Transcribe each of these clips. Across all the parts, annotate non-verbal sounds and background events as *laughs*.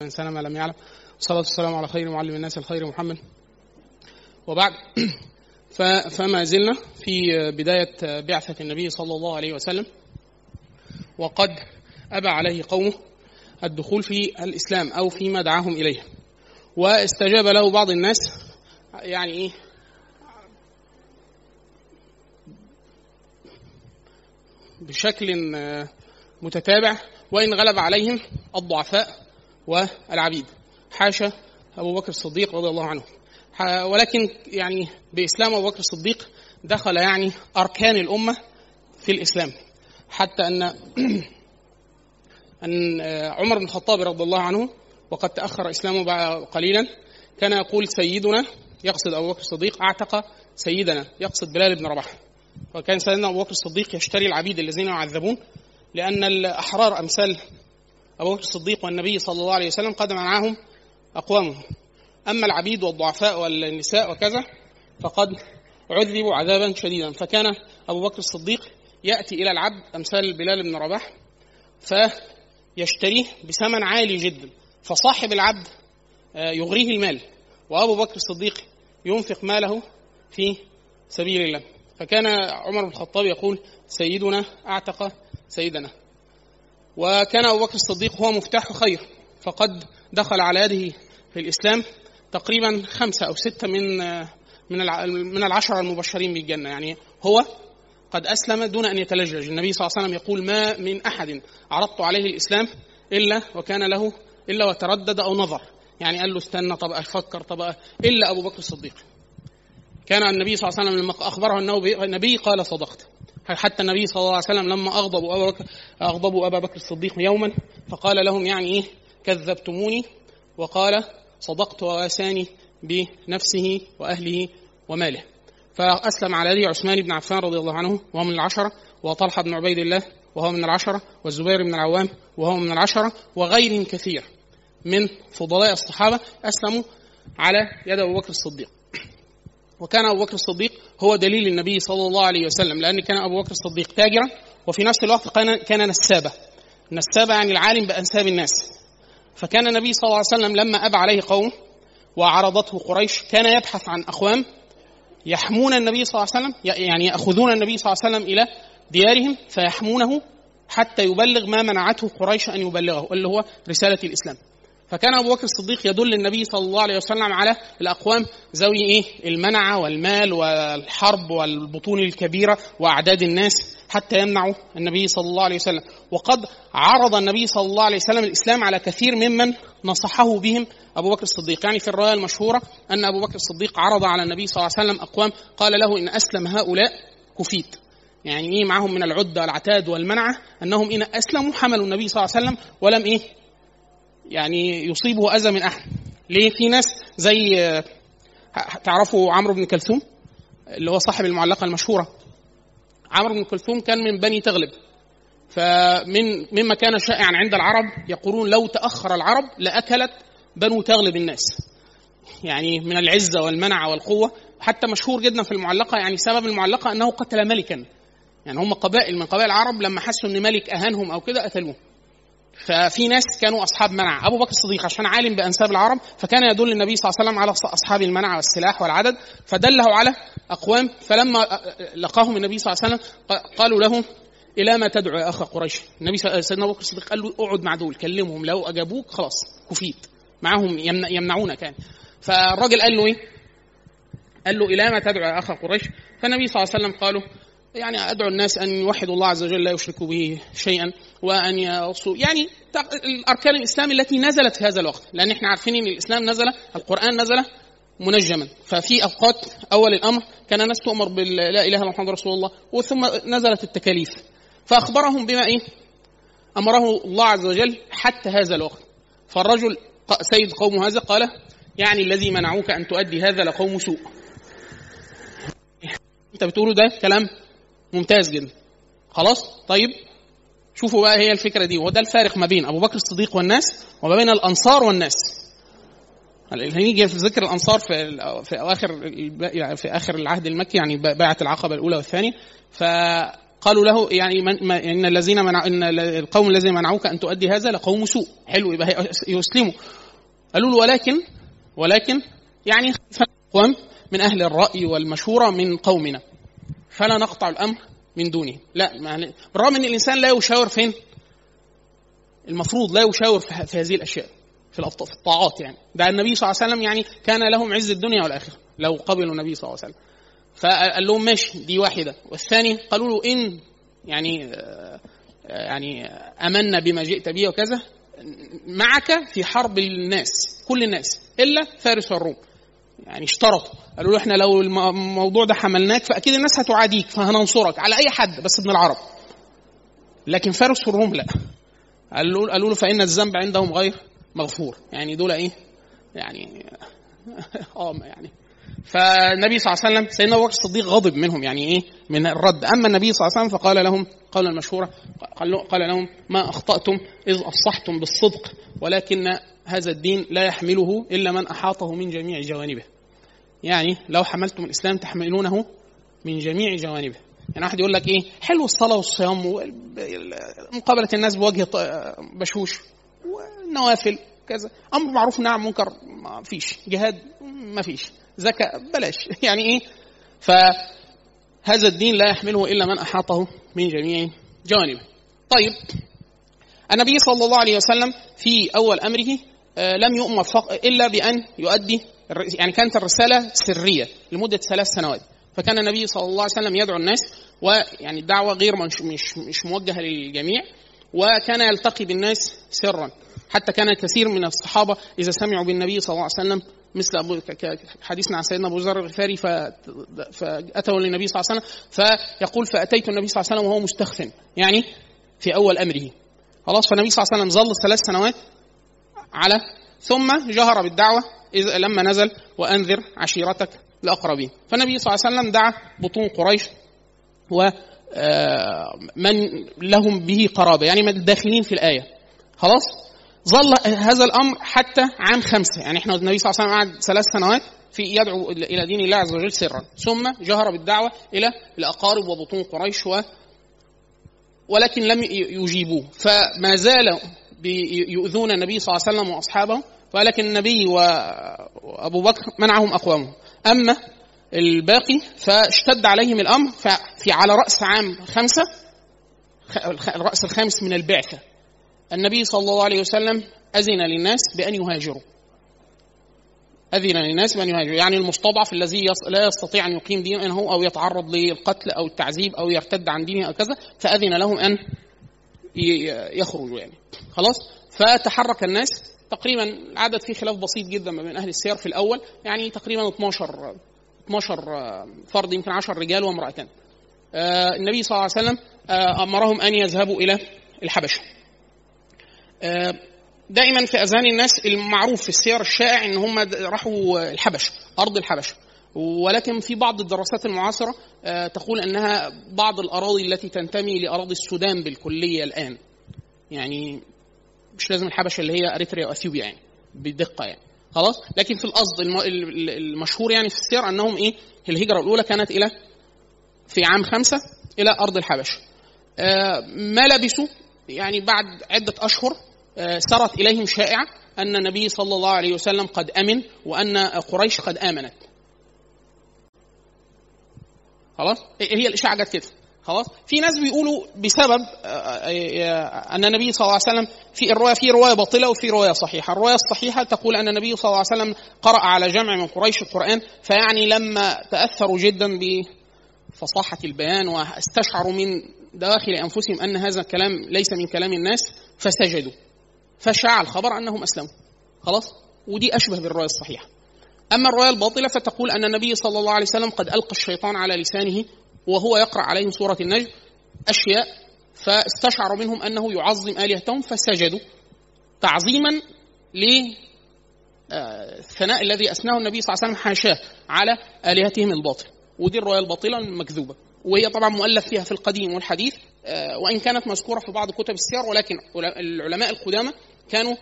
الإنسان ما لم يعلم. والصلاة والسلام على خير معلم الناس الخير محمد. وبعد. *clears throat* فما زلنا في بداية بعثة النبي صلى الله عليه وسلم. وقد أبى عليه قومه الدخول في الإسلام أو فيما دعاهم إليه. واستجاب له بعض الناس. يعني إيه؟ بشكل متتابع. وإن غلب عليهم الضعفاء. والعبيد. حاشا أبو بكر الصديق رضي الله عنه. ولكن يعني بإسلام أبو بكر الصديق دخل يعني أركان الأمة في الإسلام. حتى أن *clears throat* أن عمر بن الخطاب رضي الله عنه وقد تأخر إسلامه قليلا كان يقول سيدنا يقصد أبو بكر الصديق أعتق سيدنا يقصد بلال بن رباح. وكان سيدنا أبو بكر الصديق يشتري العبيد الذين يعذبون لأن الأحرار أمثال أبو بكر الصديق والنبي صلى الله عليه وسلم قد منعهم أقوامهم. أما العبيد والضعفاء والنساء وكذا فقد عذبوا عذابا شديدا. فكان أبو بكر الصديق يأتي إلى العبد أمثال بلال بن رباح فيشتريه بثمن عالي جدا فصاحب العبد يغريه المال وأبو بكر الصديق ينفق ماله في سبيل الله. فكان عمر بن الخطاب يقول سيدنا أعتق سيدنا. وكان أبو بكر الصديق هو مفتاح خير فقد دخل على يده في الإسلام تقريبا خمسة أو ستة من من من العشرة المبشرين بالجنة. يعني هو قد أسلم دون أن يتلجلج. النبي صلى الله عليه وسلم يقول ما من أحد عرضت عليه الإسلام إلا وكان له إلا وتردد أو نظر. يعني قال له استنى طب أفكر طب إلا أبو بكر الصديق. كان النبي صلى الله عليه وسلم لما أخبره أنه النبي قال صدقت. حتى النبي صلى الله عليه وسلم لما أغضبوا أبا بكر أغضبوا أبا بكر الصديق يوما فقال لهم يعني إيه؟ كذبتموني؟ وقال صدقت وواساني بنفسه وأهله وماله. فأسلم على يدي عثمان بن عفان رضي الله عنه وهو من العشرة وطلحة بن عبيد الله وهو من العشرة والزبير بن العوام وهو من العشرة وغيرهم كثير من فضلاء الصحابة أسلموا على يد أبو بكر الصديق. وكان أبو بكر الصديق هو دليل النبي صلى الله عليه وسلم لأن كان أبو بكر الصديق تاجرا وفي نفس الوقت كان نسابة نسابة يعني العالم بأنساب الناس. فكان النبي صلى الله عليه وسلم لما أبى عليه قوم وعرضته قريش كان يبحث عن أقوام يحمون النبي صلى الله عليه وسلم يعني يأخذون النبي صلى الله عليه وسلم إلى ديارهم فيحمونه حتى يبلغ ما منعته قريش أن يبلغه اللي هو رسالة الإسلام. فكان أبو بكر الصديق يدل النبي صلى الله عليه وسلم على الأقوام ذوي إيه؟ المنعه والمال والحرب والبطون الكبيرة وأعداد الناس حتى يمنعوا النبي صلى الله عليه وسلم. وقد عرض النبي صلى الله عليه وسلم الإسلام على كثير ممن نصحه بهم أبو بكر الصديق. يعني في الرواية المشهورة أن أبو بكر الصديق عرض على النبي صلى الله عليه وسلم أقوام قال له إن أسلم هؤلاء كفيت. يعني إيه معهم من العده والعتاد والمنعه أنهم إن أسلموا حملوا النبي صلى الله عليه وسلم ولم إيه؟ يعني يصيبه أذى من أحد. ليه في ناس زي تعرفوا عمرو بن كلثوم؟ اللي هو صاحب المعلقة المشهورة. عمرو بن كلثوم كان من بني تغلب. فمن مما كان شائعا عند العرب يقولون لو تأخر العرب لأكلت بنو تغلب الناس. يعني من العزة والمنع والقوة. حتى مشهور جدا في المعلقة يعني سبب المعلقة أنه قتل ملكا. يعني هم قبائل من قبائل العرب لما حسوا إن ملك أهانهم أو كده قتلوه. ففي ناس كانوا أصحاب منع. أبو بكر الصديق عشان عالم بأنساب العرب فكان يدل النبي صلى الله عليه وسلم على أصحاب المنع والسلاح والعدد فدله على أقوام. فلما لقاهم النبي صلى الله عليه وسلم قالوا له إلى ما تدعو يا اخ قريش؟ النبي سيدنا أبو بكر الصديق قال له أقعد مع دول كلمهم لو أجابوك خلاص كفيت. معاهم يمنعونك يعني فالراجل قال له إيه؟ قال له إلى ما تدعو يا اخ قريش؟ فالنبي صلى الله عليه وسلم قالوا يعني أدعو الناس أن يوحدوا الله عز وجل لا يشركوا به شيئا وأن يصوا يعني الأركان الاسلام التي نزلت في هذا الوقت لأن إحنا عارفين إن الإسلام نزل القرآن نزل منجما. ففي أوقات أول الأمر كان الناس تؤمر بلا إله إلا محمد رسول الله وثم نزلت التكاليف. فأخبرهم بما إيه؟ أمره الله عز وجل حتى هذا الوقت. فالرجل سيد قوم هذا قال يعني الذي منعوك أن تؤدي هذا لقوم سوء. أنت بتقوله ده كلام ممتاز جدا. خلاص؟ طيب شوفوا بقى هي الفكرة دي. وده الفارق ما بين أبو بكر الصديق والناس وما بين الأنصار والناس. هنيجي في ذكر الأنصار في في أواخر في آخر العهد المكي يعني بيعه العقبة الأولى والثانية. ف قالوا له يعني من إن الذين منع إن القوم الذين منعوك أن تؤدي هذا لقوم سوء. حلو يبقى يسلموا. قالوا له ولكن ولكن يعني من أهل الرأي والمشوره من قومنا. فلا نقطع الأمر من دونه. لا بالرغم أن الإنسان لا يشاور فين؟ المفروض لا يشاور في هذه الأشياء في الطاعات يعني. ده النبي صلى الله عليه وسلم يعني كان لهم عز الدنيا والآخرة لو قبلوا النبي صلى الله عليه وسلم. فقال لهم ماشي دي واحدة. والثاني قالوا له إن يعني يعني آمنا بما جئت به وكذا معك في حرب الناس كل الناس إلا فارس والروم. يعني اشترطوا. قالوا له إحنا لو الموضوع ده حملناك فأكيد الناس هتعاديك فهننصرك على أي حد بس ابن العرب. لكن فارس والروم لا. قالوا قالوا له فإن الذنب عندهم غير مغفور. يعني دول إيه؟ يعني *laughs* آه يعني. فالنبي صلى الله عليه وسلم سيدنا أبو بكر الصديق غضب منهم يعني إيه؟ من الرد. أما النبي صلى الله عليه وسلم فقال لهم قولا مشهورا قال لهم ما أخطأتم إذ أفصحتم بالصدق ولكن هذا الدين لا يحمله إلا من أحاطه من جميع جوانبه. يعني لو حملتم الإسلام تحملونه من جميع جوانبه. يعني واحد يقول لك إيه؟ حلو الصلاة والصيام مقابله الناس بوجه بشوش والنوافل كذا. أمر معروف نعم منكر ما فيش. جهاد ما فيش. زكاة بلاش. *laughs* يعني إيه؟ فهذا الدين لا يحمله إلا من أحاطه من جميع جوانبه. طيب النبي صلى الله عليه وسلم في أول أمره لم يؤمر إلا بأن يؤدي يعني كانت الرسالة سرية لمدة ثلاث سنوات. فكان النبي صلى الله عليه وسلم يدعو الناس ويعني الدعوه غير مش مش, مش موجهة للجميع وكان يلتقي بالناس سرا. حتى كان كثير من الصحابة إذا سمعوا بالنبي صلى الله عليه وسلم مثل أبو حديثنا عن سيدنا أبو ذر الغفاري فأتوا للنبي صلى الله عليه وسلم فيقول فأتيت النبي صلى الله عليه وسلم وهو مستخف يعني في أول أمره. خلاص فالنبي صلى الله عليه وسلم ظل ثلاث سنوات على. ثم جهر بالدعوة إذا لما نزل وأنذر عشيرتك الأقربين. فالنبي صلى الله عليه وسلم دعا بطون قريش و من لهم به قرابة يعني من الداخلين في الآية. خلاص؟ ظل هذا الأمر حتى عام خمسة. يعني إحنا النبي صلى الله عليه وسلم قعد ثلاث سنوات في يدعو إلى دين الله عز وجل سرا. ثم جهر بالدعوة إلى الأقارب وبطون قريش و ولكن لم يجيبوه. فما زال يؤذون النبي صلى الله عليه وسلم وأصحابه ولكن النبي وأبو بكر منعهم اقوامهم أما الباقي فاشتد عليهم الأمر في على رأس عام خمسة الرأس الخامس من البعثة. النبي صلى الله عليه وسلم أذن للناس بأن يهاجروا. أذن للناس بأن يهاجروا. يعني المستضعف الذي لا يستطيع أن يقيم دينه أو يتعرض للقتل أو التعذيب أو يرتد عن دينه أو كذا فأذن لهم أن يخرجوا يعني. خلاص؟ فتحرك الناس. تقريبا العدد فيه خلاف بسيط جدا ما بين أهل السير في الأول. يعني تقريبا 12 12 فرد يمكن 10 رجال وامرأتان. آه النبي صلى الله عليه وسلم آه أمرهم أن يذهبوا إلى الحبشة. آه دائما في أذهان الناس المعروف في السير الشائع أن هم راحوا الحبشة أرض الحبشة. ولكن في بعض الدراسات المعاصرة تقول أنها بعض الأراضي التي تنتمي لأراضي السودان بالكلية الآن. يعني مش لازم الحبشة اللي هي أريتريا وأثيوبيا يعني بدقة يعني. خلاص؟ لكن في القصد المشهور يعني في السير أنهم إيه؟ الهجرة الأولى كانت إلى في عام خمسة إلى أرض الحبشة. آه ما لبثوا؟ يعني بعد عدة أشهر آه سرت إليهم شائعة أن النبي صلى الله عليه وسلم قد آمن وأن قريش قد آمنت. خلاص؟ هي الإشاعة جت كده. خلاص؟ في ناس بيقولوا بسبب أن النبي صلى الله عليه وسلم في الرواية في رواية باطلة وفي رواية صحيحة، الرواية الصحيحة تقول أن النبي صلى الله عليه وسلم قرأ على جمع من قريش القرآن فيعني لما تأثروا جدا بفصاحة البيان واستشعروا من داخل أنفسهم أن هذا الكلام ليس من كلام الناس فسجدوا. فشاع الخبر أنهم أسلموا. خلاص؟ ودي أشبه بالرواية الصحيحة. أما الرواية الباطلة فتقول أن النبي صلى الله عليه وسلم قد ألقى الشيطان على لسانه وهو يقرأ عليهم سورة النجم أشياء فاستشعر منهم أنه يعظم آلهتهم فسجدوا تعظيما للثناء الذي أثناه النبي صلى الله عليه وسلم حاشاه على آلهتهم الباطل. ودي الرواية الباطلة المكذوبة. وهي طبعا مؤلف فيها في القديم والحديث وإن كانت مذكورة في بعض كتب السير ولكن العلماء القدامى كانوا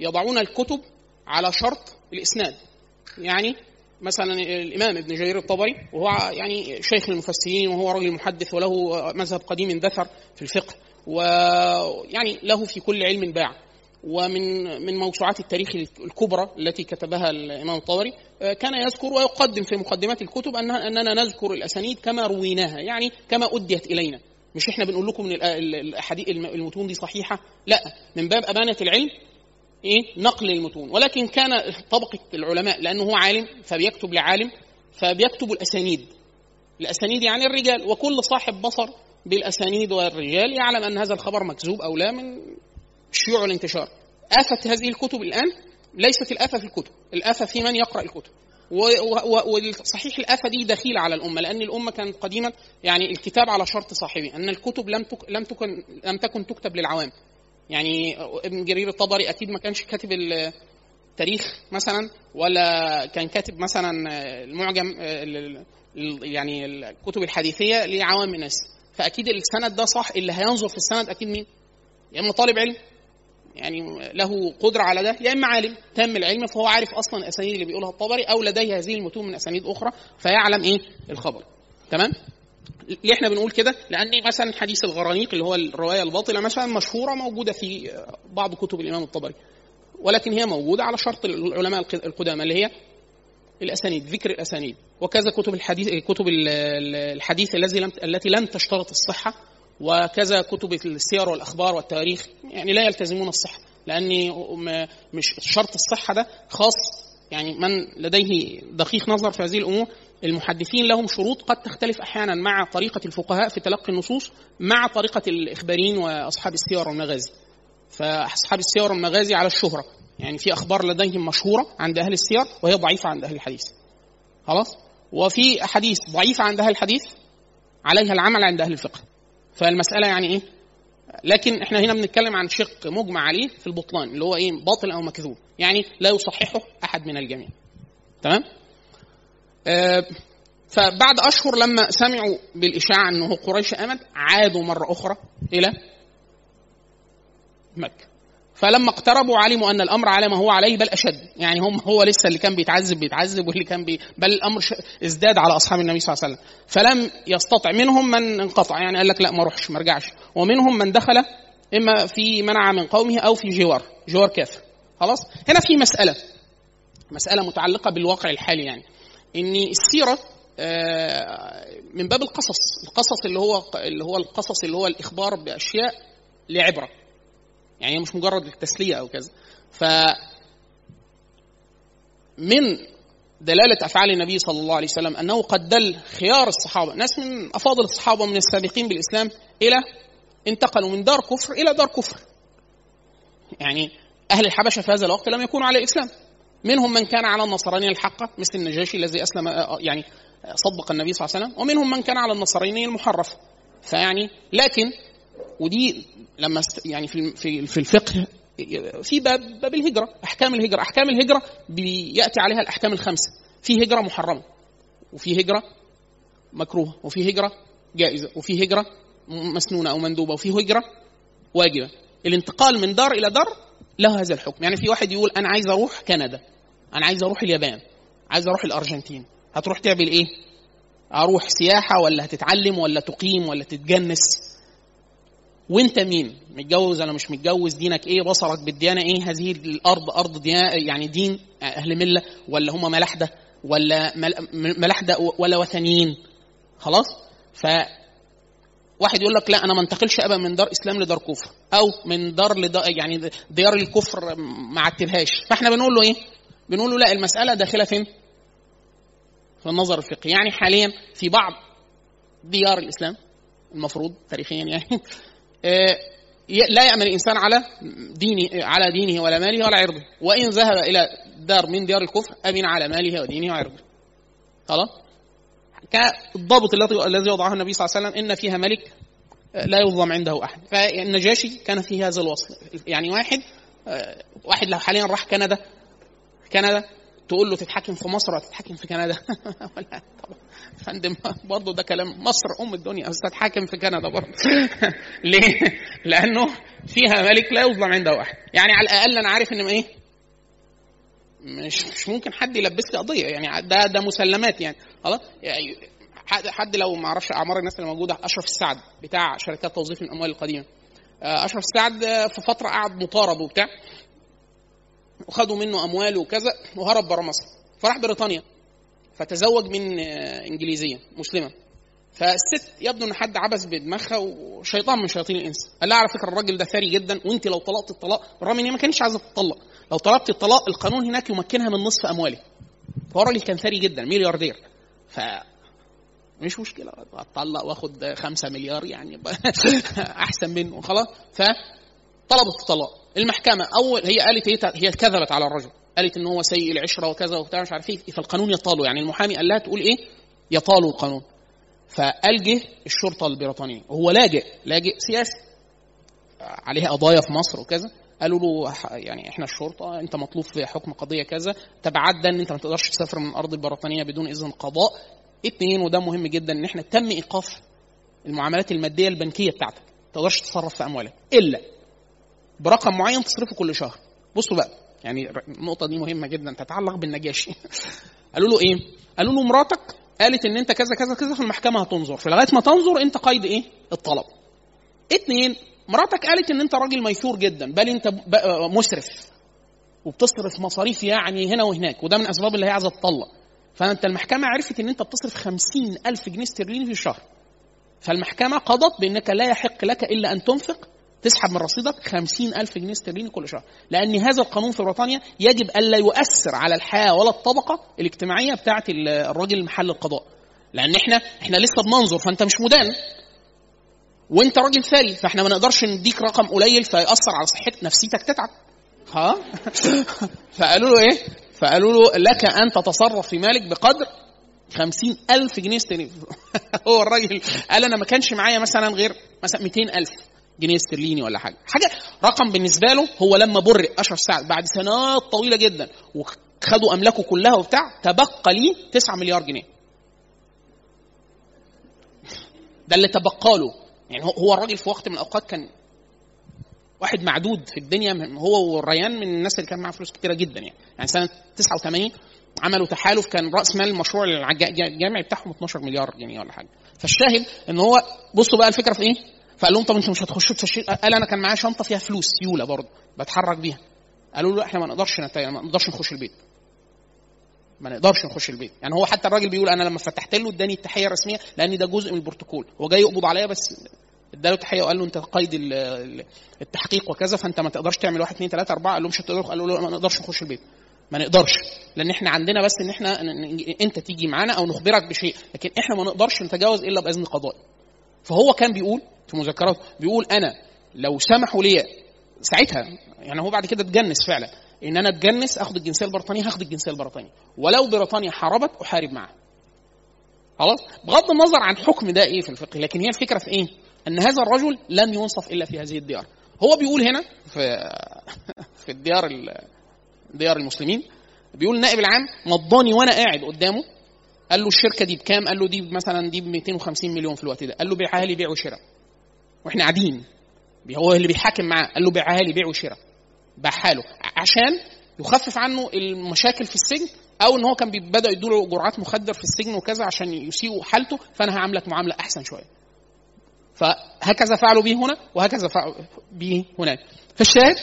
يضعون الكتب على شرط الإسناد. يعني مثلا الإمام ابن جرير الطبري وهو يعني شيخ المفسرين وهو رجل محدث وله مذهب قديم اندثر في الفقه ويعني له في كل علم باع. ومن من موسوعات التاريخ الكبرى التي كتبها الإمام الطبري كان يذكر ويقدم في مقدمات الكتب أننا نذكر الأسانيد كما رويناها يعني كما أديت إلينا. مش إحنا بنقول لكم إن الأحاديث المتون دي صحيحة؟ لا. من باب أمانة العلم إيه؟ نقل المتون. ولكن كان طبقة العلماء لأنه هو عالم فبيكتب لعالم فبيكتب الأسانيد. الأسانيد يعني الرجال. وكل صاحب بصر بالأسانيد والرجال يعلم أن هذا الخبر مكذوب أو لا من شيوع الانتشار. آفة هذه الكتب الآن ليست الآفة في الكتب. الآفة في من يقرأ الكتب. وصحيح الآفة دي دخيلة على الأمة لأن الأمة كانت قديما يعني الكتاب على شرط صاحبه أن الكتب لم لم تكن لم تكن تكتب للعوام. يعني ابن جرير الطبري أكيد ما كانش كاتب التاريخ مثلا ولا كان كاتب مثلا المعجم يعني الكتب الحديثية لعوام الناس. فأكيد السند ده صح اللي هينظر في السند أكيد مين؟ يا إما طالب علم يعني له قدرة على ده يا إما عالم تام العلم فهو عارف أصلا الأسانيد اللي بيقولها الطبري أو لديه هذه المتون من أسانيد أخرى فيعلم إيه؟ الخبر. تمام؟ ليه إحنا بنقول كده؟ لأن مثلا حديث الغرانيق اللي هو الرواية الباطلة مثلا مشهورة موجودة في بعض كتب الإمام الطبري. ولكن هي موجودة على شرط العلماء القدامى اللي هي الأسانيد ذكر الأسانيد. وكذا كتب الحديث كتب الحديث الذي لم التي لم تشترط الصحة وكذا كتب السير والأخبار والتاريخ. يعني لا يلتزمون الصحة لأن مش شرط الصحة ده خاص. يعني من لديه دقيق نظر في هذه الأمور المحدثين لهم شروط قد تختلف أحيانا مع طريقة الفقهاء في تلقي النصوص مع طريقة الإخباريين وأصحاب السير والمغازي. فأصحاب السير والمغازي على الشهرة. يعني في أخبار لديهم مشهورة عند أهل السير وهي ضعيفة عند أهل الحديث. خلاص؟ وفي احاديث ضعيفه عند أهل الحديث عليها العمل عند أهل الفقه. فالمسألة يعني إيه؟ لكن إحنا هنا بنتكلم عن شق مجمع عليه في البطلان اللي هو إيه؟ باطل أو مكذوب. يعني لا يصححه أحد من الجميع. تمام؟ فبعد أشهر لما سمعوا بالإشاعة أنه قريش امد عادوا مرة أخرى إلى مكة. فلما اقتربوا علموا أن الأمر على ما هو عليه بل أشد. يعني هم هو لسه اللي كان بيتعذب بيتعذب واللي كان بي بل الأمر ازداد على أصحاب النبي صلى الله عليه وسلم. فلم يستطع منهم من انقطع. يعني قال لك لا ما اروحش ما ارجعش ومنهم من دخل إما في منع من قومه أو في جوار جوار كافر. خلاص؟ هنا في مسألة مسألة متعلقة بالواقع الحالي يعني. ان السيرة من باب القصص القصص اللي هو اللي هو القصص اللي هو الإخبار بأشياء لعبرة. يعني مش مجرد التسليه أو كذا. ف من دلالة أفعال النبي صلى الله عليه وسلم أنه قد دل خيار الصحابة. ناس من أفاضل الصحابة من السابقين بالإسلام إلى انتقلوا من دار كفر إلى دار كفر. يعني أهل الحبشة في هذا الوقت لم يكونوا على الإسلام. منهم من كان على النصرانية الحقة مثل النجاشي الذي أسلم يعني صدق النبي صلى الله عليه وسلم. ومنهم من كان على النصرانية المحرفة فيعني لكن ودي لما يعني في في الفقه في باب باب الهجرة أحكام الهجرة. أحكام الهجرة بيأتي عليها الأحكام الخمسة. في هجرة محرمة وفي هجرة مكروهة وفي هجرة جائزة وفي هجرة مسنونة أو مندوبة وفي هجرة واجبة. الانتقال من دار إلى دار له هذا الحكم. يعني في واحد يقول أنا عايز أروح كندا أنا عايز أروح اليابان عايز أروح الأرجنتين. هتروح تعمل إيه؟ أروح سياحة ولا هتتعلم ولا تقيم ولا تتجنس؟ وأنت مين؟ متجوز ولا مش متجوز؟ دينك إيه؟ بصرك بالديانة إيه؟ هذه الأرض أرض ديانة يعني دين أهل ملة ولا هم ملاحدة ولا ملاحدة ولا وثنيين؟ خلاص؟ واحد يقول لك لا أنا ما انتقلش أبدا من دار إسلام لدار كفر أو من دار لدار يعني ديار الكفر ما عتبهاش فإحنا بنقول له إيه؟ بنقول له لا المسألة داخلة فين؟ في النظر الفقهي. يعني حاليا في بعض ديار الإسلام المفروض تاريخيا يعني *laughs* لا يأمن الإنسان على دينه على دينه ولا ماله ولا عرضه. وإن ذهب إلى دار من ديار الكفر أمن على ماله ودينه وعرضه. خلاص؟ كالضابط الذي وضعه النبي صلى الله عليه وسلم إن فيها ملك لا يظلم عنده أحد. فالنجاشي كان في هذا الوصف. يعني واحد واحد لو حاليا راح كندا. كندا تقول له تتحكم في مصر ولا تتحكم في كندا؟ *laughs* ولا طبعا. فندم برضه ده كلام مصر أم الدنيا بس تتحكم في كندا برضه *laughs* ليه؟ لأنه فيها ملك لا يظلم عنده أحد. يعني على الأقل أنا عارف ان إيه؟ مش مش ممكن حد يلبس لي قضية يعني ده ده مسلمات يعني. خلاص؟ يعني حد لو ما أعرفش أعمار الناس اللي موجودة أشرف السعد بتاع شركات توظيف الأموال القديمة. آه، أشرف السعد في فترة قعد مطارد وبتاع وخدوا منه أموال وكذا وهرب بره مصر. فراح بريطانيا فتزوج من آه، إنجليزية مسلمة. فالست يبدو إن حد عبث بدماغها وشيطان من شياطين الإنس. قال لها على فكرة الراجل ده ثري جدا وأنت لو طلقت الطلاق بالرغم إن هي ما كانتش عايزة تطلق لو طلبت الطلاق القانون هناك يمكنها من نصف امواله فهو راجل كان ثري جدا ملياردير. ف مش مشكلة أتطلق وأخد خمسة مليار يعني *laughs* أحسن منه خلاص. فطلبت الطلاق. المحكمة أول هي قالت هي هي كذبت على الرجل. قالت إن هو سيء العشرة وكذا وبتاع مش عارف إيه. فالقانون يطاله. يعني المحامي قال لها تقول إيه؟ يطالوا القانون. فألجه الشرطة البريطانية. وهو لاجئ لاجئ سياسي. عليه قضايا في مصر وكذا. قالوا له يعني إحنا الشرطة أنت مطلوب في حكم قضية كذا تبعدى إن أنت ما تقدرش تسافر من الأرض البريطانيه بدون إذن قضاء. اثنين وده مهم جدا إن إحنا تم إيقاف المعاملات المادية البنكية بتاعتك. ما تقدرش تتصرف في أموالك. إلا برقم معين تصرفه كل شهر. بصوا بقى يعني النقطة دي مهمة جدا تتعلق بالنجاشي. *laughs* قالوا له إيه؟ قالوا له مراتك قالت إن أنت كذا كذا كذا فالمحكمه هتنظر. فلغايه ما تنظر أنت قيد إيه؟ الطلب. اثنين مراتك قالت إن أنت راجل ميسور جدا بل أنت مسرف وبتصرف مصاريف يعني هنا وهناك وده من أسباب اللي هي عايزة تطلق. فأنت المحكمة عرفت إن أنت بتصرف خمسين ألف جنيه استرليني في الشهر. فالمحكمة قضت بأنك لا يحق لك إلا أن تنفق تسحب من رصيدك خمسين ألف جنيه استرليني كل شهر. لأن هذا القانون في بريطانيا يجب ألا يؤثر على الحياة ولا الطبقة الاجتماعية بتاعة الراجل محل القضاء. لأن إحنا إحنا لسه بننظر فأنت مش مدان. وانت راجل ثري فاحنا ما نقدرش نديك رقم قليل فيأثر على صحتك نفسيتك تتعب. ها؟ *laughs* فقالوا له إيه؟ فقالوا له لك أن تتصرف في مالك بقدر خمسين ألف جنيه استرليني. *laughs* هو الراجل قال أنا ما كانش معايا مثلا غير مثلا 200 ألف جنيه استرليني ولا حاجة. حاجة رقم بالنسبة له هو لما برئ اشرف سعد بعد سنوات طويلة جدا وخدوا أملاكه كلها وبتاع تبقى لي 9 مليار جنيه. ده اللي تبقى له. يعني هو الراجل في وقت من الأوقات كان واحد معدود في الدنيا هو والريان من الناس اللي كان معاه فلوس كتيرة جدا يعني. يعني سنة 89 عملوا تحالف كان رأس مال المشروع الجامعي بتاعهم 12 مليار جنيه ولا حاجة. فالشاهد إن هو بصوا بقى الفكرة في إيه؟ فقال لهم طب أنتوا مش هتخشوا تشتري قال أنا كان معايا شنطة فيها فلوس سيولة برضه بتحرك بيها. قالوا له إحنا ما نقدرش. ما نقدرش نخش البيت. ما نقدرش نخش البيت. يعني هو حتى الراجل بيقول أنا لما فتحت له اداني التحية الرسمية لأن ده جزء من البروتوكول. هو جاي يقبض عليا بس اداله تحيه وقال له أنت قيد التحقيق وكذا فأنت ما تقدرش تعمل واحد اثنين ثلاثة أربعة قال له مش هتقدر قالوا له ما نقدرش نخش البيت. ما نقدرش. لأن إحنا عندنا بس إن إحنا أنت تيجي معانا أو نخبرك بشيء لكن إحنا ما نقدرش نتجاوز إلا بأذن قضائي فهو كان بيقول في مذكراته بيقول أنا لو سمحوا لي ساعتها يعني هو بعد كده اتجنس فعلا. إن أنا أتجنس آخد الجنسية البريطانية هاخد الجنسية البريطانية. ولو بريطانيا حاربت أحارب معها خلاص؟ بغض النظر عن حكم ده إيه في الفقه لكن هي الفكرة في إيه؟ إن هذا الرجل لن ينصف إلا في هذه الديار. هو بيقول هنا في *laughs* في الديار ديار المسلمين بيقول النائب العام مضاني وأنا قاعد قدامه. قال له الشركة دي بكام؟ قال له دي مثلا دي ب 250 مليون في الوقت ده، قال له بيعها لي بيع وشراء. وإحنا قاعدين. هو اللي بيحاكم معاه. قال له بيعها لي بيع وشراء. باعها له عشان يخفف عنه المشاكل في السجن أو ان هو كان بدأ يدوا له جرعات مخدر في السجن وكذا عشان يسيئوا حالته فانا هعاملك معاملة احسن شوية. فهكذا فعلوا به هنا وهكذا فعلوا به هناك. فالشاهد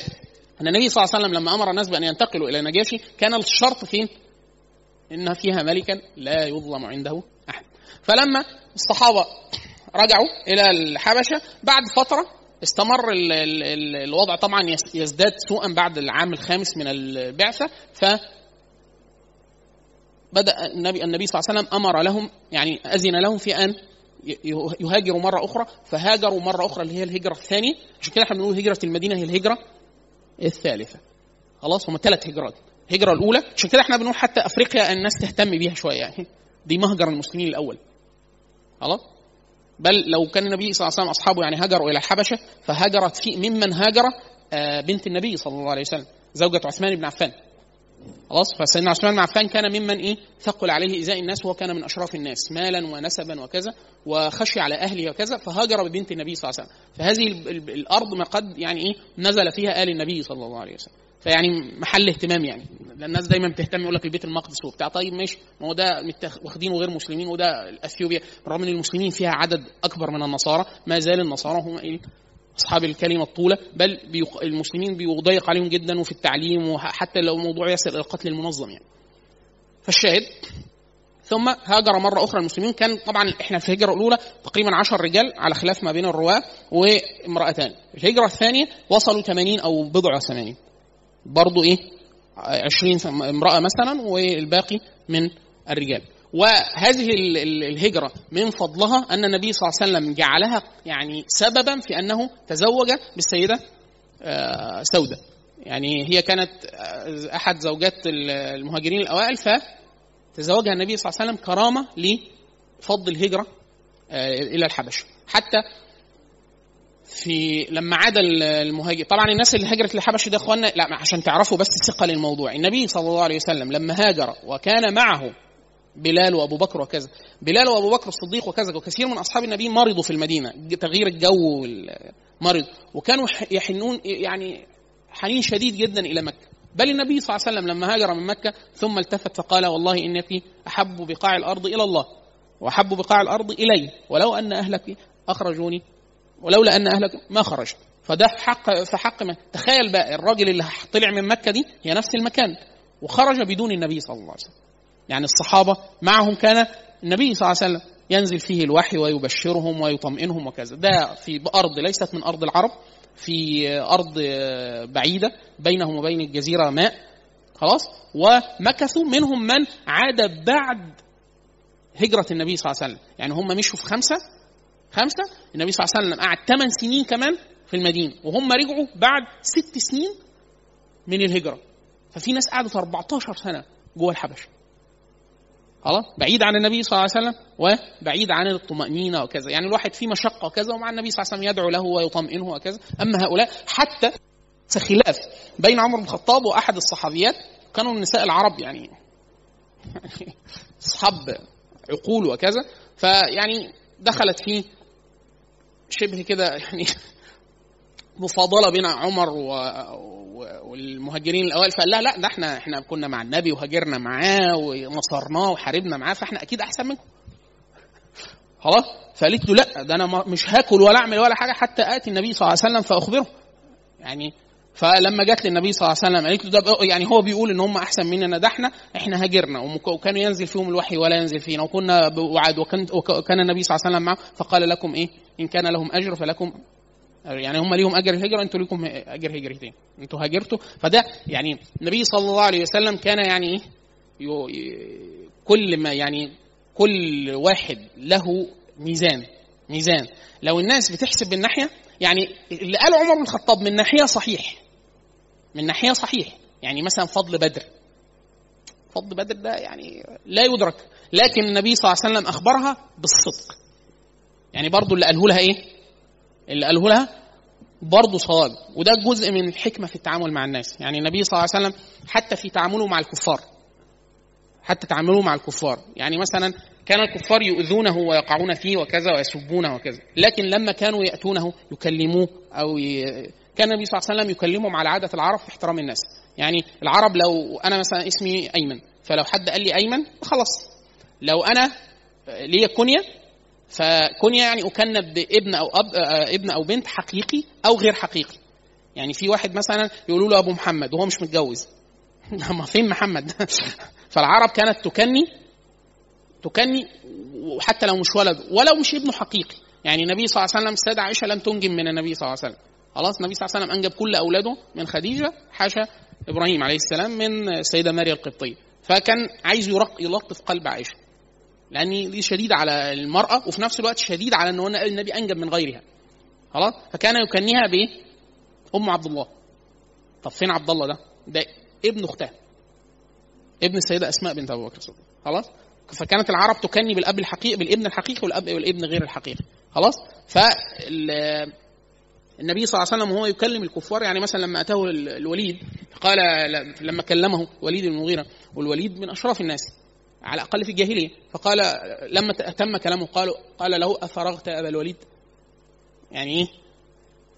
أن النبي صلى الله عليه وسلم لما أمر الناس بأن ينتقلوا إلى نجاشي كان الشرط فين؟ إن فيها ملكا لا يظلم عنده أحد فلما الصحابة رجعوا إلى الحبشة بعد فترة استمر ال ال ال الوضع طبعا يزداد سوءا بعد العام الخامس من البعثة. ف بدأ النبي النبي صلى الله عليه وسلم أمر لهم يعني أذن لهم في أن يهاجروا مرة أخرى. فهاجروا مرة أخرى اللي هي الهجرة الثانية. عشان كده إحنا بنقول هجرة المدينة هي الهجرة الثالثة. خلاص هم ثلاث هجرات. الهجرة الأولى عشان كده إحنا بنقول حتى أفريقيا الناس تهتم بيها شوية. يعني دي مهجر المسلمين الأول. خلاص؟ بل لو كان النبي صلى الله عليه وسلم أصحابه يعني هاجروا إلى الحبشه فهاجرت في ممن هاجر آه، بنت النبي صلى الله عليه وسلم زوجة عثمان بن عفان. خلاص؟ فسيدنا عثمان بن عفان كان ممن إيه؟ ثقل عليه ايذاء الناس وهو كان من أشراف الناس مالا ونسبا وكذا وخشي على أهله وكذا فهاجر ببنت النبي صلى الله عليه وسلم. فهذه الأرض ما قد يعني إيه؟ نزل فيها آل النبي صلى الله عليه وسلم. فيعني محل اهتمام يعني. الناس دايما بتهتم يقول لك البيت المقدس وبتاع. طيب ماشي. ما هو ده واخدينه غير مسلمين وده اثيوبيا رغم إن المسلمين فيها عدد أكبر من النصارى ما زال النصارى هم إيه؟ أصحاب الكلمة الطولة. بل بيق... المسلمين بيضيق عليهم جدا وفي التعليم وحتى لو موضوع يصل إلى القتل المنظم يعني. فالشاهد. ثم هاجر مرة أخرى المسلمين. كان طبعا إحنا في الهجرة الأولى تقريبا 10 رجال على خلاف ما بين الرواة وامرأتان. الهجرة الثانية وصلوا 80 أو بضع 80 برضه إيه 20 امرأة مثلا والباقي من الرجال. وهذه الهجرة من فضلها أن النبي صلى الله عليه وسلم جعلها يعني سببا في أنه تزوج بالسيدة آه، سودة. يعني هي كانت آه، أحد زوجات المهاجرين الأوائل فتزوجها النبي صلى الله عليه وسلم كرامة لفضل الهجرة آه، إلى الحبشة. حتى في لما عاد المهاجر. طبعا الناس اللي هاجرت للحبشه ده اخوانا لا عشان تعرفوا بس ثقه للموضوع. النبي صلى الله عليه وسلم لما هاجر وكان معه بلال وأبو بكر وكذا بلال وأبو بكر الصديق وكذا وكثير من أصحاب النبي مرضوا في المدينة تغيير الجو مرض وكانوا يحنون يعني حنين شديد جدا إلى مكة. بل النبي صلى الله عليه وسلم لما هاجر من مكة ثم التفت فقال والله إنك أحب بقاع الأرض إلى الله وأحب بقاع الأرض إلي ولو أن أهلك أخرجوني ولولا أن أهلك ما خرجت. فده حق في حق ما تخيل بقى الراجل اللي طلع من مكة دي هي نفس المكان وخرج بدون النبي صلى الله عليه وسلم. يعني الصحابة معهم كان النبي صلى الله عليه وسلم ينزل فيه الوحي ويبشرهم ويطمئنهم وكذا. ده في أرض ليست من أرض العرب في أرض بعيدة بينهم وبين الجزيرة ماء خلاص؟ ومكثوا منهم من عاد بعد هجرة النبي صلى الله عليه وسلم. يعني هم مشوا في خمسة خمسة؟ النبي صلى الله عليه وسلم قعد ثمان سنين كمان في المدينة وهم رجعوا بعد ست سنين من الهجرة. ففي ناس قعدت 14 سنة جوه الحبشة. خلاص؟ بعيد عن النبي صلى الله عليه وسلم وبعيد عن الطمأنينة وكذا. يعني الواحد في مشقة وكذا ومع النبي صلى الله عليه وسلم يدعو له ويطمئنه وكذا. أما هؤلاء حتى خلاف بين عمر بن الخطاب وأحد الصحابيات كانوا النساء العرب يعني. *laughs* أصحاب عقول وكذا. فيعني دخلت فيه شبه كده يعني *laughs* مفاضلة بين عمر و... والمهاجرين الأوائل. فقال لا لا ده إحنا إحنا كنا مع النبي وهاجرنا معاه ونصرناه وحاربنا معاه فاحنا أكيد أحسن منكم. خلاص؟ فقالت له لا ده أنا مش هاكل ولا أعمل ولا حاجة حتى آتي النبي صلى الله عليه وسلم فأخبره. يعني فلما جت للنبي صلى الله عليه وسلم قالت له ده يعني هو بيقول إن هم أحسن مننا ده إحنا إحنا هاجرنا. وكانوا ينزل فيهم الوحي ولا ينزل فينا وكنا وعد وكان وكان النبي صلى الله عليه وسلم معه فقال لكم إيه؟ إن كان لهم أجر فلكم يعني هم ليهم أجر الهجرة أنتوا ليكم أجر هجرتين أنتوا هاجرتوا. فده يعني النبي صلى الله عليه وسلم كان يعني إيه؟ كل ما يعني كل واحد له ميزان ميزان. لو الناس بتحسب بالناحيه يعني اللي قاله عمر بن الخطاب من ناحية صحيح. من ناحية صحيح. يعني مثلا فضل بدر. فضل بدر ده يعني لا يدرك. لكن النبي صلى الله عليه وسلم أخبرها بالصدق. يعني برضو اللي قاله لها إيه؟ اللي قاله لها برضه صواب. وده جزء من الحكمة في التعامل مع الناس. يعني النبي صلى الله عليه وسلم حتى في تعامله مع الكفار. حتى تعامله مع الكفار. يعني مثلا كان الكفار يؤذونه ويقعون فيه وكذا ويسبونه وكذا. لكن لما كانوا يأتونه يكلموه ي... كان النبي صلى الله عليه وسلم يكلمهم على عادة العرب في احترام الناس. يعني العرب لو أنا مثلا اسمي أيمن فلو حد قال لي أيمن خلاص. لو أنا ليا كنيه فكنيه يعني أكنب بابن أو أب ابن أو بنت حقيقي أو غير حقيقي. يعني في واحد مثلا يقولوا له أبو محمد وهو مش متجوز. *laughs* ما فين محمد؟ *laughs* فالعرب كانت تكني تكني وحتى لو مش ولد ولو مش ابنه حقيقي. يعني النبي صلى الله عليه وسلم السيده عائشة لم تنجب من النبي صلى الله عليه وسلم. خلاص النبي صلى الله عليه وسلم أنجب كل أولاده من خديجة حاشا إبراهيم عليه السلام من السيدة ماريا القبطيه فكان عايز يلطف قلب عائشة. لأن دي شديد على المرأة وفي نفس الوقت شديد على إن النبي أنجب من غيرها. خلاص؟ فكان يكنيها بإيه؟ أم عبد الله. طب فين عبد الله ده؟ ده ابن أختها. ابن السيدة أسماء بنت ابو بكر. الصديق خلاص؟ فكانت العرب تكني بالأب الحقيقي بالابن الحقيقي والأب والابن غير الحقيقي. خلاص؟ ف النبي صلى الله عليه وسلم وهو يكلم الكفار يعني مثلا لما أتاه الوليد قال لما كلمه وليد بن المغيرة والوليد من أشراف الناس على الأقل في الجاهلية فقال لما تم كلامه قال قال له أفرغت أبا الوليد؟ يعني إيه؟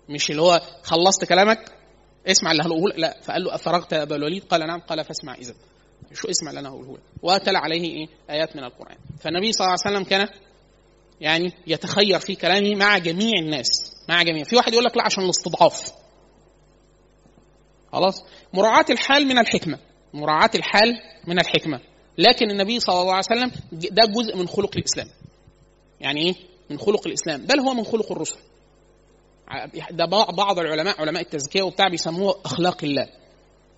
مش اللي هو خلصت كلامك؟ اسمع اللي هقوله لا فقال له أفرغت أبا الوليد؟ قال نعم قال فاسمع إذا. شو اسمع اللي أنا هقوله لك؟ وتلا عليه إيه؟ آيات من القرآن. فالنبي صلى الله عليه وسلم كان يعني يتخير في كلامه مع جميع الناس. مع جميع. في واحد يقول لك لا عشان الاستضعاف. خلاص؟ مراعاة الحال من الحكمة. مراعاة الحال من الحكمة. لكن النبي صلى الله عليه وسلم ده جزء من خلق الإسلام. يعني إيه؟ من خلق الإسلام. بل هو من خلق الرسل. ده بعض العلماء علماء التزكية وبتاع بيسموه أخلاق الله.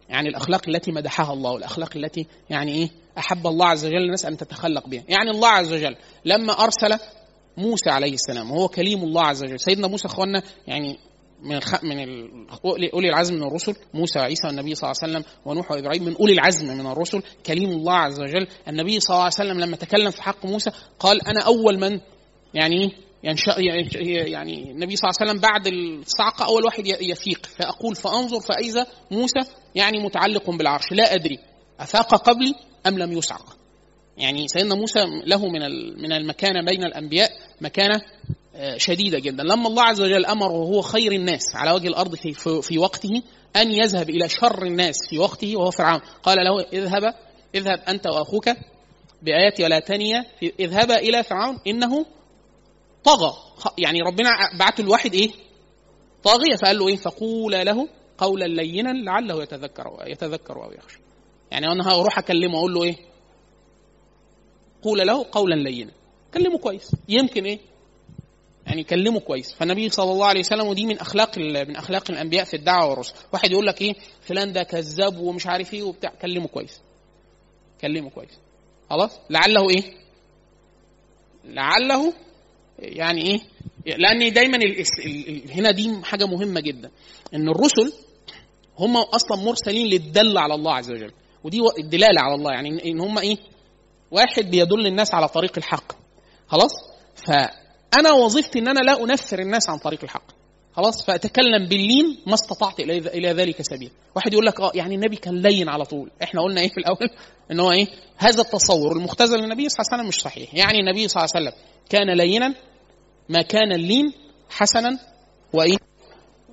يعني الأخلاق التي مدحها الله والأخلاق التي يعني إيه؟ أحب الله عز وجل الناس أن تتخلق بها. يعني الله عز وجل لما أرسل موسى عليه السلام وهو كليم الله عز وجل. سيدنا موسى اخوانا يعني من الخ... من ال... أولي العزم من الرسل موسى وعيسى والنبي صلى الله عليه وسلم ونوح وإبراهيم من أولي العزم من الرسل كليم الله عز وجل. النبي صلى الله عليه وسلم لما تكلم في حق موسى قال أنا أول من يعني ينشأ يعني النبي صلى الله عليه وسلم بعد الصعقة أول واحد يفيق. فأقول فأنظر فإذا موسى يعني متعلق بالعرش لا أدري أفاق قبلي أم لم يصعق. يعني سيدنا موسى له من من المكانة بين الأنبياء مكانة آه، شديدة جدا. لما الله عز وجل أمره وهو خير الناس على وجه الأرض في, في وقته أن يذهب إلى شر الناس في وقته وهو فرعون. قال له اذهب اذهب أنت وأخوك بآياتي ولا تنيا اذهبا إلى فرعون إنه طغى. يعني ربنا بعت الواحد إيه؟ طاغية. فقال له إيه؟ فقول له قولا لينا لعله يتذكر يتذكر أو يخشى. يعني أنا هروح أكلمه أقول له إيه؟ قول له قولا لينا. كلمه كويس. يمكن إيه؟ يعني كلمه كويس. فالنبي صلى الله عليه وسلم ودي من أخلاق من أخلاق الأنبياء في الدعوة والرسل. واحد يقول لك إيه؟ فلان ده كذاب ومش عارف إيه وبتاع. كلمه كويس. كلمه كويس. خلاص؟ لعله إيه؟ لعله يعني إيه؟ لأن دايما هنا دي حاجة مهمة جدا. إن الرسل هم أصلا مرسلين للدل على الله عز وجل. ودي الدلالة على الله. يعني إن هم إيه؟ واحد بيدل الناس على طريق الحق. خلاص؟ فأنا وظيفتي إن أنا لا أنفر الناس عن طريق الحق. خلاص؟ فأتكلم باللين ما استطعت إلى إلى ذلك سبيل. واحد يقول لك آه يعني النبي كان لين على طول. إحنا قلنا إيه في الأول؟ *laughs* إن هو إيه؟ هذا التصور المختزل للنبي صلى الله عليه وسلم مش صحيح. يعني النبي صلى الله عليه وسلم كان لينا ما كان اللين حسنا وإيه؟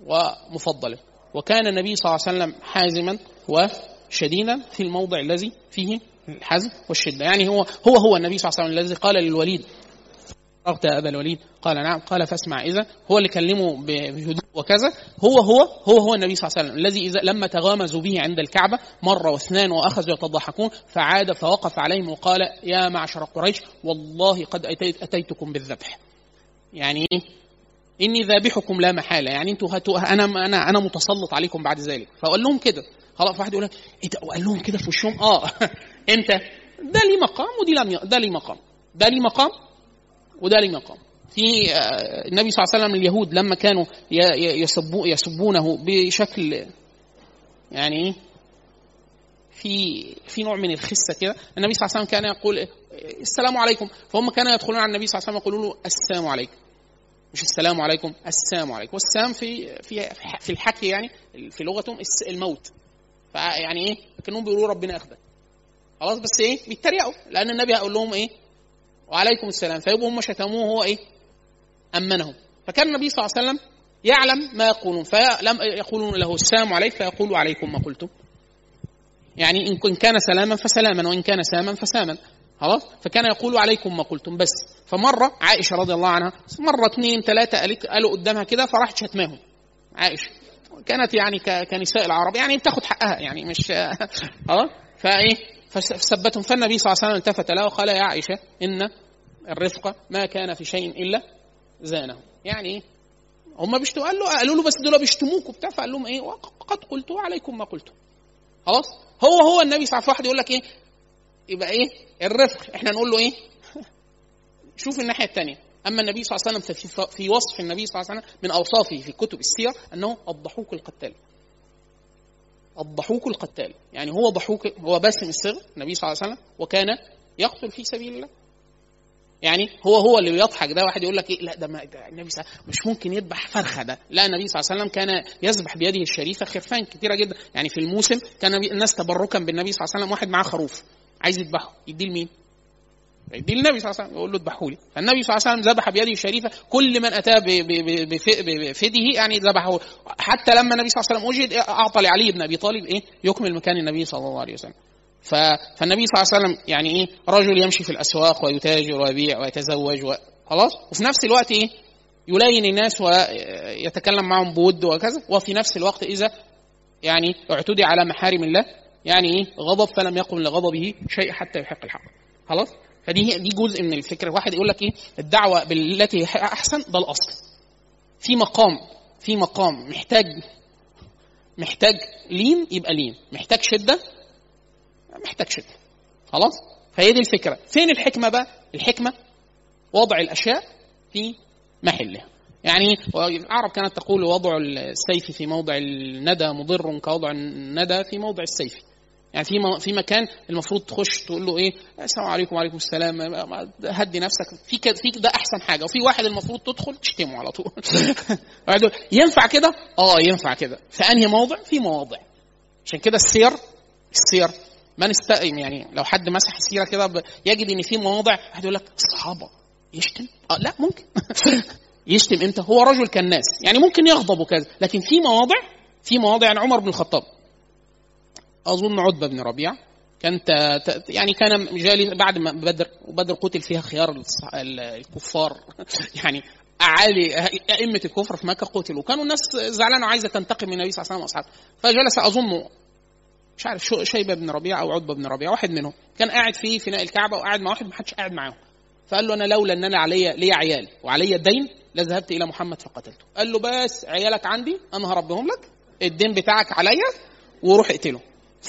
ومفضلا. وكان النبي صلى الله عليه وسلم حازما وشديدا في الموضع الذي فيه الحزم والشدة. يعني هو هو هو النبي صلى الله عليه وسلم الذي قال للوليد فرغت يا أبا الوليد؟ قال نعم. قال فاسمع إذا هو اللي كلمه بهدوء وكذا. هو هو هو هو النبي صلى الله عليه وسلم الذي إذا لما تغامزوا به عند الكعبة مره واثنان وأخذوا يتضحكون فعاد فوقف عليهم وقال يا معشر قريش والله قد أتيت أتيتكم بالذبح. يعني إيه؟ إني ذابحكم لا محالة. يعني أنتوا هتو أنا أنا أنا متسلط عليكم بعد ذلك. فقال لهم كده. خلاص واحد يقول لك إيه ده؟ وقال لهم كده في وشهم؟ آه. *laughs* إمتى ده ليه مقام ودي لم ده ليه مقام. ده ليه مقام وده ليه مقام. في آه، النبي صلى الله عليه وسلم اليهود لما كانوا يسبو يسبونه بشكل يعني في في نوع من الخسة كده. النبي صلى الله عليه وسلم كان يقول السلام عليكم. فهم كانوا يدخلون على النبي صلى الله عليه وسلم يقولون له السلام عليكم. مش السلام عليكم السلام عليكم. والسلام في في في الحكي يعني في لغتهم الموت. فيعني إيه؟ كانهم بيقولوا ربنا ياخدك خلاص بس إيه؟ بيتريقوا لأن النبي هيقول لهم إيه؟ وعليكم السلام. فيبقوا هم شتموه هو إيه؟ أمنهم. فكان النبي صلى الله عليه وسلم يعلم ما يقولون فلم يقولون له السلام عليك فيقول عليكم ما قلتم. يعني إن كان سلاما فسلاما وإن كان ساما فساما خلاص؟ فكان يقول عليكم ما قلتم بس. فمرة عائشة رضي الله عنها مرة اثنين ثلاثة قالوا قدامها كده فراحت شتماهم. عائشة. كانت يعني كنساء العرب يعني بتاخد حقها يعني مش *laughs* آه فإيه؟ فثبتهم. فالنبي صلى الله عليه وسلم التفت له وقال يا عائشة إن الرفق ما كان في شيء إلا زانه. يعني إيه هم بيشتموا قال له قالوا له بس دول بيشتموك وبتاع. فقال لهم إيه؟ وقد قلت عليكم ما قلتم خلاص؟ هو هو النبي صلى الله عليه وسلم يقول لك إيه؟ يبقى إيه؟ الرفق. إحنا نقول له إيه؟ *laughs* شوف الناحية الثانية أما النبي صلى الله عليه وسلم في, وصف النبي صلى الله عليه وسلم من أوصافه في كتب السير أنه الضحوك القتال. الضحوك القتال. يعني هو ضحوك هو باسم الصغر النبي صلى الله عليه وسلم وكان يقتل في سبيل الله. يعني هو هو اللي بيضحك ده واحد يقول لك إيه لا ده, ما ده النبي صلى الله عليه وسلم مش ممكن يذبح فرخة ده. لا النبي صلى الله عليه وسلم كان يذبح بيده الشريفة خرفان كثيره جدا. يعني في الموسم كان الناس تبركا بالنبي صلى الله عليه وسلم واحد معاه خروف عايز يذبحه. يديه لمين؟ دي النبي صلى الله عليه وسلم يقول له اذبحه لي. فالنبي صلى الله عليه وسلم ذبح بيده الشريفه كل من أتى بفده يعني ذبحه. حتى لما النبي صلى الله عليه وسلم وجد أعطى لعلي بن أبي طالب إيه؟ يكمل مكان النبي صلى الله عليه وسلم. فالنبي صلى الله عليه وسلم يعني إيه؟ رجل يمشي في الأسواق ويتاجر ويبيع ويتزوج و... خلاص؟ وفي نفس الوقت إيه؟ يلاين الناس ويتكلم معهم بود وكذا. وفي نفس الوقت إذا يعني اعتدي على محارم الله يعني إيه؟ غضب فلم يقم لغضبه شيء حتى يحق الحق. خلاص؟ فدي دي جزء من الفكرة. واحد يقول لك إيه؟ الدعوة بالتي أحسن ده الأصل. في مقام في مقام. محتاج محتاج لين يبقى لين. محتاج شدة محتاج شدة. خلاص؟ فهي دي الفكرة. فين الحكمة بقى؟ الحكمة وضع الأشياء في محلها يعني العرب كانت تقول وضع السيف في موضع الندى مضر كوضع الندى في موضع السيف. يعني في في مكان المفروض تخش تقول له إيه السلام عليكم وعليكم السلام هدي نفسك. في كده في ده أحسن حاجة. وفي واحد المفروض تدخل تشتمه على طول. *laughs* ينفع كده؟ آه ينفع كده. في أنهي موضع؟ في مواضع. عشان كده السير السير. من استقيم يعني لو حد مسح السيره كده يجد إن في مواضع واحد يقول لك الصحابه يشتم؟ آه لا ممكن. *laughs* يشتم إمتى هو رجل كالناس يعني ممكن يغضب وكذا. لكن في مواضع في مواضع يعني عمر بن الخطاب. أظن عتبة بن ربيعة. كان يعني كان جالي بعد ما بدر وبدر قتل فيها خيار الكفار. *laughs* يعني أعالي أئمة الكفر في مكة قتلوا. كانوا الناس زعلانة وعايزة تنتقم من النبي صلى الله عليه وسلم وأصحابه. فجلس أظن مش عارف شيبة بن ربيعة أو عتبة بن ربيعة واحد منهم. كان قاعد في فناء الكعبة وقاعد مع واحد ما حدش قاعد معاهم. فقال له أنا لولا أن أنا علي لي عيال وعلي الدين لذهبت إلى محمد فقتلته. قال له بس عيالك عندي أنا هربهم لك. الدين بتاعك عليا وروح اقتله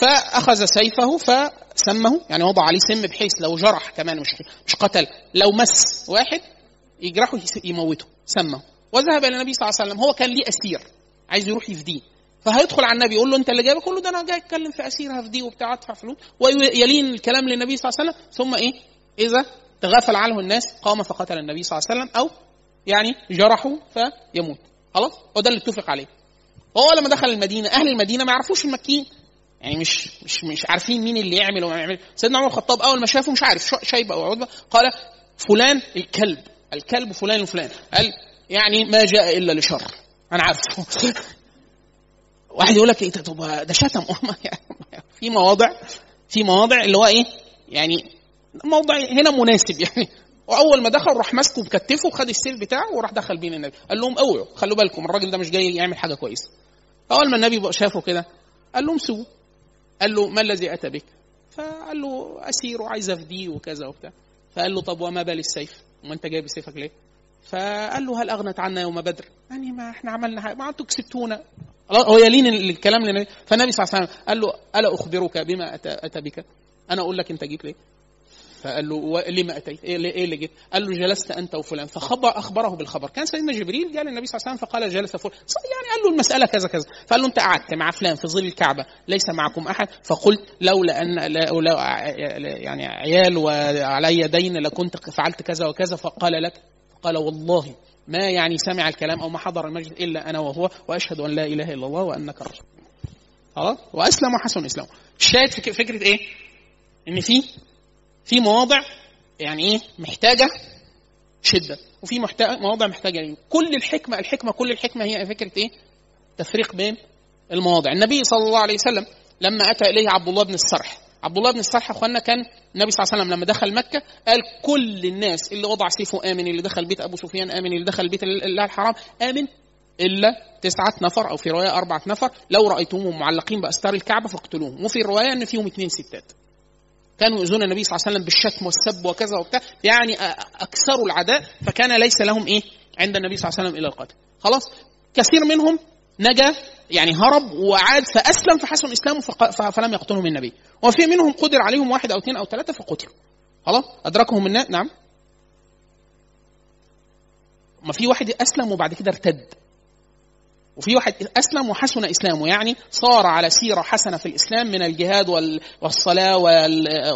فأخذ سيفه فسمه يعني وضع عليه سم بحيث لو جرح كمان مش مش قتل لو مس واحد يجرحه يموته سمه. وذهب إلى النبي صلى الله عليه وسلم هو كان ليه أسير عايز يروح يفديه فهيدخل على النبي يقول له أنت اللي جايبه؟ كله ده أنا جاي أتكلم في اسير هفديه وبتاع أدفع فلوس. ويلين الكلام للنبي صلى الله عليه وسلم ثم إيه؟ إذا تغافل عنه الناس قام فقتل النبي صلى الله عليه وسلم أو يعني جرحه فيموت. خلاص؟ هو ده اللي اتفق عليه. هو لما دخل المدينة أهل المدينة ما يعرفوش المكيين. يعني مش مش مش عارفين مين اللي يعمل وما يعمل. سيدنا عمر الخطاب أول ما شافه مش عارف شيبه أو عتبه قال فلان الكلب الكلب فلان وفلان. قال يعني ما جاء إلا لشر. أنا عارفه. *laughs* واحد يقول لك إيه طب ده شتم. *laughs* في مواضع في مواضع اللي هو إيه؟ يعني موضع هنا مناسب يعني. وأول ما دخل راح ماسكه بكتفه وخد السيف بتاعه وراح دخل بين النبي قال لهم أوعوا خلوا بالكم الراجل ده مش جاي يعمل حاجة كويسة. فاول ما النبي شافه كده قال لهم سووا قال له ما الذي أتى بك? فقال له أسير وعايز افديه وكذا وبتاع. فقال له طب وما بال السيف؟ وما أنت جايب سيفك ليه؟ فقال له هل أغنت عنا يوم بدر؟ يعني ما إحنا عملنا حاجة. ما أنتوا كسبتونا. هو يلين الكلام للنبي. فالنبي صلى الله عليه وسلم قال له ألا أخبرك بما أتى بك؟ أنا أقول لك أنت جيت ليه؟ فقال له لما أتيت؟ إيه اللي جيت؟ قال له جلست أنت وفلان. فخبر أخبره بالخبر، كان سيدنا جبريل جاء للنبي صلى الله عليه وسلم فقال جلس فلان، يعني قال له المسألة كذا كذا، فقال له أنت قعدت مع فلان في ظل الكعبة ليس معكم أحد؟ فقلت لولا أن لو يعني عيال وعلي دين لكنت فعلت كذا وكذا. فقال لك قال والله ما يعني سمع الكلام أو ما حضر المجلس إلا أنا وهو وأشهد أن لا إله إلا الله وأنك رسول خلاص؟ وأسلم وحسن اسلامه الشاهد فكرة إيه؟ إن في في مواضع يعني إيه؟ محتاجة شدة وفي مواضع محتاجة يعني كل الحكمة الحكمة كل الحكمة هي فكرة إيه؟ تفريق بين المواضع. النبي صلى الله عليه وسلم لما أتى إليه عبد الله بن السرح عبد الله بن السرح أخوانا كان النبي صلى الله عليه وسلم لما دخل مكة قال كل الناس اللي وضع سيفه آمن اللي دخل بيت أبو سفيان آمن اللي دخل بيت الله الحرام آمن إلا تسعة نفر أو في رواية أربعة نفر. لو رأيتموهم معلقين بأستار الكعبة فاقتلوهم. وفي الرواية إن فيهم اثنين ستات. كانوا يؤذون النبي صلى الله عليه وسلم بالشتم والسب وكذا وبتاع. يعني أكثروا العداء فكان ليس لهم إيه؟ عند النبي صلى الله عليه وسلم إلا القتل. خلاص؟ كثير منهم نجا يعني هرب وعاد فأسلم فحسن اسلامه فلم يقتلهم النبي. وفي منهم قدر عليهم واحد أو اثنين أو ثلاثة فقتلوا. خلاص؟ أدركهم الناس نعم. ما في واحد أسلم وبعد كده ارتد. وفي واحد أسلم وحسن إسلامه يعني صار على سيرة حسنة في الإسلام من الجهاد والصلاة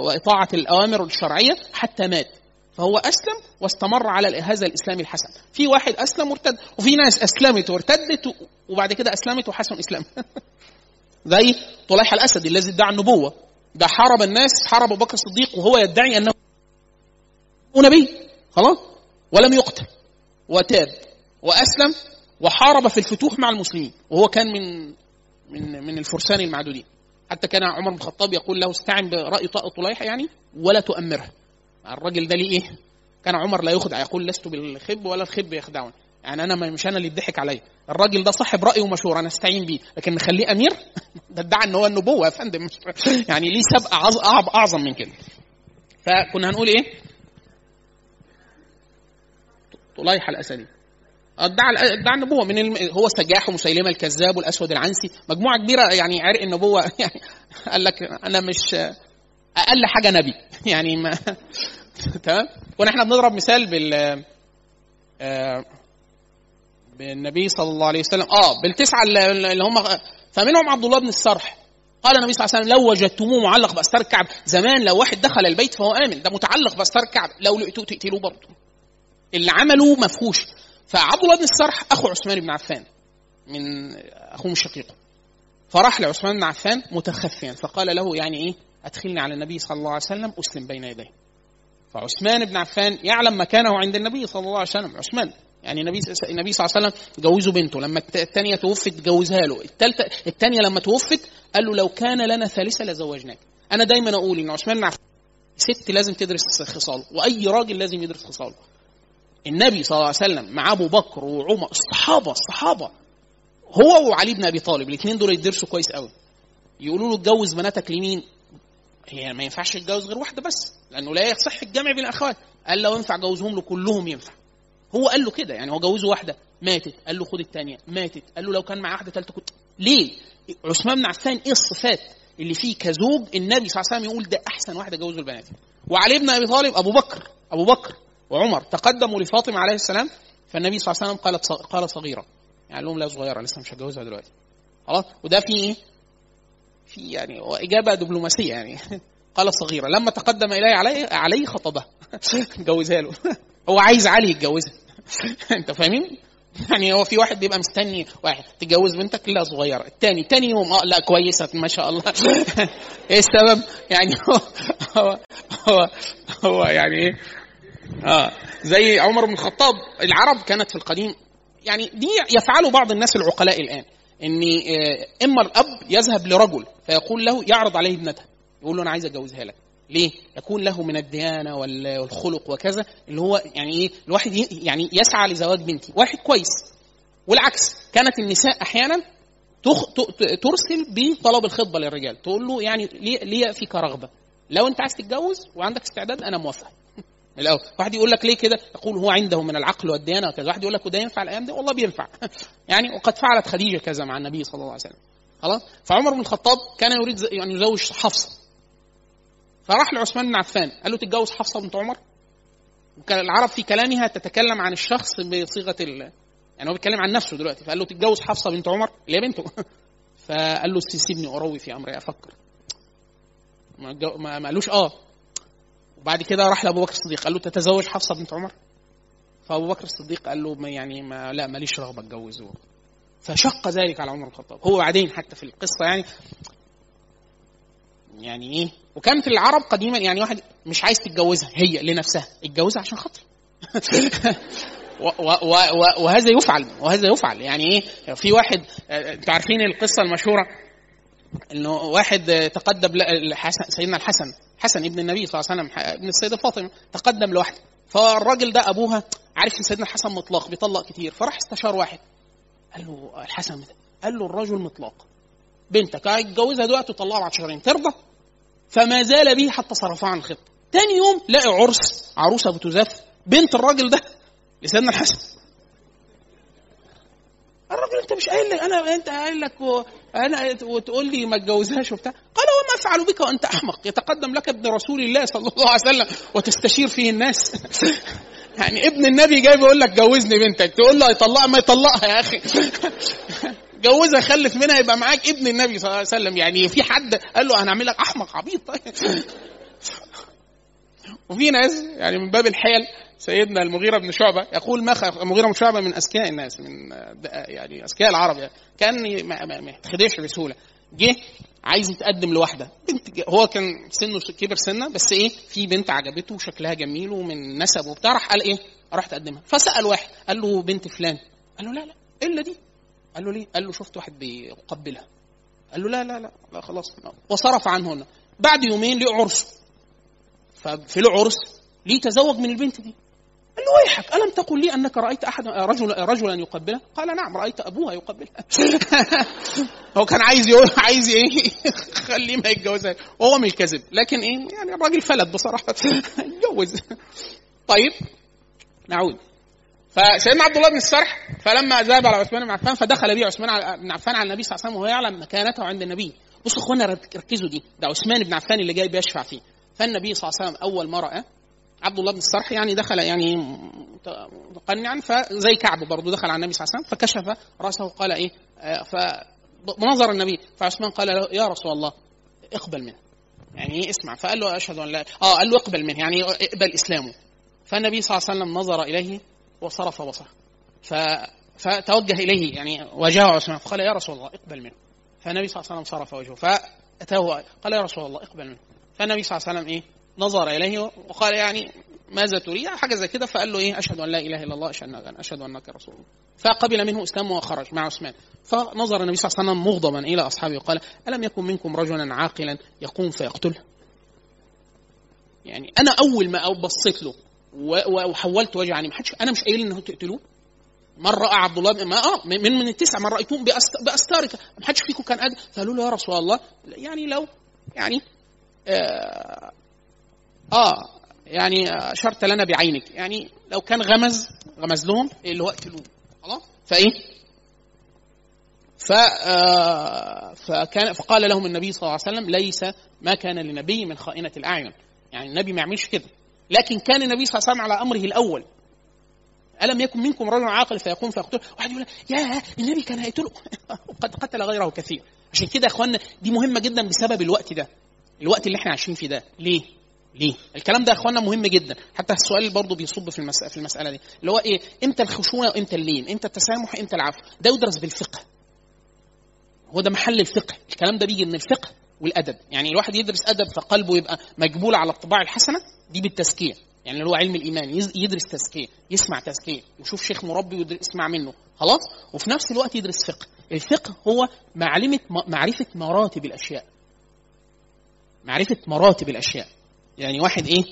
وإطاعة الأوامر الشرعية حتى مات. فهو أسلم واستمر على هذا الإسلام الحسن. في واحد أسلم وارتد وفي ناس أسلمت وارتدت وبعد كده أسلمت وحسن إسلام. *laughs* زي طليحه الأسد الذي ادعى النبوة. ده حارب الناس حارب أبو بكر الصديق وهو يدعي أنه ونبي خلاص. ولم يقتل. وتاب. وأسلم وحارب في الفتوح مع المسلمين. وهو كان من من من الفرسان المعدودين. حتى كان عمر بن الخطاب يقول له استعن برأي طليحه يعني ولا تؤمره. الراجل ده ليه إيه؟ كان عمر لا يخدع. يقول لست بالخب ولا الخب يخدعني يعني أنا مش أنا اللي اتضحك عليا. الراجل ده صاحب رأي ومشوره أنا أستعين بيه. لكن نخليه أمير؟ *laughs* ده ادعى إن هو النبوة يا فندم. *laughs* يعني ليه سبق أعظم من كده. فكنا هنقول إيه؟ طليحه الأسدي. ادعى ادعى النبوة من الم... هو سجاح ومسيلمه الكذاب والاسود العنسي. مجموعة كبيرة يعني عرق النبوة *laughs* يعني قال لك أنا مش أقل حاجة نبي. *laughs* يعني ما *laughs* تمام؟ إحنا بنضرب مثال بال آه، بالنبي صلى الله عليه وسلم. آه بالتسعة اللي هم فمنهم عبد الله بن السرح قال النبي صلى الله عليه وسلم لو وجدتموه معلق باستار الكعبة زمان لو واحد دخل البيت فهو آمن. ده متعلق باستار الكعبة لو لقيتوه تقتلوه برضه. اللي عمله مفهوش. فعبد الله بن السرح أخو عثمان بن عفان من أخوه الشقيق. فراح لعثمان بن عفان متخفيا فقال له يعني إيه؟ أدخلني على النبي صلى الله عليه وسلم أسلم بين يديه. فعثمان بن عفان يعلم مكانه عند النبي صلى الله عليه وسلم عثمان. يعني النبي النبي صلى الله عليه وسلم جوزه بنته. لما الثانية توفت جوزها له. الثالثه الثانية لما توفت قال له لو كان لنا ثالثة لزوجناك. أنا دايما أقول إن عثمان بن عفان ست لازم تدرس خصاله وأي راجل لازم يدرس خصاله. النبي صلى الله عليه وسلم مع أبو بكر وعمر الصحابه الصحابه هو وعلي بن أبي طالب الاثنين دول يدرسوا كويس قوي. يقولوا له اتجوز بناتك لمين؟ هي ما ينفعش يتجوز غير واحدة بس لأنه لا يصح الجمع بين الأخوات. قال لو ينفع جوزهم له كلهم ينفع. هو قال له كده يعني هو جوزه واحدة ماتت قال له خد الثانية ماتت قال له لو كان معاه واحدة ثالثه كنت. ليه؟ عثمان بن عفان إيه الصفات اللي فيه كزوج النبي صلى الله عليه وسلم يقول ده أحسن واحدة جوزه البنات؟ وعلي بن أبي طالب أبو بكر أبو بكر. وعمر تقدموا لفاطمة عليه السلام فالنبي صلى الله عليه وسلم قالت قال صغيرة. يعني لهم لا صغيرة لسه مش هتجوزها دلوقتي. خلاص؟ وده في إيه؟ في يعني إجابة دبلوماسية يعني. *laughs* قال صغيرة. لما تقدم الي علي علي خطبها *laughs* جوزها له. هو عايز علي يتجوزها. *laughs* أنت فاهمين؟ يعني هو في واحد بيبقى مستني واحد تتجوز بنتك؟ لا صغيرة. الثاني ثاني يوم آه لا كويسة ما شاء الله. إيه السبب؟ يعني هو هو هو, هو يعني إيه؟ آه زي عمر بن الخطاب العرب كانت في القديم يعني دي يفعله بعض الناس العقلاء الآن إن آه، إما الأب يذهب لرجل فيقول له يعرض عليه ابنته يقول له أنا عايز اجوزها لك ليه؟ يكون له من الديانة والخلق وكذا اللي هو يعني إيه؟ الواحد يعني يسعى لزواج بنتي، واحد كويس. والعكس كانت النساء أحيانا. ترسل بطلب الخطبة للرجال، تقول له يعني ليه فيك رغبه؟ لو أنت عايز تتجوز وعندك استعداد أنا موافق. الأول. واحد يقول لك ليه كده؟ يقول هو عنده من العقل والديانة وكذا. واحد يقول لك وده ينفع الأيام دي؟ والله بينفع. *laughs* يعني وقد فعلت خديجة كذا مع النبي صلى الله عليه وسلم. خلاص؟ فعمر بن الخطاب كان يريد ان يعني يزوج حفصة. فراح لعثمان بن عفان. قال له تتجوز حفصة بنت عمر؟ وكان العرب في كلامها تتكلم عن الشخص بصيغة ال... يعني هو بيتكلم عن نفسه دلوقتي. فقال له تتجوز حفصة بنت عمر؟ اللي هي بنته؟ *laughs* فقال له سيبني اروي في أمري أفكر. ما قالوش آه. وبعد كده راح لأبو بكر الصديق قال له تتزوج حفصة بنت عمر؟ فأبو بكر الصديق قال له ما يعني ما لا ماليش رغبة اتجوزه فشق ذلك على عمر الخطاب. هو بعدين حتى في القصة يعني يعني إيه؟ وكان في العرب قديما يعني واحد مش عايز تتجوزها هي لنفسها اتجوزها عشان خاطري *laughs* وهذا يفعل وهذا يفعل. يعني إيه؟ في واحد أنتوا عارفين القصة المشهورة إنه واحد تقدم سيدنا الحسن. حسن ابن النبي صلى الله عليه وسلم ابن السيدة فاطمة تقدم لوحده. فالراجل ده أبوها عارف إن سيدنا الحسن مطلق بيطلق كتير فراح استشار واحد. قال له الحسن قال له الرجل مطلق. بنتك هتجوزها دلوقتي وطلعها بعد شهرين ترضى؟ فما زال به حتى صرفها عن الخطه تاني يوم لقى عرس عروسة بتزف بنت الراجل ده لسيدنا الحسن. الراجل انت مش قايل أنا أنت قايل لك و... أنا وتقول لي ما اتجوزهاش وبتاع. قال وما افعل بك وأنت أحمق. يتقدم لك ابن رسول الله صلى الله عليه وسلم وتستشير فيه الناس. *laughs* يعني ابن النبي جاي بيقول لك جوزني بنتك. تقول له يطلقها ما يطلقها يا أخي. *laughs* جوزها خلف منها يبقى معاك ابن النبي صلى الله عليه وسلم. يعني في حد قال له هنعمل لك أحمق عبيط طيب. *laughs* وفي ناس يعني من باب الحيل سيدنا المغيرة بن شعبة يقول ما المغيرة بن شعبة من أذكياء الناس من يعني أذكياء العرب يعني. كان ما يتخدعش بسهولة. جه عايز يتقدم لواحدة. بنت هو كان سنه كبر سنة بس إيه؟ في بنت عجبته وشكلها جميل ومن نسب وبتاع راح قال إيه؟ راح تقدمها. فسأل واحد قال له بنت فلان. قال له لا لا الا دي؟ قال له ليه؟ قال له شفت واحد بيقبلها. قال له لا لا لا لا خلاص. وصرف عنه بعد يومين ليه عرس. ففي العرس ليه تزوج من البنت دي؟ قال له ويحك؟ ألم تقل لي أنك رأيت أحد رجل رجلا يقبلها؟ قال نعم رأيت أبوها يقبلها. *laughs* هو كان عايز يقول عايز إيه؟ *laughs* خليه ما يتجوزها. وهو مش كذب. لكن إيه؟ يعني الراجل فلت بصراحة. *laughs* اتجوز. طيب نعود. فسيدنا عبد الله بن السرح فلما ذهب على عثمان بن عفان فدخل به عثمان بن عفان على النبي صلى الله عليه وسلم وهو يعلم مكانته عند النبي. بصوا أخوانا ركزوا دي. ده عثمان بن عفان اللي جاي بيشفع فيه. فالنبي صلى الله عليه وسلم أول ما راى عبد الله بن السرح يعني دخل يعني متقنعا فزي كعب برضه دخل على النبي صلى الله عليه وسلم فكشف رأسه وقال إيه آه، فنظر النبي فعثمان قال له يا رسول الله اقبل منه. يعني اسمع فقال له أشهد أن لا آه قال له اقبل منه. يعني اقبل إسلامه. فالنبي صلى الله عليه وسلم نظر إليه وصرف بصره. ف فتوجه إليه يعني واجهه عثمان فقال يا رسول الله اقبل منه. فالنبي صلى الله عليه وسلم صرف وجهه فاتاه قال يا رسول الله اقبل منه. فالنبي صلى الله عليه وسلم إيه نظر إليه وقال يعني ماذا تريد؟ حاجة زي كده. فقال له إيه؟ أشهد أن لا إله إلا الله أشهد أنك رسول الله. فقبل منه اسلامه وخرج مع عثمان. فنظر النبي صلى الله عليه وسلم مغضبا إلى أصحابه وقال ألم يكن منكم رجلا عاقلا يقوم فيقتله؟ يعني أنا أول ما بصيت له وحولت وجهي عني ما حدش أنا مش قايل إنه تقتلوه. من رأى عبد الله ما آه من من التسع من رايتهم بأستارك. ما حدش فيكم كان قادر. فقالوا له يا رسول الله يعني لو يعني آه, آه يعني اشرت لنا بعينك. يعني لو كان غمز غمز لهم اللي هو اقتلوه. خلاص؟ فإيه؟ ف آه، فكان فقال لهم النبي صلى الله عليه وسلم ليس ما كان لنبي من خائنة الأعين. يعني النبي ما يعملش كده. لكن كان النبي صلى الله عليه وسلم على أمره الأول. ألم يكن منكم رجل عاقل فيقوم فيقتل واحد يقول يا النبي كان هيقتله. *laughs* قد قتل غيره كثير. عشان كده يا اخوانا دي مهمة جدا بسبب الوقت ده. الوقت اللي إحنا عايشين فيه ده. ليه؟ ليه؟ الكلام ده يا إخوانا مهم جدا، حتى السؤال برضه بيصب في المسألة في المسألة دي، اللي هو إيه؟ إمتى الخشونة وإمتى اللين؟ إمتى التسامح إمتى العفو؟ ده يدرس بالفقه. هو ده محل الفقه، الكلام ده بيجي من الفقه والأدب، يعني الواحد يدرس أدب فقلبه يبقى مجبول على الطباع الحسنة دي بالتزكية، يعني اللي هو علم الإيمان يدرس تزكية، يسمع تزكية، يشوف شيخ مربي ويسمع منه، خلاص؟ وفي نفس الوقت يدرس فقه، الفقه هو معلمة معرفة مراتب الأشياء. معرفة مراتب الأشياء. يعني واحد إيه؟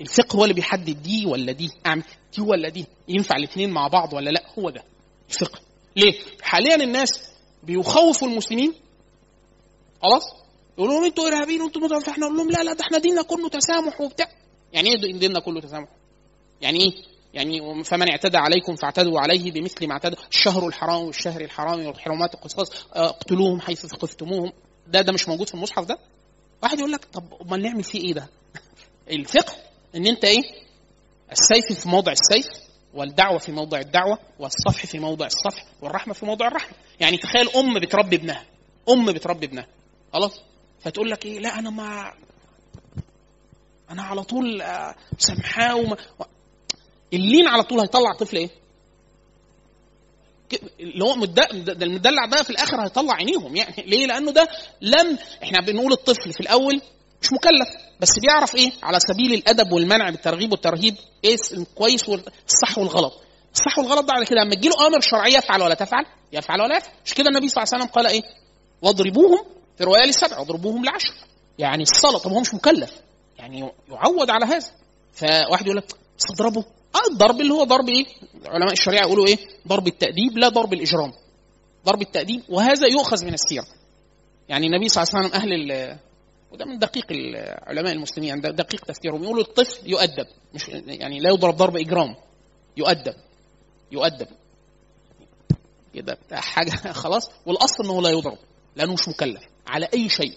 الفقه هو اللي بيحدد دي ولا دي. أعمل دي ولا دي. ينفع الاثنين مع بعض ولا لأ؟ هو ده. الفقه. ليه؟ حاليا الناس بيخوفوا المسلمين. خلاص؟ يقولوا لهم أنتوا إرهابيين وانتوا متوفى إحنا نقول لهم لا لا ده إحنا ديننا كله تسامح وبتاع. يعني إيه ديننا كله تسامح؟ يعني إيه؟ يعني فمن اعتدى عليكم فاعتدوا عليه بمثل ما اعتدى الشهر الحرام والشهر الحرام والحرمات القصاص اقتلوهم حيث ثقفتموهم. ده ده مش موجود في المصحف ده؟ واحد يقول لك طب امال نعمل فيه إيه ده؟ *laughs* الفقه ان انت إيه؟ السيف في موضع السيف والدعوة في موضع الدعوة والصفح في موضع الصفح والرحمة في موضع الرحمة. يعني تخيل أم بتربي ابنها أم بتربي ابنها خلاص؟ فتقول لك إيه؟ لا أنا ما أنا على طول آه، سامحاه وما... اللين على طول هيطلع طفل إيه؟ اللي هو ده المدلع ده في الآخر هيطلع عينيهم يعني. ليه؟ لأنه ده لم إحنا بنقول الطفل في الأول مش مكلف بس بيعرف إيه؟ على سبيل الأدب والمنع بالترغيب والترهيب إيه الكويس والصح والغلط. الصح والغلط ده على كده لما تجي له أمر شرعيه يفعل ولا تفعل؟ يفعل ولا يفعل. مش كده النبي صلى الله عليه وسلم قال إيه؟ واضربوهم في رواية للسبع واضربوهم لعشر. يعني الصلاة طب هو مش مكلف. يعني يعود على هذا. فواحد يقول لك اضربه آه الضرب اللي هو ضرب إيه؟ علماء الشريعة يقولوا إيه؟ ضرب التأديب لا ضرب الإجرام. ضرب التأديب وهذا يؤخذ من السيره يعني النبي صلى الله عليه وسلم أهل وده من دقيق علماء المسلمين يعني دقيق تفكيرهم. يقولوا الطفل يؤدب مش يعني لا يضرب ضرب إجرام يؤدب يؤدب. كده حاجة *laughs* خلاص. والأصل إنه لا يضرب لأنه مش مكلف على أي شيء.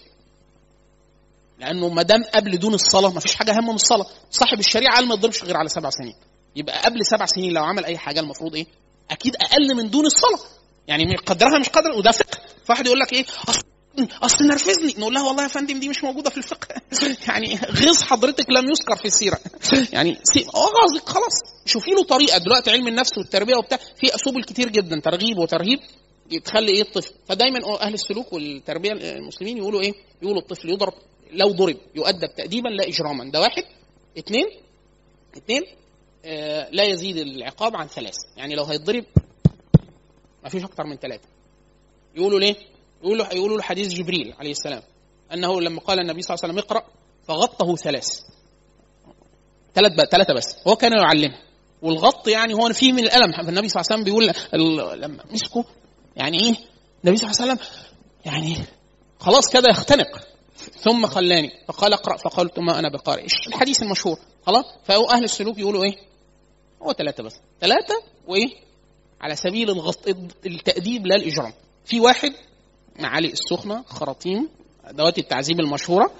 لأنه ما دام قبل دون الصلاة ما فيش حاجة أهم من الصلاة. صاحب الشريعة قال ما يضربش غير على سبع سنين. يبقى قبل سبع سنين لو عمل أي حاجة المفروض إيه؟ أكيد أقل من دون الصلاة. يعني قدرها مش قدر وده فقه. فواحد يقول لك إيه؟ أصل أصل نرفزني. نقول لها والله يا فندم دي مش موجودة في الفقه. *laughs* يعني غيظ حضرتك لم يذكر في السيرة. *laughs* يعني غاظك خلاص. شوفي له طريقة دلوقتي علم النفس والتربية وبتاع. في اسبل كتير جدا ترغيب وترهيب تخلي إيه الطفل. فدايما أهل السلوك والتربية المسلمين يقولوا إيه؟ يقولوا الطفل يضرب لو ضرب يؤدب تاديبا لا اجراما. ده واحد. اثنين اثنين آه لا يزيد العقاب عن ثلاث. يعني لو هيتضرب ما فيش أكتر من ثلاثة. يقولوا ليه؟ يقولوا يقولوا حديث جبريل عليه السلام أنه لما قال النبي صلى الله عليه وسلم اقرأ فغطه ثلاث. ثلاث ثلاثة بس. هو كان يعلمه. والغط يعني هو فيه من الألم. فالنبي صلى الله عليه وسلم بيقول لما مسكه يعني إيه؟ النبي صلى الله عليه وسلم يعني خلاص كده يختنق. ثم خلاني. فقال اقرأ. فقلت ما أنا بقارئ. الحديث المشهور. خلاص؟ فهو أهل السلوك يقولوا إيه؟ هو ثلاثة بس. ثلاثة وإيه؟ على سبيل الغط التأديب لا الإجرام. في واحد معالق السخنة خراطيم أدوات التعذيب المشهورة.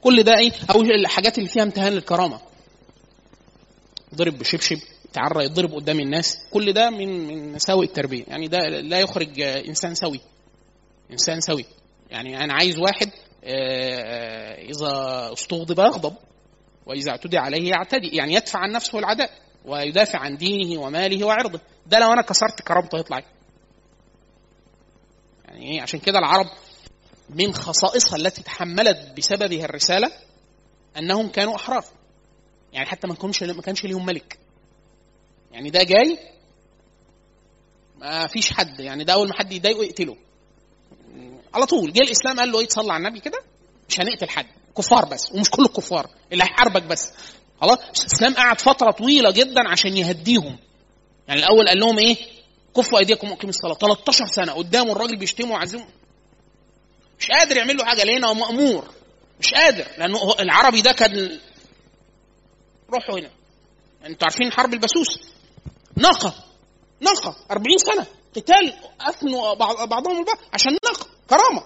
كل ده إيه؟ أو الحاجات اللي فيها امتهان للكرامة. ضرب بشبشب تعرى يضرب قدام الناس. كل ده من من مساوئ التربية. يعني ده لا يخرج إنسان سوي. إنسان سوي. يعني أنا عايز واحد إذا استغضب يغضب وإذا اعتدي عليه يعتدي. يعني يدفع عن نفسه العداء. ويدافع عن دينه وماله وعرضه. ده لو أنا كسرت كرامته يطلع يعني إيه؟ عشان كده العرب من خصائصها التي تحملت بسببها الرسالة أنهم كانوا احرار يعني حتى ما كانش ما كانش ليهم ملك. يعني ده جاي ما فيش حد. يعني ده أول ما حد يضايقه يقتله. على طول. جه الإسلام قال له إيه؟ تصلي على النبي كده؟ مش هنقتل حد. كفار بس. ومش كل الكفار اللي هيحاربك بس. خلاص؟ الاسلام قعد فترة طويلة جدا عشان يهديهم. يعني الأول قال لهم إيه؟ كفوا أيديكم وأقيموا الصلاة. 13 سنة قدامه الراجل بيشتمه وعزمه. مش قادر يعمل له حاجة لقينا مأمور. مش قادر لأنه العربي ده كان روحوا هنا. أنتوا عارفين حرب البسوس؟ ناقه ناقه 40 سنة. قتال أثنوا بعضهم البعض عشان ناقه كرامة.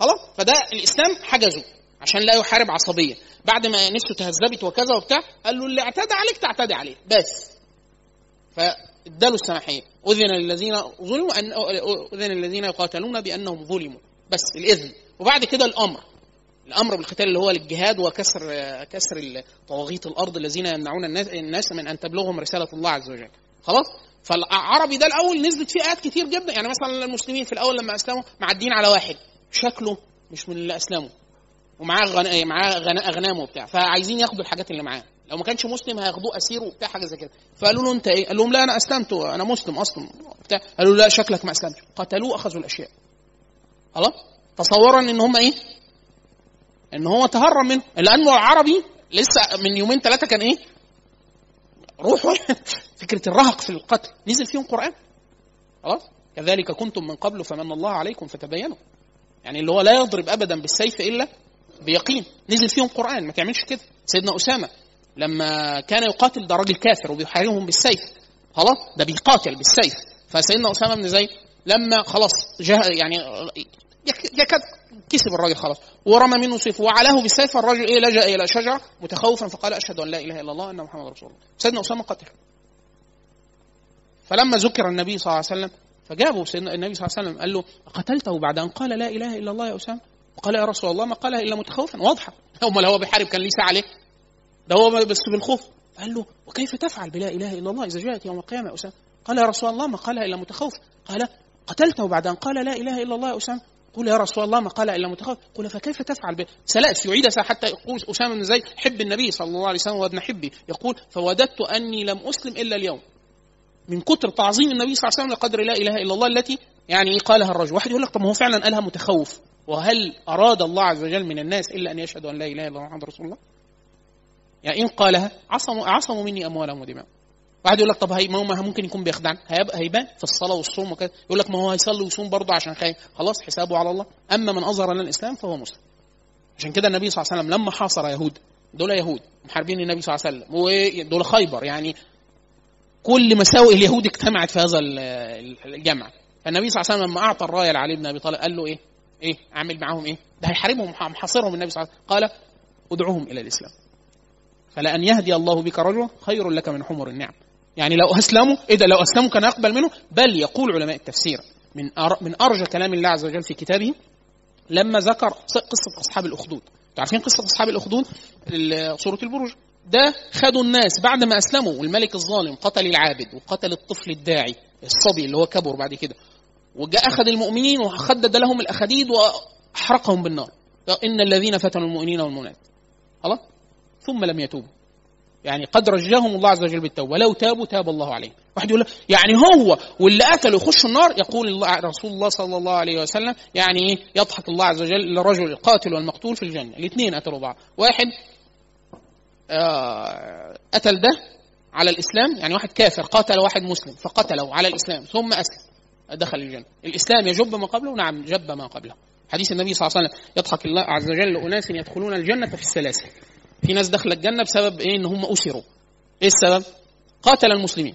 خلاص؟ فده الإسلام حجزه. عشان لا يحارب عصبية. بعد ما نفسه تهذبت وكذا وبتاع قال له اللي اعتدى عليك تعتدي عليه. بس. فاداله السماحية. أذن للذين ظلموا ان أذن للذين يقاتلون بأنهم ظلموا. بس الإذن. وبعد كده الأمر. الأمر بالقتال اللي هو للجهاد وكسر كسر طواغيت الأرض الذين يمنعون الناس من أن تبلغهم رسالة الله عز وجل. خلاص؟ فالعربي ده الأول نزلت فيه آيات كتير جدا. يعني مثلا المسلمين في الأول لما أسلموا معدين على واحد. شكله مش من اللي أسلموا. ومعاه غن... معاه غن... أغنام وبتاع. فعايزين ياخدوا الحاجات اللي معاه. لو ما كانش مسلم هياخدوه أسير وبتاع حاجة زي كده. فقالوا له أنت إيه؟ قال لهم لا أنا اسلمت أنا مسلم أصلا بتاع قالوا لا شكلك ما اسلمتش قتلوه اخذوا الأشياء. خلاص؟ تصورا إن هم إيه؟ إن هو تهرب منه. لأنه عربي لسه من يومين ثلاثة كان إيه؟ روحوا *laughs* فكرة الرهق في القتل. نزل فيهم قرآن. خلاص؟ كذلك كنتم من قبل فمن الله عليكم فتبينوا. يعني اللي هو لا يضرب ابدا بالسيف إلا بيقين. نزل فيهم قرآن ما تعملش كده. سيدنا أسامة لما كان يقاتل ده راجل كافر وبيحاربهم بالسيف. خلاص؟ ده بيقاتل بالسيف. فسيدنا أسامة بن زيد لما خلاص جه يعني يكاد كسب الراجل خلاص. ورمى منه سيفه. وعلاه بالسيف. فالرجل إيه؟ لجأ إلى شجرة متخوفا فقال أشهد أن لا إله إلا الله ان محمد رسول الله. سيدنا أسامة قتل. فلما ذكر النبي صلى الله عليه وسلم فجابوا سيدنا النبي صلى الله عليه وسلم قال له قتلته بعد أن قال لا إله إلا الله يا أسامة؟ قال يا رسول الله ما قالها إلا متخوفا. واضحة. امال هو بيحارب كان ساعه عليه. ده هو بس بالخوف. قال له وكيف تفعل بلا إله إلا الله إذا جاءت يوم القيامة يا أسامة؟ قال يا رسول الله ما قالها إلا متخوف. قال قتلته بعد أن قال لا إله إلا الله يا أسامة. قل يا رسول الله ما قال إلا متخوف. قل فكيف تفعل به سلأت يعيد حتى يقول أسامة بن زيد حب النبي صلى الله عليه وسلم وابن حبي. يقول فوددت أني لم أسلم إلا اليوم. من كتر تعظيم النبي صلى الله عليه وسلم لقدر لا إله إلا الله التي يعني قالها الرجل. واحد يقول لك طب ما هو فعلا قالها متخوف. وهل أراد الله عز وجل من الناس إلا أن يشهدوا أن لا إله إلا الله محمد رسول الله؟ يعني إن قالها عصموا عصموا مني اموالهم ودماءهم واحد يقول لك طب هي ما ممكن يكون بيخدعنا؟ هيبقى هيبان في الصلاة والصوم وكذا يقول لك ما هو هيصلي ويصوم برضه عشان خايف خلاص حسابه على الله. أما من أظهر لنا الإسلام فهو مسلم. عشان كده النبي صلى الله عليه وسلم لما حاصر يهود دول يهود محاربين النبي صلى الله عليه وسلم. ودول خيبر يعني كل مساوئ اليهود اجتمعت في هذا الجمع. فالنبي صلى الله عليه وسلم لما أعطى الرايه لعلي بن أبي طالب قال له إيه؟ إيه؟ اعمل معاهم إيه؟ ده هيحاربهم محاصرهم النبي صلى الله عليه وسلم. قال ادعوهم إلى الإسلام. فلأن يهدي الله بك رجلا خير لك من حمر النعم. يعني لو أسلموا إيه ده؟ لو أسلموا كان يقبل منه؟ بل يقول علماء التفسير من من أرجى كلام الله عز وجل في كتابه لما ذكر قصة أصحاب الأخدود. عارفين قصة أصحاب الأخدود؟ سورة البروج. ده خدوا الناس بعد ما أسلموا والملك الظالم قتل العابد وقتل الطفل الداعي الصبي اللي هو كبر بعد كده. وجاء أخذ المؤمنين وخدد لهم الأخديد واحرقهم بالنار. إن الذين فتنوا المؤمنين والمؤمنات. خلاص؟ ثم لم يتوبوا. يعني قد رجاهم الله عز وجل بالتوبة. ولو تابوا تاب الله عليهم. واحد يقول يعني هو واللي قتلوا يخش النار يقول الله رسول الله صلى الله عليه وسلم يعني إيه؟ يضحك الله عز وجل للرجل القاتل والمقتول في الجنة. الاثنين قتلوا بعض. واحد آه قتل ده على الإسلام. يعني واحد كافر قاتل واحد مسلم فقتله على الإسلام. ثم أسلم. دخل الجنة. الإسلام يجب ما قبله؟ نعم جب ما قبله. حديث النبي صلى الله عليه وسلم يضحك الله عز وجل لأناس يدخلون الجنة في السلاسل. في ناس دخل الجنة بسبب إيه؟ إن هم أسروا. إيه السبب؟ قاتل المسلمين.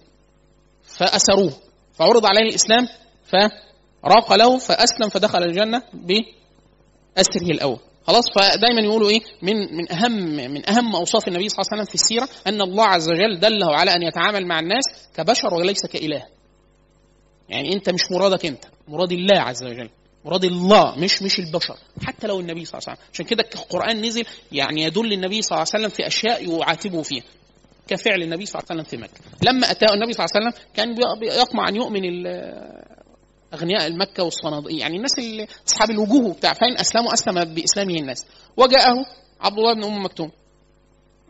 فأسروه. فعرض عليه الإسلام فراق له فأسلم فدخل الجنة بأسره الأول. خلاص؟ فدايما يقولوا إيه؟ من من أهم من أهم أوصاف النبي صلى الله عليه وسلم في السيرة أن الله عز وجل دله على أن يتعامل مع الناس كبشر وليس كإله. يعني انت مش مرادك انت مراد الله عز وجل مراد الله مش مش البشر حتى لو النبي صلى الله عليه وسلم. عشان كده القرآن نزل يعني يدل النبي صلى الله عليه وسلم في أشياء يعاتبه فيها كفعل النبي صلى الله عليه وسلم في مكة. لما اتاه النبي صلى الله عليه وسلم كان يطمع أن يؤمن أغنياء المكه والصناديق يعني الناس اللي أصحاب الوجوه بتاع فين أسلموا أسلم بإسلامه الناس. وجاءه عبد الله بن أم مكتوم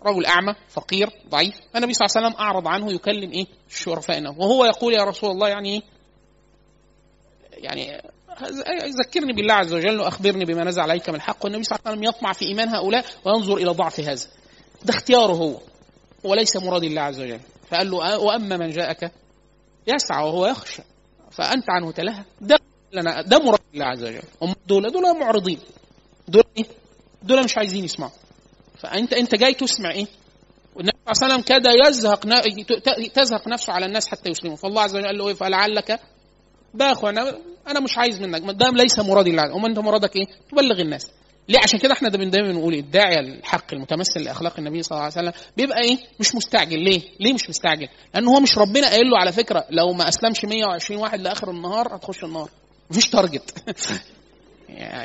رجل أعمى فقير ضعيف. النبي صلى الله عليه وسلم أعرض عنه يكلم إيه؟ شرفائنا. وهو يقول يا رسول الله يعني إيه؟ يعني ذكرني بالله عز وجل وأخبرني بما نزل عليك من الحق والنبي صلى الله عليه وسلم يطمع في إيمان هؤلاء وينظر إلى ضعف هذا. ده اختياره هو. وليس مراد الله عز وجل. فقال له وأما من جاءك يسعى وهو يخشى. فأنت عنه تلهى. ده لنا ده مراد الله عز وجل. هم دول دول معرضين. دول إيه؟ دول مش عايزين يسمعوا. فأنت أنت جاي تسمع إيه؟ والنبي صلى الله عليه وسلم كاد يزهق تزهق نفسه على الناس حتى يسلموا. فالله عز وجل قال له إيه؟ فلعلك ده أخوانا أنا مش عايز منك ده ليس مرادي الله امال أنت مرادك إيه؟ تبلغ الناس. ليه؟ عشان كده إحنا دايما بنقول الداعيه الحق المتمثل لأخلاق النبي صلى الله عليه وسلم بيبقى إيه؟ مش مستعجل. ليه؟ ليه مش مستعجل؟ لأن هو مش ربنا قايل له على فكرة لو ما أسلمش 120 واحد لآخر النهار هتخش النار. *laughs* مفيش تارجت *laughs*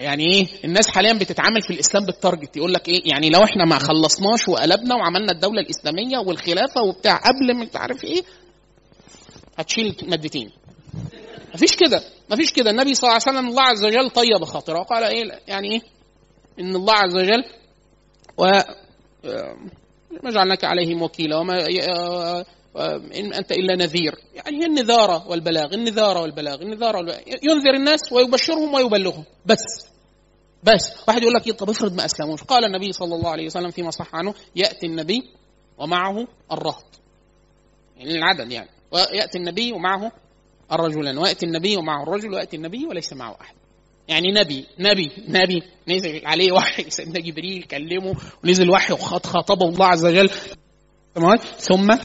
يعني إيه؟ الناس حاليا بتتعامل في الإسلام بالتارجت يقول لك إيه؟ يعني لو إحنا ما خلصناش وقلبنا وعملنا الدولة الإسلامية والخلافة وبتاع قبل ما عارف إيه؟ هتشيل مادتين. مفيش كده. مفيش كده. النبي صلى الله عليه وسلم الله عز وجل طيب خاطره. وقال إيه؟ يعني إيه؟ إن الله عز وجل و ما جعلناك عليهم وكيلا. وما إن أنت إلا نذير. يعني هي النذارة والبلاغ. النذارة والبلاغ. النذارة والبلاغ. ينذر الناس ويبشرهم ويبلغهم. بس. بس. واحد يقول لك طب افرض ما أسلموش. قال النبي صلى الله عليه وسلم فيما صح عنه يأتي النبي ومعه الرهط. يعني العدد يعني. ويأتي النبي ومعه الرجلان ويأتي النبي ومعه الرجل ويأتي النبي وليس معه أحد. يعني نبي نبي نبي. نزل عليه وحي سيدنا جبريل كلمه ونزل وحي وخاطبه الله عز وجل. ثم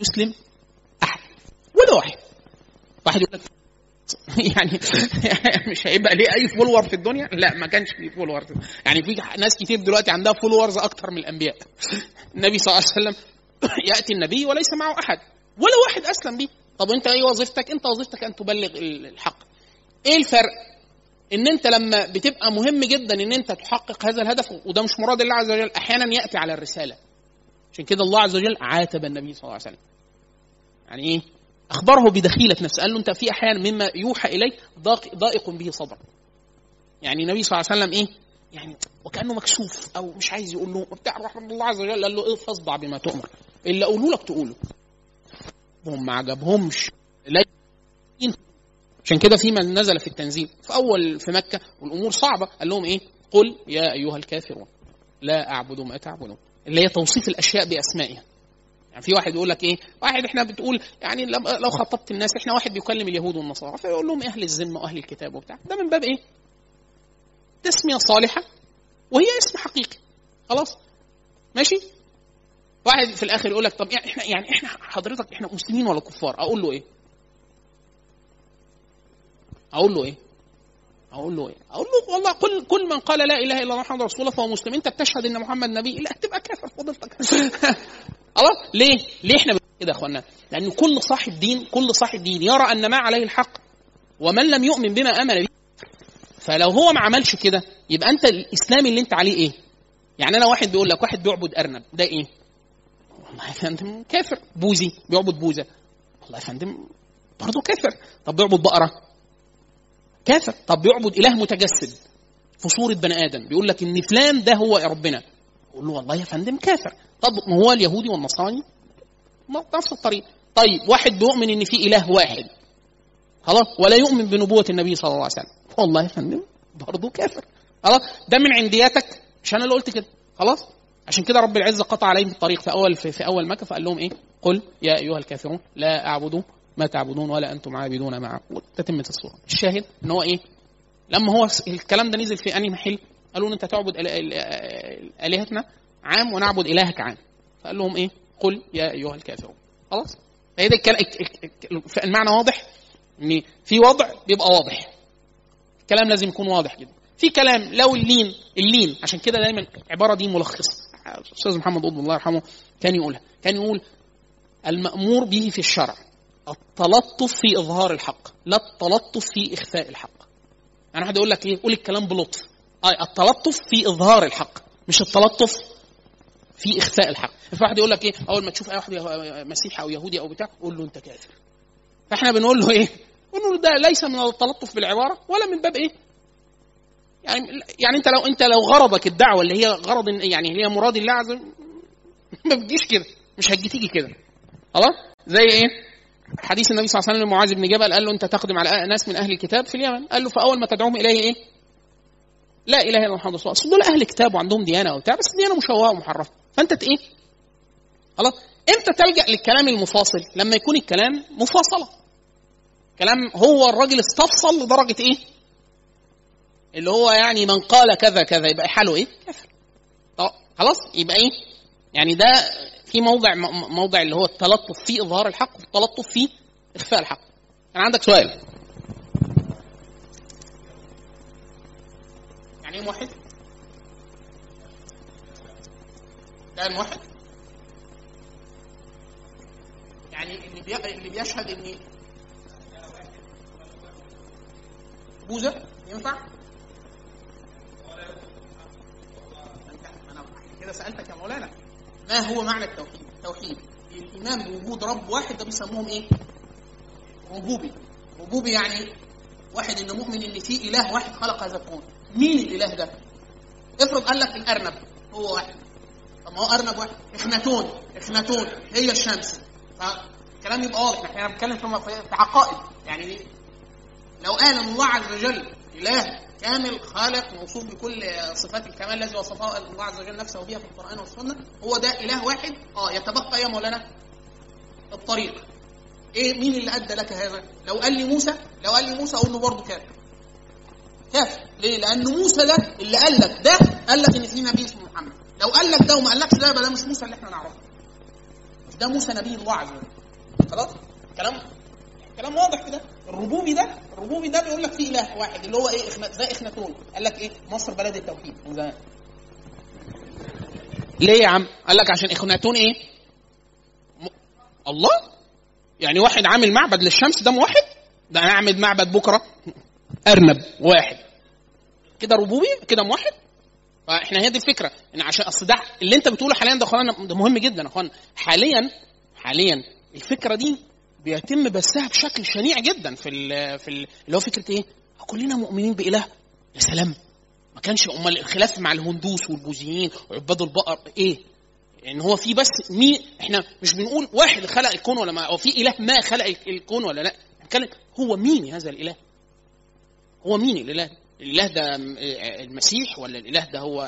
يسلم أحد. ولا واحد واحد يقول لك *laughs* يعني مش هيبقى ليه أي follower في الدنيا؟ لا ما كانش فيه follower يعني في ناس كتير دلوقتي عندها followers أكتر من الأنبياء. *laughs* النبي صلى الله عليه وسلم يأتي النبي وليس معه أحد. ولا واحد أسلم به طب انت إيه وظيفتك؟ انت وظيفتك ان تبلغ الحق. إيه الفرق؟ ان انت لما بتبقى مهم جدا ان انت تحقق هذا الهدف وده مش مراد الله عز وجل أحيانا يأتي على الرسالة. عشان كده الله عز وجل عاتب النبي صلى الله عليه وسلم. يعني إيه؟ أخبره بدخيلة نفسه. قال له أنت في أحيانا مما يوحى إليك ضائق به صدرك يعني النبي صلى الله عليه وسلم إيه؟ يعني وكأنه مكسوف أو مش عايز يقول له رحمه الله عز وجل. قال له إيه؟ فاصدع بما تؤمر. اللي أقوله لك تقوله. هم ما عجبهمش عشان كده فيما نزل في التنزيل في أول في مكة والأمور صعبة قال لهم إيه؟ قل يا أيها الكافرون لا أعبد ما تعبدون اللي هي توصيف الأشياء بأسمائها. يعني في واحد يقول لك إيه؟ واحد إحنا بتقول يعني لو خطبت الناس إحنا واحد بيكلم اليهود والنصارى فيقول لهم أهل الذمة وأهل الكتاب وبتاع. ده من باب إيه؟ تسمية صالحة وهي اسم حقيقي. خلاص؟ ماشي؟ واحد في الآخر يقول لك طب إحنا يعني إحنا حضرتك إحنا مسلمين ولا كفار؟ أقول له إيه؟ أقول له إيه؟ أقول له إيه؟ أقول له والله كل كل من قال لا إله إلا الله محمد رسول الله فهو مسلم. أنت بتشهد إن محمد نبي. لا تبقى كافر فضلتك. *laughs* خلاص؟ ليه؟ ليه إحنا كده يا إخوانا؟ لأن كل صاحب دين كل صاحب دين يرى أن ما عليه الحق ومن لم يؤمن بما آمن به. فلو هو ما عملش كده يبقى أنت الإسلام اللي أنت عليه إيه؟ يعني أنا واحد بيقول لك واحد بيعبد أرنب ده إيه؟ والله يا فندم كافر. بوذي بيعبد بوذا والله يا فندم برضه كافر. طب بيعبد بقرة؟ كافر. طب بيعبد إله متجسد؟ في صوره بني آدم. بيقول لك إن فلان ده هو ربنا. يقول له والله يا فندم كافر. طب ما هو اليهودي والنصراني؟ نفس الطريقة طيب واحد بيؤمن إن في إله واحد. خلاص؟ ولا يؤمن بنبوة النبي صلى الله عليه وسلم. والله يا فندم برضه كافر. خلاص؟ ده من عندياتك؟ مش أنا اللي قلت كده. خلاص؟ عشان كده رب العزة قطع عليهم الطريق في اول في, في أول مكة فقال لهم إيه؟ قل يا أيها الكافرون لا أعبد ما تعبدون ولا أنتم عابدون ما أعبد تتمه الصورة الشاهد إن هو إيه؟ لما هو الكلام ده نزل في أنهي محل؟ قالوا أنت تعبد آلهتنا عام ونعبد إلهك عام فقال لهم إيه؟ قل يا أيها الكافرون خلاص؟ فهي ده المعنى واضح إن في وضع بيبقى واضح الكلام لازم يكون واضح جدا في كلام لو اللين اللين عشان كده دايما العباره دي ملخصة الاستاذ محمد قطب الله يرحمه كان يقولها كان يقول المأمور به في الشرع التلطف في إظهار الحق لا التلطف في إخفاء الحق. يعني واحد يقول لك إيه؟ قول الكلام بلطف. آه التلطف في إظهار الحق مش التلطف في إخفاء الحق. في واحد يقول لك إيه؟ أول ما تشوف أي واحد مسيحي أو يهودي أو بتاع قول له أنت كافر. فإحنا بنقول له إيه؟ بنقول له ده ليس من التلطف بالعبارة ولا من باب إيه؟ يعني يعني انت لو انت لو غرضك الدعوة اللي هي غرض يعني اللي هي مراد الله عز وجل *laughs* ما بتجيش كده. مش هتجي تيجي كده. خلاص؟ زي إيه؟ حديث النبي صلى الله عليه وسلم لمعاذ بن جبل قال له أنت تقدم على ناس من أهل الكتاب في اليمن. قال له فأول ما تدعوهم إليه إيه؟ لا إله إلا محمد رسول الله. دول أهل كتاب وعندهم ديانة وبتاع بس ديانة مشوهه ومحرفة. فأنت إيه؟ خلاص؟ إمتى تلجأ للكلام المفاصل؟ لما يكون الكلام مفاصلة. كلام هو الراجل استفصل لدرجة إيه؟ اللي هو يعني من قال كذا كذا يبقى حاله إيه؟ كافر خلاص يبقى إيه؟ يعني ده في موضع موضع اللي هو التلطف في إظهار الحق والتلطف في إخفاء الحق. يعني عندك سؤال. يعني إيه موحد؟ ده الموحد؟ يعني اللي بي... اللي بيشهد ان بوذا ينفع؟ كده سألتك يا مولانا. ما هو معنى التوحيد؟ التوحيد الإيمان بوجود رب واحد ده بيسموهم إيه؟ ربوبي ربوبي يعني واحد إنه مؤمن إن في إله واحد خلق هذا الكون. مين الإله ده؟ افرض قال لك الأرنب هو واحد. طب ما هو أرنب واحد. إخناتون. إخناتون. هي الشمس. فالكلام يبقى واضح. إحنا بنتكلم في عقائد. يعني لو قال الله عز وجل إله كامل خالق موصوف بكل صفات الكمال الذي وصفها الله عز وجل نفسه بها في القرآن والسنة. هو ده إله واحد؟ آه يتبقى يا مولانا الطريق. إيه مين اللي أدى لك هذا؟ لو قال لي موسى لو قال لي موسى أقول له برضه كافر كافر ليه؟ لأن موسى ده اللي قال لك ده قال لك إن في نبي اسمه محمد. لو قال لك ده وما قالكش ده يبقى ده مش موسى اللي إحنا نعرفه. ده موسى نبي الله عز وجل. خلاص؟ كلام كلام واضح كده؟ الربوبي ده الربوبي ده بيقول لك في إله واحد اللي هو إيه إخنا... زي اخناتون قال لك إيه مصر بلد التوحيد من زمان. ليه يا عم؟ قال لك عشان إخناتون إيه؟ م... الله؟ يعني واحد عامل معبد للشمس ده موحد؟ ده أنا أعمل معبد بكرة أرنب واحد. كده ربوبي؟ كده موحد؟ فإحنا هي دي الفكرة. إن عشان أصل ده اللي أنت بتقوله حاليا ده أخوانا ده مهم جدا يا أخوانا. حاليا حاليا الفكرة دي بيتم بثها بشكل شنيع جدا في ال في ال اللي هو فكرة إيه؟ كلنا مؤمنين بإله يا سلام ما كانش أمال الخلاف مع الهندوس والبوذيين وعباد البقر إيه؟ إن هو في بس مين إحنا مش بنقول واحد خلق الكون ولا ما أو في إله ما خلق الكون ولا لأ نتكلم هو مين هذا الإله؟ هو مين الإله؟ الإله ده المسيح ولا الإله ده هو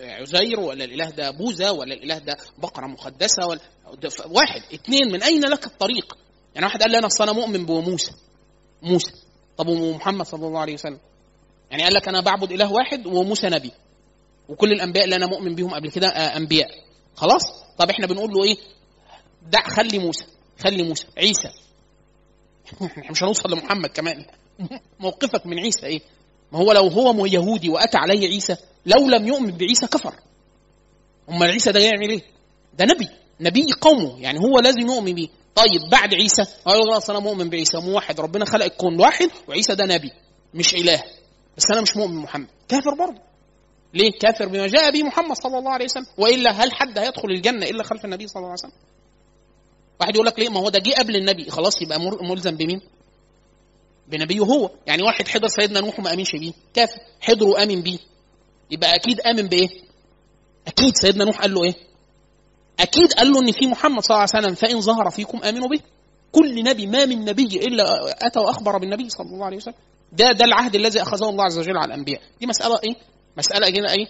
عزير ولا الإله ده بوذا ولا الإله ده بقرة مقدسة ولا واحد اثنين من أين لك الطريق؟ يعني واحد قال لي أنا اصل أنا مؤمن بموسى موسى طب ومحمد صلى الله عليه وسلم. يعني قال لك أنا بعبد إله واحد وموسى نبي وكل الأنبياء اللي أنا مؤمن بيهم قبل كده أنبياء. خلاص؟ طب إحنا بنقول له إيه؟ دع خلي موسى خلي موسى عيسى. *laughs* إحنا مش هنوصل لمحمد كمان. *laughs* موقفك من عيسى إيه؟ ما هو لو هو يهودي وأتى عليه عيسى لو لم يؤمن بعيسى كفر. أمال عيسى ده يعمل إيه؟ ده نبي نبي قومه يعني هو لازم يؤمن بيه طيب بعد عيسى قالوا خلاص أنا مؤمن بعيسى موحد ربنا خلق الكون واحد وعيسى ده نبي مش إله. بس أنا مش مؤمن محمد. كافر برضه. ليه؟ كافر بما جاء به محمد صلى الله عليه وسلم. وإلا هل حد هيدخل الجنة إلا خلف النبي صلى الله عليه وسلم؟ واحد يقول لك ليه؟ ما هو ده جه قبل النبي. خلاص يبقى ملزم بمين؟ بنبيه هو. يعني واحد حضر سيدنا نوح وما آمنش بيه. كافر. حضر وامن بيه. يبقى أكيد آمن بإيه؟ أكيد سيدنا نوح قال له إيه؟ أكيد قال له إن في محمد صلى الله عليه وسلم فإن ظهر فيكم آمنوا به. كل نبي ما من نبي إلا أتى وأخبر بالنبي صلى الله عليه وسلم. ده ده العهد الذي أخذه الله عز وجل على الأنبياء. دي مسألة إيه؟ مسألة كده إيه؟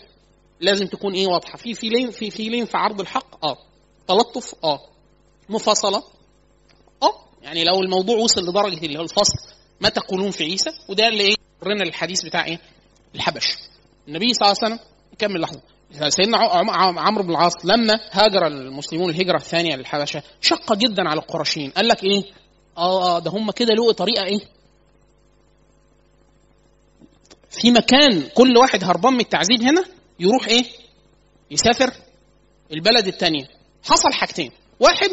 لازم تكون إيه واضحة. في في لين في في لين في عرض الحق؟ آه. تلطف؟ آه. مفاصلة؟ آه. يعني لو الموضوع وصل لدرجة اللي هو الفصل ما تقولون في عيسى؟ وده اللي إيه؟ قرنا الحديث بتاع إيه؟ الحبش. النبي صلى الله عليه وسلم كمل لحظة. سيدنا عم- عم- عمرو بن العاص لما هاجر المسلمون الهجرة الثانية للحبشة شق جدا على القرشيين. قال لك إيه؟ آه ده هم كده لقوا طريقة إيه؟ في مكان كل واحد هربان من التعذيب هنا يروح إيه؟ يسافر البلد الثانية حصل حاجتين. واحد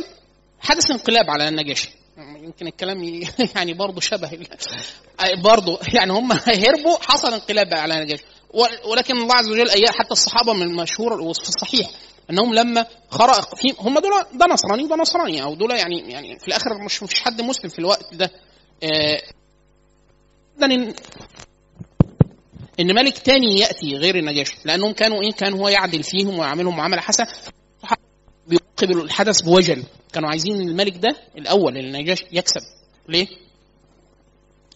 حدث انقلاب على النجاشي. يمكن الكلام *laughs* يعني برضه شبه *laughs* برضه يعني هم *laughs* هربوا حصل انقلاب على النجاشي. ولكن الله عز وجل اياه حتى الصحابة من المشهور وفي الصحيح أنهم لما خرق هم دول ده نصراني وده نصراني أو دول يعني يعني في الآخر مش مفيش حد مسلم في الوقت ده. آه، إن- إن ملك تاني يأتي غير النجاشي لأنهم كانوا إيه؟ كان هو يعدل فيهم ويعاملهم معاملة حسنة. بيقبلوا الحدث بوجل. كانوا عايزين الملك ده الأول النجاشي يكسب. ليه؟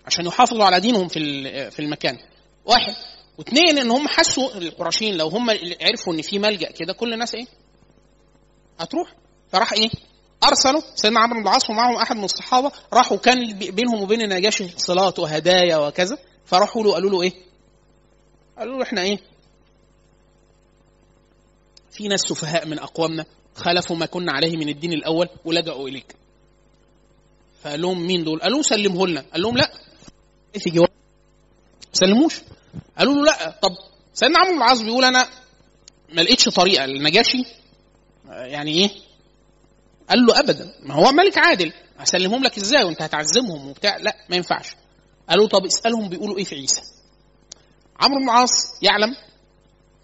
عشان يحافظوا على دينهم في في المكان. واحد واثنين ان هم حسوا القرشيين لو هم عرفوا إن في ملجأ كده كل الناس إيه؟ هتروح. فراح إيه؟ أرسلوا سيدنا عمرو بن العاص ومعهم أحد من الصحابة راحوا كان بي- بينهم وبين النجاشي صلات وهدايا وكذا فراحوا له قالوا له إيه؟ قالوا له إحنا إيه؟ في ناس سفهاء من أقوامنا خالفوا ما كنا عليه من الدين الأول ولجأوا إليك. فقال لهم مين دول؟ قالوا سلمه لنا. قال لهم لا في جواب؟ سلموش. قالوا له لا طب سيدنا عمرو بن العاص بيقول أنا ما لقيتش طريقة للنجاشي. يعني إيه؟ قال له ابدا ما هو ملك عادل هسلمهم لك إزاي؟ وأنت هتعذبهم وبتاع. لا ما ينفعش. قالوا طب اسألهم بيقولوا إيه في عيسى؟ عمرو بن العاص يعلم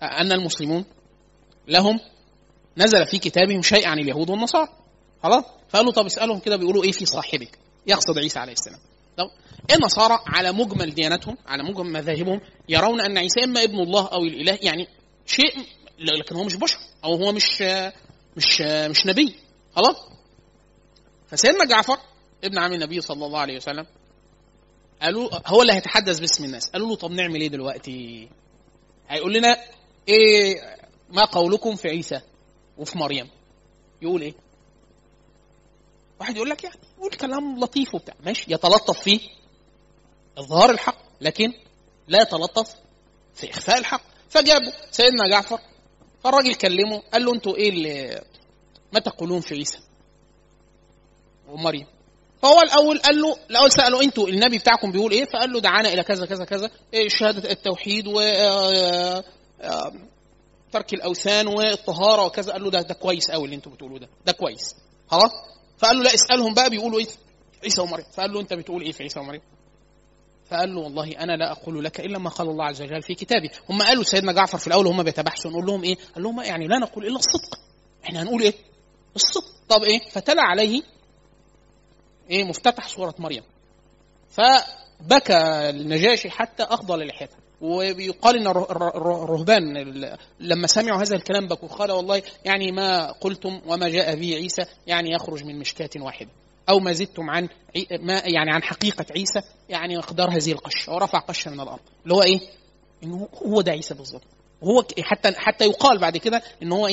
أن المسلمون لهم نزل في كتابهم شيء عن اليهود والنصارى. خلاص؟ فقالوا طب اسألهم كده بيقولوا إيه في صاحبك؟ يقصد عيسى عليه السلام. طب النصارى على مجمل ديانتهم على مجمل مذاهبهم يرون أن عيسى إما ابن الله أو الإله يعني شيء لكن هو مش بشر أو هو مش مش مش نبي خلاص؟ فسيدنا جعفر ابن عم النبي صلى الله عليه وسلم قالوا هو اللي هيتحدث باسم الناس قالوا له طب نعمل إيه دلوقتي؟ هيقول لنا إيه ما قولكم في عيسى وفي مريم؟ يقول إيه؟ واحد يقول لك يعني يقول كلام لطيف وبتاع. ماشي يتلطف في إظهار الحق لكن لا يتلطف في إخفاء الحق. فجابوا سيدنا جعفر فالراجل كلمه قال له أنتوا إيه اللي ما تقولون في عيسى ومريم؟ فهو الأول قال له الأول ساله أنتوا النبي بتاعكم بيقول إيه؟ فقال له دعانا إلى كذا كذا كذا إيه شهادة التوحيد و آه، آه، ترك الأوثان والطهارة وكذا. قال له ده ده كويس قوي اللي أنتوا بتقولوه ده ده كويس. خلاص؟ فقال له لا اسألهم بقى بيقولوا إيه؟ عيسى ومريم. فقال له أنت بتقول إيه في عيسى ومريم؟ فقال له والله أنا لا أقول لك إلا ما قال الله عز وجل في كتابه هم قالوا سيدنا جعفر في الأول هم بيتباحثوا نقول لهم إيه؟ قال لهم يعني لا نقول إلا الصدق. إحنا هنقول إيه؟ الصدق. طب إيه؟ فتلا عليه إيه؟ مفتتح سورة مريم. فبكى النجاشي حتى اخضى للحيته ويقال إن الر- الر- الر- الرهبان ال- لما سمعوا هذا الكلام بكوا قال والله يعني ما قلتم وما جاء به عيسى يعني يخرج من مشكاة واحدة. أو ما زدتم عن ما يعني عن حقيقة عيسى يعني مقدار هذه القشة ورفع قشة من الأرض. اللي هو إيه؟ إنه هو ده عيسى بالظبط وهو حتى حتى يقال بعد كده ان هو؟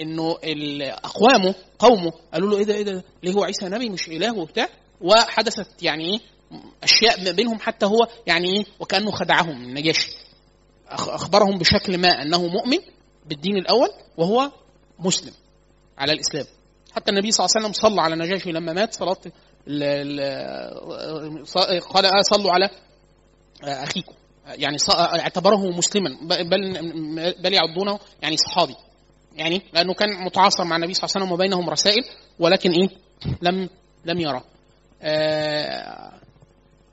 إنه ال- اقوامه قومه قالوا له إيه ده إيه ده؟ ليه هو عيسى نبي مش إله وبتاع وحدثت يعني إيه؟ أشياء ما بينهم حتى هو يعني إيه وكأنه خدعهم النجاشي. أخبرهم بشكل ما أنه مؤمن بالدين الأول وهو مسلم على الإسلام. حتى النبي صلى الله عليه وسلم صلى على النجاشي لما مات صلاة قال آه صلوا على آه، أخيكم. يعني ص- اعتبره مسلما بل بل يعدونه يعني صحابي. يعني لأنه كان متعاصر مع النبي صلى الله عليه وسلم وبينهم رسائل ولكن إيه لم لم يرى. آه،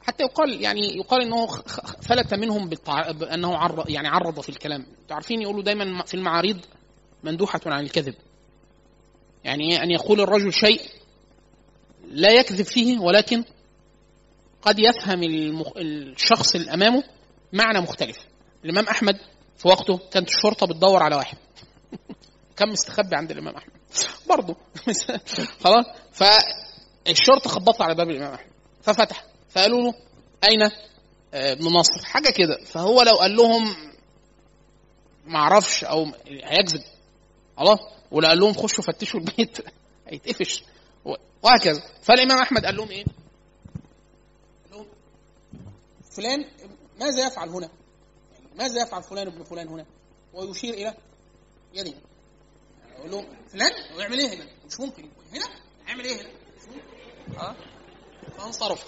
حتى يقال يعني يقال إنه فلت منهم بالتع... بأنه عرض يعني عرض في الكلام. تعرفين يقولوا دايما في المعاريض مندوحة عن الكذب. يعني إيه؟ أن يقول الرجل شيء لا يكذب فيه ولكن قد يفهم المخ... الشخص اللي أمامه معنى مختلف. الإمام أحمد في وقته كانت الشرطة بتدور على واحد. *laughs* كان مستخبي عند الإمام أحمد. برضه. *laughs* خلاص؟ فالشرطة خبطت على باب الإمام أحمد. ففتح. فقالوا له أين آه، ابن نصر حاجة كده فهو لو قال لهم ما أعرفش أو هيكذب خلاص ولو قال لهم خشوا فتشوا البيت *laughs* هيتقفش وهكذا فالإمام أحمد قال لهم إيه؟ قال لهم فلان ماذا يفعل هنا؟ يعني ماذا يفعل فلان ابن فلان هنا؟ ويشير إلى يده يقول لهم فلان ويعمل إيه هنا؟ مش ممكن هنا؟ يعمل إيه هنا؟ مش ممكن آه فانصرف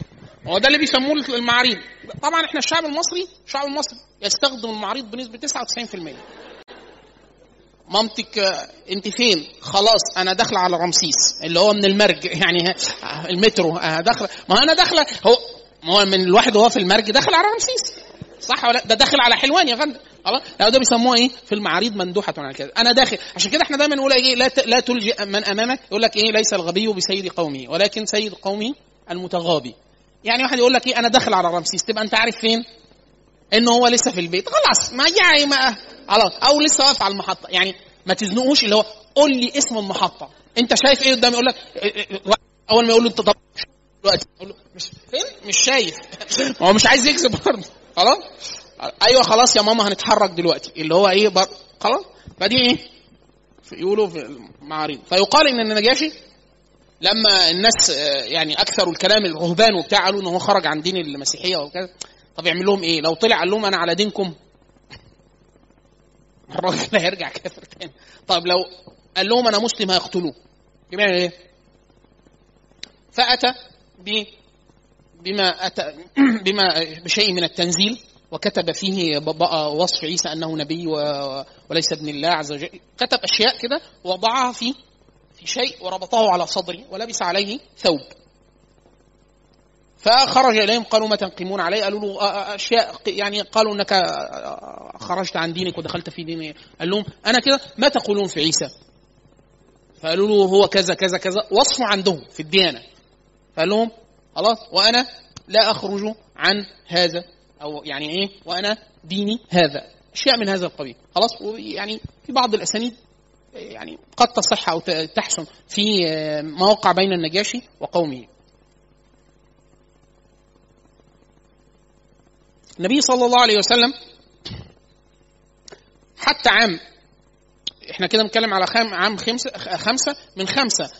هو ده اللي بيسموه المعاريض. طبعا إحنا الشعب المصري الشعب المصري يستخدم المعاريض بنسبة 99% مامتك آه، أنت فين؟ خلاص أنا داخله على رمسيس اللي هو من المرج يعني آه، المترو آه، داخله ما أنا داخله هو ما هو من الواحد وهو في المرج داخل على رمسيس. صح ولا ده داخل على حلوان يا غندر خلاص؟ لا ده بيسموه إيه؟ في المعاريض مندوحة على كده. أنا داخل. عشان كده إحنا دايما نقول إيه؟ لا لا تلجئ من أمامك يقول لك إيه؟ ليس الغبي بسيد قومه ولكن سيد قومه المتغابي يعني واحد يقول لك إيه أنا داخل على رمسيس تبقى أنت عارف فين؟ إنه هو لسه في البيت. خلاص ما يعني ما خلاص أو لسه واقف على المحطة. يعني ما تزنقوش اللي هو قول لي اسم المحطة. أنت شايف إيه قدامي؟ يقول لك إيه، إيه، إيه، أول ما يقول له أنت طب دلوقتي أقول له مش فين؟ مش شايف. *laughs* هو مش عايز يكذب برضه. خلاص؟ أيوه خلاص يا ماما هنتحرك دلوقتي. اللي هو إيه بر... خلاص؟ فدي إيه؟ يقولوا في المعاريض فيقال ان النجاشي لما الناس آه، يعني اكثروا الكلام الرهبان وبتاع قالوا إن هو خرج عن دين المسيحية وكذا طب يعمل لهم إيه؟ لو طلع قال لهم أنا على دينكم *laughs* الراجل هيرجع كافر تاني طب لو قال لهم أنا مسلم هيقتلوه يعمل إيه؟ فأتى ب بما أتى *clears throat* بما بشيء من التنزيل وكتب فيه وصف عيسى أنه نبي وليس ابن الله عز وجل كتب أشياء كده ووضعها في في شيء وربطه على صدره ولبس عليه ثوب. فخرج إليهم قالوا ما تنقمون عليه قالوا له أشياء يعني قالوا إنك خرجت عن دينك ودخلت في دين قال لهم أنا كده ما تقولون في عيسى. فقالوا له هو كذا كذا كذا. وصفه عندهم في الديانة. فقال لهم خلاص وأنا لا أخرج عن هذا أو يعني إيه وأنا ديني هذا. أشياء من هذا القبيل. خلاص يعني في بعض الأسانيد يعني قد تصح أو تحسن في مواقع بين النجاشي وقومه. النبي صلى الله عليه وسلم حتى عام إحنا كده بنتكلم على خام عام خمسة خمسة من خمسة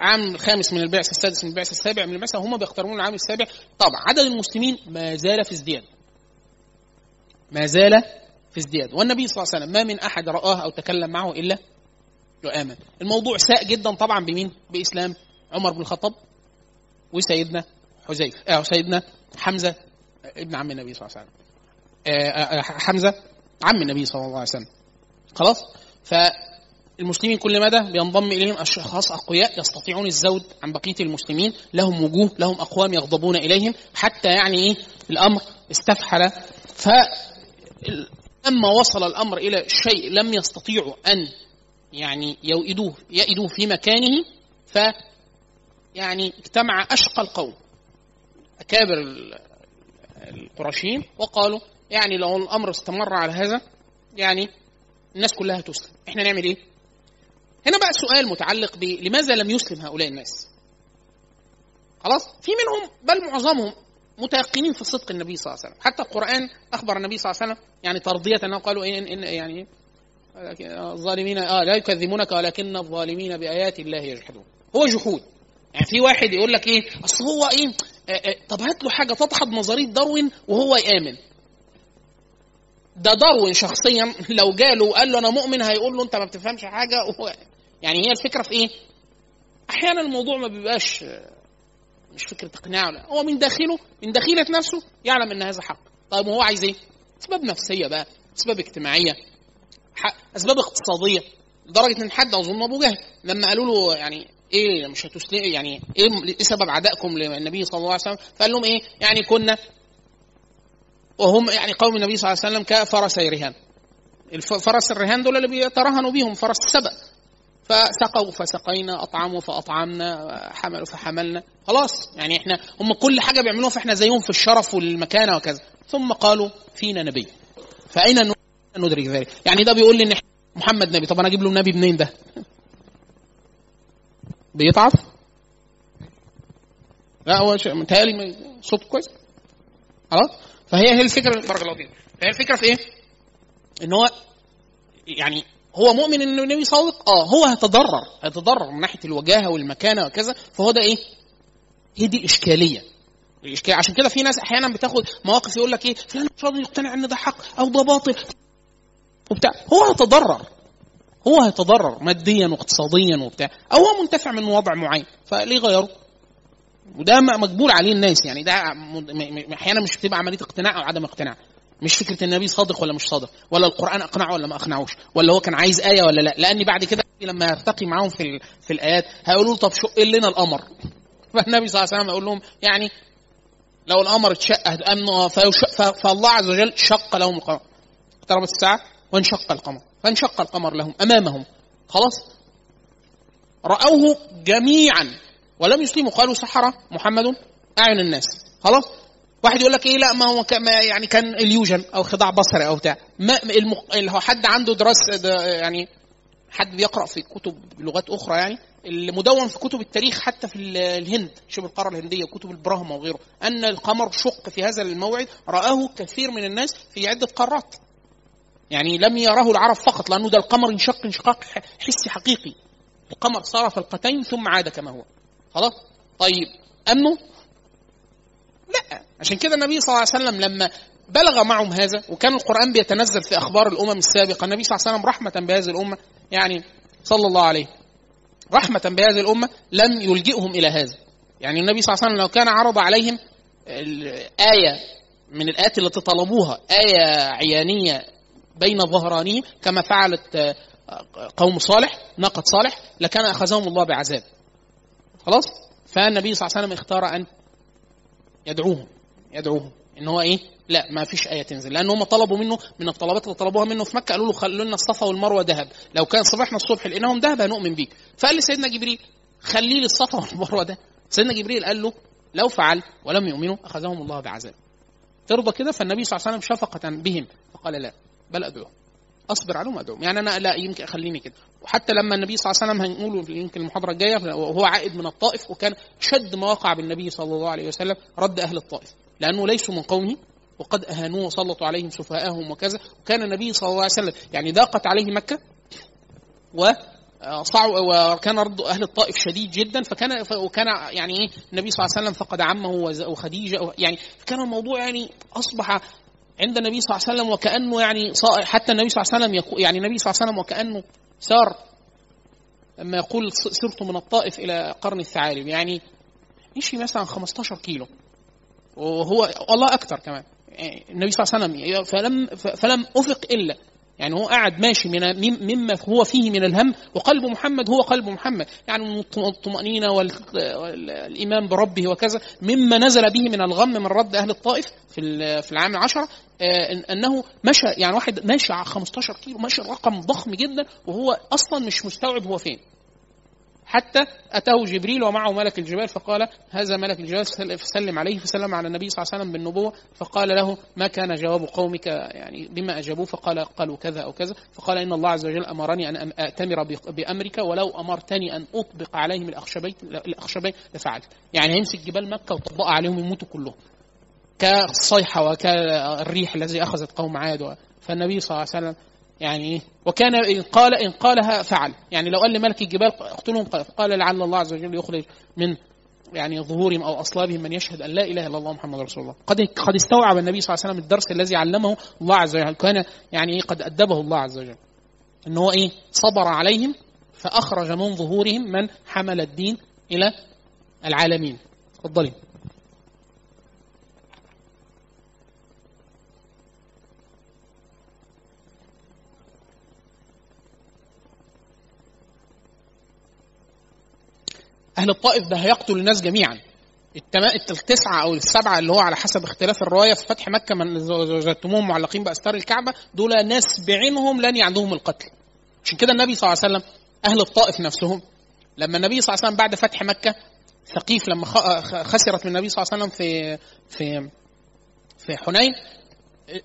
عام الخامس من البعثة السادس من البعثة السابع من البعثة هم بيختارون العام السابع. طبعا عدد المسلمين ما زال في ازدياد. ما زال في ازدياد. والنبي صلى الله عليه وسلم ما من أحد رآه أو تكلم معه إلا يؤمن الموضوع ساء جدا طبعا بمين؟ بإسلام عمر بن الخطاب وسيدنا حذيفة آه سيدنا حمزة ابن عم النبي صلى الله عليه وسلم. آه، آه، حمزة عم النبي صلى الله عليه وسلم. خلاص؟ فالمسلمين كل مدى بينضم إليهم أشخاص أقوياء يستطيعون الزود عن بقية المسلمين. لهم وجوه لهم أقوام يغضبون إليهم. حتى يعني إيه؟ الأمر استفحل. ف لما وصل الأمر إلى شيء لم يستطيعوا أن يعني يؤيدوه يئدوه في مكانه ف يعني اجتمع أشقى القوم. أكابر القرشيين وقالوا يعني لو الأمر استمر على هذا يعني الناس كلها تسلم. إحنا نعمل إيه؟ هنا بقى سؤال متعلق ب لماذا لم يسلم هؤلاء الناس؟ خلاص؟ في منهم بل معظمهم متيقنين في صدق النبي صلى الله عليه وسلم. حتى القرآن أخبر النبي صلى الله عليه وسلم يعني ترضية أنه قالوا إن, إن يعني الظالمين آه لا يكذبونك ولكن الظالمين بآيات الله يجحدون. هو جحود. يعني في واحد يقول لك إيه أصل هو إيه آه، آه، طب هات له حاجة تدحض نظرية داروين وهو يآمن. ده داروين شخصيا *laughs* لو جاله وقال له أنا مؤمن هيقول له أنت ما بتفهمش حاجة يعني هي الفكرة في إيه؟ أحيانا الموضوع ما بيبقاش مش فكرة إقناع هو من داخله من داخلة نفسه يعلم إن هذا حق. طيب وهو عايز إيه؟ اسباب نفسية بقى اسباب اجتماعية. أسباب اقتصادية. لدرجة إن حد أظن أبو جهل لما قالوا له يعني إيه مش هتسلم يعني إيه إيه سبب عدائكم للنبي صلى الله عليه وسلم؟ فقال لهم إيه؟ يعني كنا وهم يعني قوم النبي صلى الله عليه وسلم كفرسي رهان الفرس الرهان دول اللي بيترهنوا بيهم فرس السبأ فسقوا فسقينا أطعموا فأطعمنا حملوا فحملنا. خلاص يعني إحنا هم كل حاجة بيعملوها فإحنا زيهم في الشرف والمكانة وكذا. ثم قالوا فينا نبي. فأين ندرك ذلك. يعني ده بيقول لي إن محمد نبي. طب أنا أجيب له نبي منين ده؟ بيتعب لا هو متهيألي صوت كويس. خلاص؟ فهي هي الفكرة بارك الله فيك. فهي الفكرة في إيه؟ إن هو يعني هو مؤمن إنه النبي صادق؟ آه هو هيتضرر. هيتضرر من ناحية الوجاهة والمكانة وكذا. فهو ده إيه؟ هي دي الاشكاليه الاشكال عشان كده في ناس أحيانا بتاخد مواقف يقول لك إيه؟ فلان مش راضي يقتنع إن ده حق أو ده باطل. وبتاع. هو هيتضرر. هو هيتضرر ماديا واقتصاديا وبتاع. أو هو منتفع من وضع معين. فليه غيره وده مجبور عليه الناس يعني. ده أحيانا مش بتبقى عملية اقتناع أو عدم اقتناع. مش فكرة النبي صادق ولا مش صادق. ولا القرآن أقنعه ولا ما أقنعوش. ولا هو كان عايز آية ولا لا. لأن بعد كده لما يرتقي معاهم في في الآيات هيقولوا له طب شق لنا القمر فالنبي صلى الله عليه وسلم يقول لهم يعني لو القمر اتشق فالله عز وجل شق لهم القمر. اقتربت الساعة؟ وانشق القمر فانشق القمر لهم أمامهم. خلاص؟ رأوه جميعا. ولم يسلموا قالوا سحر محمد أعين الناس. خلاص؟ واحد يقول لك إيه؟ لا ما هو يعني كان اليوجن أو خداع بصري أو بتاع. ما المق... اللي هو حد عنده دراسة يعني حد بيقرأ في كتب لغات أخرى يعني؟ المدون في كتب التاريخ حتى في الهند شبه القارة الهندية وكتب البراهما وغيره. أن القمر شق في هذا الموعد رآه كثير من الناس في عدة قارات. يعني لم يراه العرب فقط لأنه ده القمر انشق انشقاق حسي حقيقي. القمر صار فلقتين ثم عاد كما هو. خلاص؟ طيب امنوا لا. عشان كده النبي صلى الله عليه وسلم لما بلغ معهم هذا وكان القرآن بيتنزل في أخبار الأمم السابقة النبي صلى الله عليه وسلم رحمة بهذه الأمة يعني صلى الله عليه رحمة بهذه الأمة لم يلجئهم إلى هذا. يعني النبي صلى الله عليه وسلم لو كان عرض عليهم آية من الآيات التي طلبوها آية عيانية بين ظهرانهم كما فعلت قوم صالح ناقة صالح لكان أخذهم الله بعذاب. خلاص؟ فالنبي صلى الله عليه وسلم اختار أن يدعوهم يدعوهم. إن هو إيه؟ لا ما فيش آية تنزل. لأن هم طلبوا منه من الطلبات اللي طلبوها منه في مكة قالوا له خلوا لنا الصفا والمروة ذهب. لو كان صبحنا الصبح لقيناهم ذهب هنؤمن بيك. فقال لسيدنا جبريل خلي لي الصفا والمروة ده. سيدنا جبريل قال له لو فعل ولم يؤمنوا أخذهم الله بعذاب. ترضى كده؟ فالنبي صلى الله عليه وسلم شفقة بهم فقال لا. بل ادعوهم أصبر عليهم ادعوهم يعني أنا لا يمكن أخليني كده. وحتى لما النبي صلى الله عليه وسلم هنقوله يمكن المحاضرة الجاية وهو عائد من الطائف وكان شد ما وقع بالنبي صلى الله عليه وسلم رد أهل الطائف. لأنه ليسوا من قومه وقد أهانوه وسلطوا عليهم سفهاءهم وكذا. وكان النبي صلى الله عليه وسلم يعني ضاقت عليه مكة و وكان رد أهل الطائف شديد جدا. فكان وكان يعني إيه النبي صلى الله عليه وسلم فقد عمه وخديجة يعني كان الموضوع يعني أصبح عند النبي صلى الله عليه وسلم وكأنه يعني حتى النبي صلى الله عليه وسلم يقول يعني النبي صلى الله عليه وسلم وكأنه سار لما يقول سرت من الطائف إلى قرن الثعالب. يعني مشي مثلا 15 كيلو. وهو والله أكثر كمان. النبي صلى الله عليه وسلم فلم فلم أفق إلا. يعني هو قاعد ماشي من مما هو فيه من الهم وقلب محمد هو قلب محمد. يعني الطمأنينة والإيمان بربه وكذا مما نزل به من الغم من رد أهل الطائف في في العام العشرة أنه مشى يعني واحد ماشي على 15 كيلو ماشي رقم ضخم جدا وهو أصلا مش مستوعب هو فين. حتى أتاه جبريل ومعه ملك الجبال فقال هذا ملك الجبال فسلم عليه فسلم على النبي صلى الله عليه وسلم بالنبوة فقال له ما كان جواب قومك يعني بما أجابوه؟ فقال قالوا كذا أو كذا. فقال إن الله عز وجل أمرني أن أأتمر بأمرك ولو أمرتني أن أطبق عليهم الأخشبين الأخشبين لفعلت. يعني هيمسك جبال مكة وطبقها عليهم يموتوا كلهم كالصيحة وكالريح الذي أخذت قوم عاد فالنبي صلى الله عليه وسلم يعني وكان إن قال إن قالها فعل. يعني لو قال لملك الجبال اقتلهم قال لعل الله عز وجل يخرج من يعني ظهورهم أو أصلابهم من يشهد أن لا إله إلا الله محمد رسول الله. قد قد استوعب النبي صلى الله عليه وسلم الدرس الذي علمه الله عز وجل. كان يعني إيه قد أدبه الله عز وجل؟ إن هو إيه؟ صبر عليهم فأخرج من ظهورهم من حمل الدين إلى العالمين. اتفضلي أهل الطائف ده هيقتل الناس جميعا. التسعة أو السبعة اللي هو على حسب اختلاف الرواية في فتح مكة من وجدتموهم معلقين بأستار الكعبة دول ناس بعينهم لن يعندهم القتل. عشان كده النبي صلى الله عليه وسلم أهل الطائف نفسهم لما النبي صلى الله عليه وسلم بعد فتح مكة ثقيف لما خسرت من النبي صلى الله عليه وسلم في في في حنين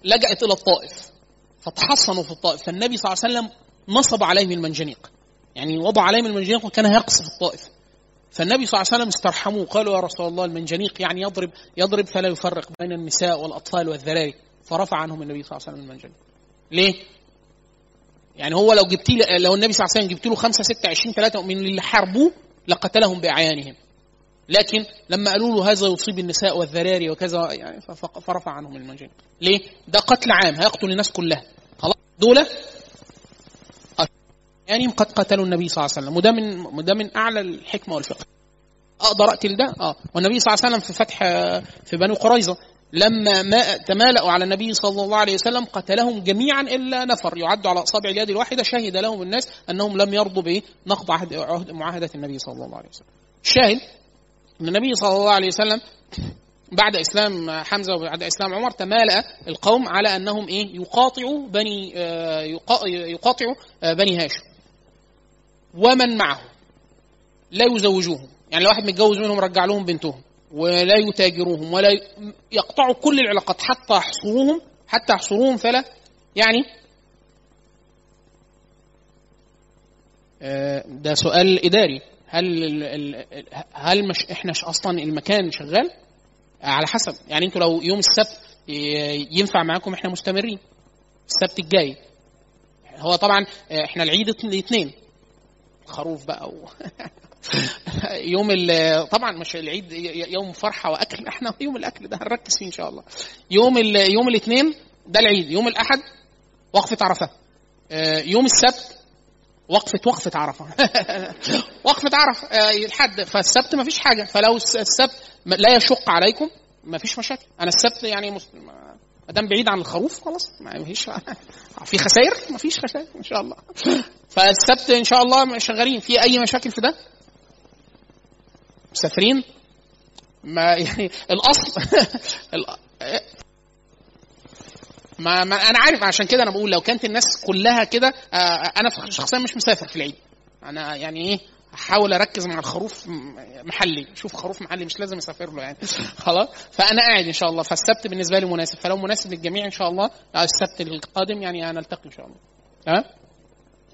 لجأت إلى الطائف فتحصنوا في الطائف. فالنبي صلى الله عليه وسلم نصب عليهم المنجنيق. يعني وضع عليهم المنجنيق وكان يقصف الطائف. فالنبي صلى الله عليه وسلم استرحموه قالوا يا رسول الله المنجنيق يعني يضرب يضرب فلا يفرق بين النساء والأطفال والذراري. فرفع عنهم النبي صلى الله عليه وسلم المنجنيق ليه؟ يعني هو لو جبت لو النبي صلى الله عليه وسلم جبت له خمسة ستة 20 ثلاثة من اللي حاربوه لقتلهم بأعيانهم. لكن لما قالوا له هذا يصيب النساء والذراري وكذا يعني فرفع عنهم المنجنيق ليه؟ ده قتل عام هيقتل الناس كلها. خلاص؟ دول يعني قد قتلوا النبي صلى الله عليه وسلم. وده من وده من أعلى الحكمة والفقه. أقدر اقتل ده أه. والنبي صلى الله عليه وسلم في فتح في بني قريظة لما ما تمالأوا على النبي صلى الله عليه وسلم قتلهم جميعا إلا نفر. يعد على اصابع اليد الواحدة شهد لهم الناس أنهم لم يرضوا بنقض عهد, عهد معاهدة النبي صلى الله عليه وسلم. الشاهد إن النبي صلى الله عليه وسلم بعد إسلام حمزة وبعد إسلام عمر تمالأ القوم على أنهم إيه؟ يقاطعوا بني آه، يقاطعوا آه، بني هاشم. ومن معه. لا يزوجوهم. يعني لو واحد متجوز منهم رجع لهم بنتهم. ولا يتاجروهم. ولا يقطعوا كل العلاقات. حتى يحصروهم. حتى يحصروهم فلا. يعني آه، ده سؤال إداري. هل هل مش إحنا أصلا المكان شغال؟ على حسب. يعني أنتوا لو يوم السبت ينفع معاكم إحنا مستمرين. السبت الجاي. هو طبعا آه، إحنا العيد الاثنين خروف بقى و... *laughs* يوم طبعا مش العيد يوم فرحة وأكل. إحنا يوم الأكل ده هنركز فيه إن شاء الله. يوم ال... يوم الاثنين ده العيد. يوم الأحد وقفة عرفة. آه، يوم السبت وقفة وقفة عرفة. *laughs* وقفة عرفة آه، الحد. فالسبت ما فيش حاجة. فلو السبت لا يشق عليكم ما فيش مشاكل. أنا السبت يعني ما دام بعيد عن الخروف خلاص ما فيش *laughs* في خسائر ما فيش خسائر إن شاء الله. *laughs* فالسبت إن شاء الله شغالين. في أي مشاكل في ده؟ مسافرين؟ ما يعني *laughs* الاصل ما, ما أنا عارف عشان كده أنا بقول لو كانت الناس كلها كده آه، أنا شخصيا مش مسافر في العيد. أنا يعني إيه؟ احاول أركز مع الخروف محلي. شوف خروف محلي مش لازم اسافر له يعني. *laughs* خلاص؟ فأنا قاعد إن شاء الله. فالسبت بالنسبة لي مناسب. فلو مناسب للجميع إن شاء الله السبت القادم يعني هنلتقي إن شاء الله. تمام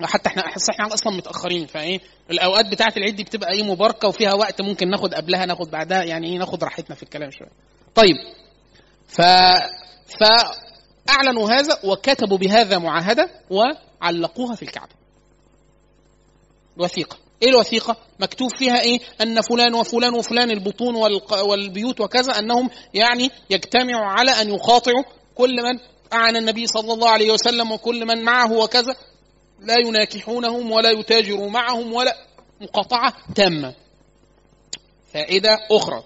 حتى إحنا احس إحنا أصلا متأخرين. فإيه؟ الأوقات بتاعة العيد دي بتبقى إيه مباركة وفيها وقت ممكن ناخد قبلها ناخد بعدها. يعني إيه؟ ناخد راحتنا في الكلام شوية. طيب. ف فأعلنوا هذا وكتبوا بهذا معاهدة وعلقوها في الكعبة. وثيقة. إيه الوثيقة؟ مكتوب فيها إيه؟ أن فلان وفلان وفلان البطون والبيوت وكذا أنهم يعني يجتمعوا على أن يقاطعوا كل من أعن النبي صلى الله عليه وسلم وكل من معه وكذا. لا يناكحونهم ولا يتاجروا معهم ولا مقاطعة تامة. فائدة أخرى